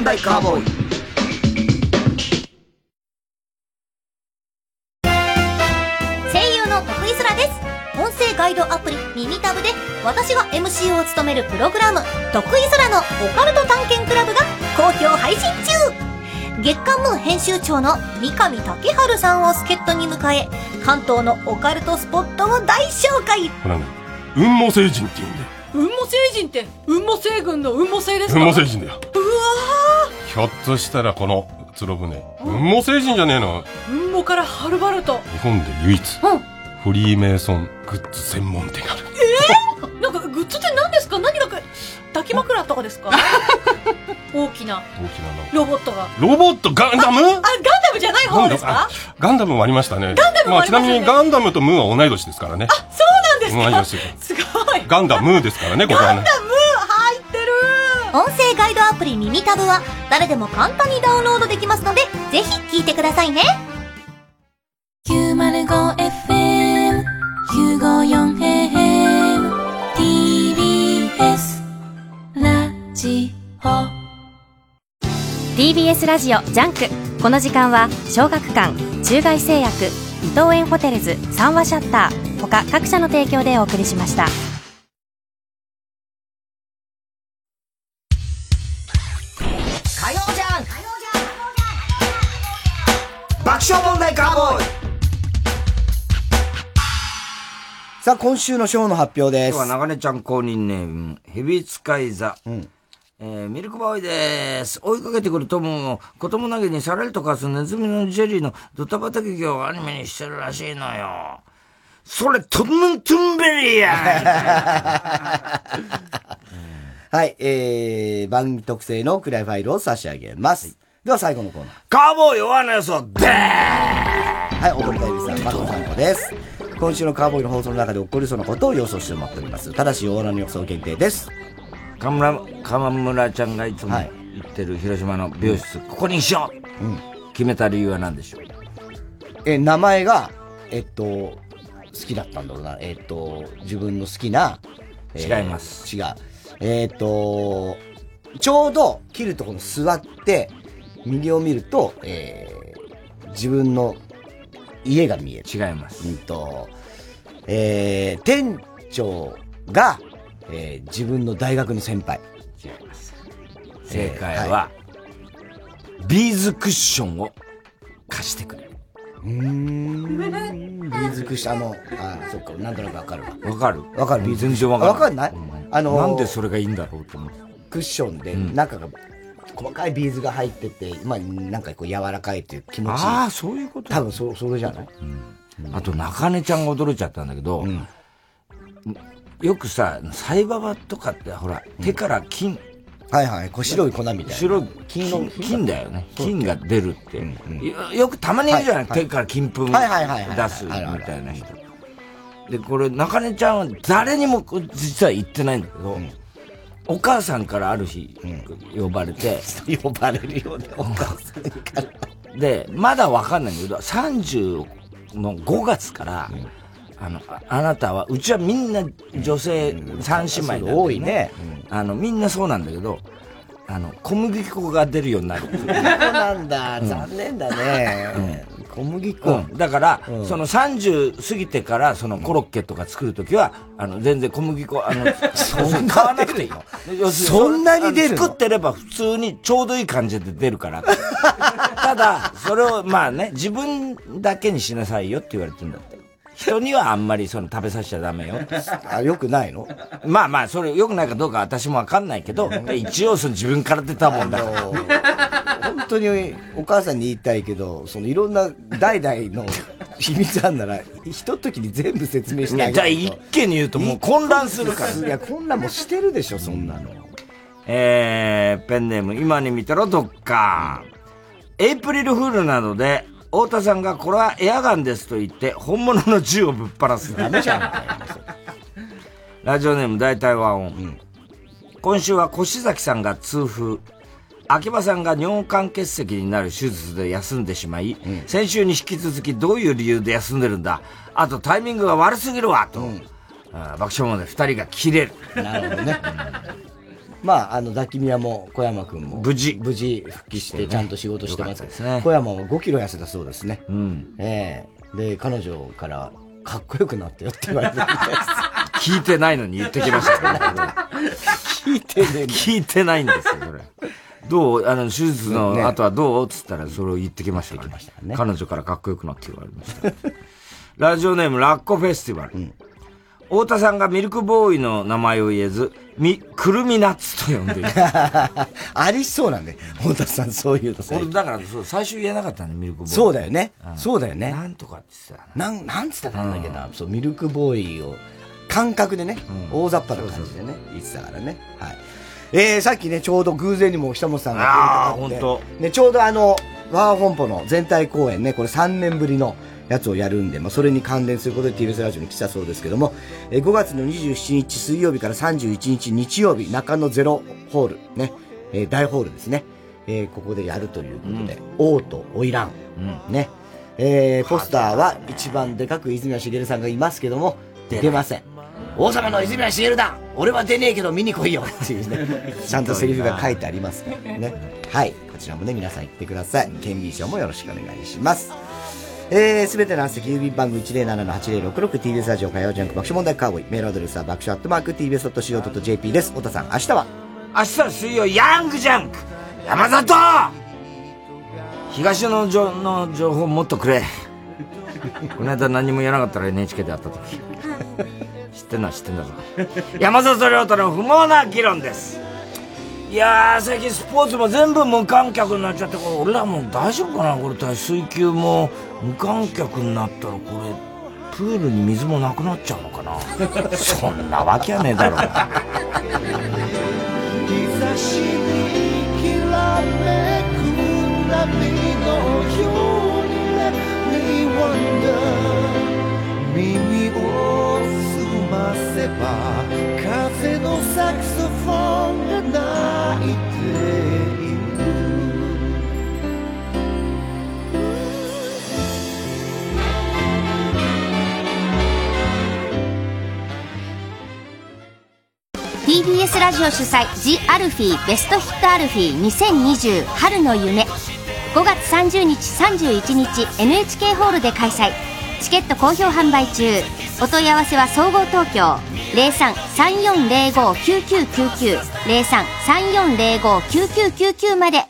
問題カーボーイ声優の徳井空です。音声ガイドアプリ耳タブで私が MC を務めるプログラム「徳井空のオカルト探検クラブ」が好評配信中。月刊ムー編集長の三上竹春さんを助っ人に迎え関東のオカルトスポットを大紹介。これはね雲母星人って言うんだよ。雲母星人って雲母星群の雲母星ですか？雲母星人だよょっとしたらこのつろ船雲母星人じゃねえの？ー雲母からはるばると。日本で唯一うん。フリーメイソングッズ専門店がある。えー、なんかグッズって何ですか？何だか抱き枕とかですか？大きな。大きなの。ロボットが。ロボット？ガンダム？あガンダムじゃない方ですか？ガンダムもありましたね。ガンダムもありましたよね。あ、ちなみにガンダムとムーは同い年ですからね。そうなん同いです年か。すごい。ガンダムーですからねここはね。ガンダム入ってる。音声プリ耳タブは誰でも簡単にダウンロードできますのでぜひ聞いてくださいね。905FM 954AM TBS ラジオ。TBS ラジオジャンク。この時間は小学館中外製薬伊藤園ホテルズ三和シャッター他各社の提供でお送りしましたさあ、今週のショーの発表です。今日は長根ちゃん公認ネーム、ヘビ使い座。えーミルクボーイです。追いかけてくる友を子供投げにさらりとかすネズミのジェリーのドタバタ劇をアニメにしてるらしいのよ。それ、トンヌントゥンベリーや はい、えー、番組特製のクライファイルを差し上げます。では最後のコーナー。カーボーイ弱なやつは、ではい、おこりたゆびさん、加藤さんこです。今週のカーボーイの放送の中で起こりそうなことを予想してもらっております。ただし、オーラの予想限定です。河村、河村ちゃんがいつも言ってる広島の美容室、ここにしよう、決めた理由は何でしょう？え、名前が、えっと、好きだったんだろうな。えっと、自分の好きな、えー違います。違う。えっと、ちょうど切るところに座って、右を見ると、えー、自分の家が見える。違います。うんと、えー、店長が、えー、自分の大学の先輩。違います。正解は、ビーズクッションを貸してくれる。うーん。ビーズクッション、あの、あ、そっか、なんとなくわかるわ。わかるわかる、ビーズ全然わかる。わかんない？あのーなんでそれがいいんだろうと思って。クッションで、うん中が、細かいビーズが入ってて、まあ、なんかこう柔らかいっていう気持ち。いい。ああ、そういうこと。多分そ、それじゃない？あと、中根ちゃんが驚いちゃったんだけど、よくさ、サイババとかって、ほら、手から金、はいはい、こう白い粉みたいな。白い金の金金だよね。金が出るって。よよくたまにいるじゃない、手から金粉出すみたいな人。で、これ、中根ちゃんは誰にも実は言ってないんだけど、お母さんからある日、呼ばれて、呼ばれるよね、お母さんから。で、まだわかんないんだけど、30の5月から、あの、ああなたは、うちはみんな女性三姉妹なんだけど多いね。あの、みんなそうなんだけど、あの、小麦粉が出るようになる。そうなんだ、残念だね。小麦粉、うん。だから、うんその30過ぎてから、そのコロッケとか作るときは、あの、全然小麦粉、あの、そんな買わなくていいの。要するそんなに出る作ってれば普通にちょうどいい感じで出るから。ただ、それを、まあね、自分だけにしなさいよって言われてるんだって。人にはあんまりその食べさせちゃダメよ。あ、よくないの？まあまあ、それ良くないかどうか私もわかんないけど、一応その自分から出たもんだから。本当にお母さんに言いたいけど、そのいろんな代々の 秘密あんなら、ひとときに全部説明してあげじゃあ一気に言うともう混乱するからいや、混乱もしてるでしょ、そんなの。えー、ペンネーム、今に見てろ、どっか。エイプリルフールなどで、太田さんがこれはエアガンですと言って、本物の銃をぶっ放す。ダメじゃん。ラジオネーム大体和音。今週は越崎さんが痛風。秋葉さんが尿管結石になる手術で休んでしまい、先週に引き続きどういう理由で休んでるんだあとタイミングが悪すぎるわと、あ爆笑問題二人が切れる。なるほどね。まあ、あの、抱き宮も小山くんも。無事。無事復帰して、ちゃんと仕事してますですね小山も5キロ痩せたそうですね。うん。ええで、彼女から、かっこよくなったよって言われてるみたいです。聞いてないのに言ってきましたけど、聞いてね聞いてないんですよ、それ。どう？あの、手術ねの後はどう？つったらそれを言ってきましたからね。彼女からかっこよくなって言われました。ラジオネームラッコフェスティバル。太田さんがミルクボーイの名前を言えず、み、くるみナッツと呼んでいる。ありそうなんで、太田さんそういうの俺だからそう、最初言えなかったね、ミルクボーイ。そうだよねん。そうだよね。なんとかってさ。なん、なんつったかんだっけな。そう、ミルクボーイを、感覚でね、大雑把な感じでね、言ってたからね。はい。えー、さっきね、ちょうど偶然にも久本さんが来てくれてほんね、ちょうどあの、ワー本舗の全体公演ね、これ3年ぶりのやつをやるんで、まあ、それに関連することで TBS ラジオに来たそうですけども、えー5月の27日水曜日から31日日曜日、中野ゼロホール、ね、えー大ホールですね。えーここでやるということで、王と花魁、ね。えーポスターは一番でかく泉谷しげるさんがいますけども、出ません。王様の泉谷しげるだ俺は出ねえけど見に来いよっていうね、ちゃんとセリフが書いてありますからね。はい。こちらもね、皆さん行ってください。県民賞もよろしくお願いします。えー、すべての発席郵便番号 107-8066TBS ラジオ火曜ジャンク爆笑問題カーボーイ。メールアドレスは爆笑アットマーク TBS.CO.JP です。太田さん、明日は明日は水曜ヤングジャンク。山里東のの情報もっとくれ。この間何も言わなかったら NHK で会った時。知ってんのは知ってんだぞ。山里亮太の不毛な議論です。いやー最近スポーツも全部無観客になっちゃって俺らも大丈夫かな？これ水球も。無観客になったらこれプールに水もなくなっちゃうのかな？そんなわけはねえだろ日差しにきらめく波のように Let me wonder 耳を澄ませば風のサクソフォンが鳴いている TBS ラジオ主催「ジ・アルフィーベストヒットアルフィー2020春の夢」5月30日31日 NHK ホールで開催。チケット好評販売中。お問い合わせは総合東京0334059999 0334059999まで。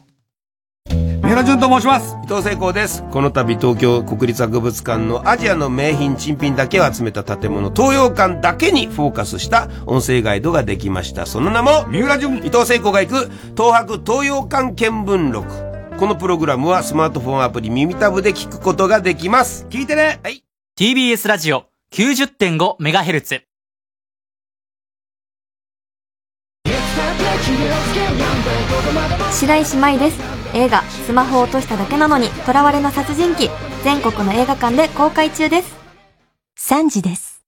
三浦淳と申します。伊藤聖光です。この度東京国立博物館のアジアの名品珍品だけを集めた建物東洋館だけにフォーカスした音声ガイドができました。その名も三浦淳。伊藤聖光が行く東博東洋館見聞録。このプログラムはスマートフォンアプリ耳タブで聞くことができます。聞いてね。はい。TBS ラジオ 90.5MHz 白石舞です映画「スマホを落としただけなのに囚われの殺人鬼」全国の映画館で公開中です。3時です。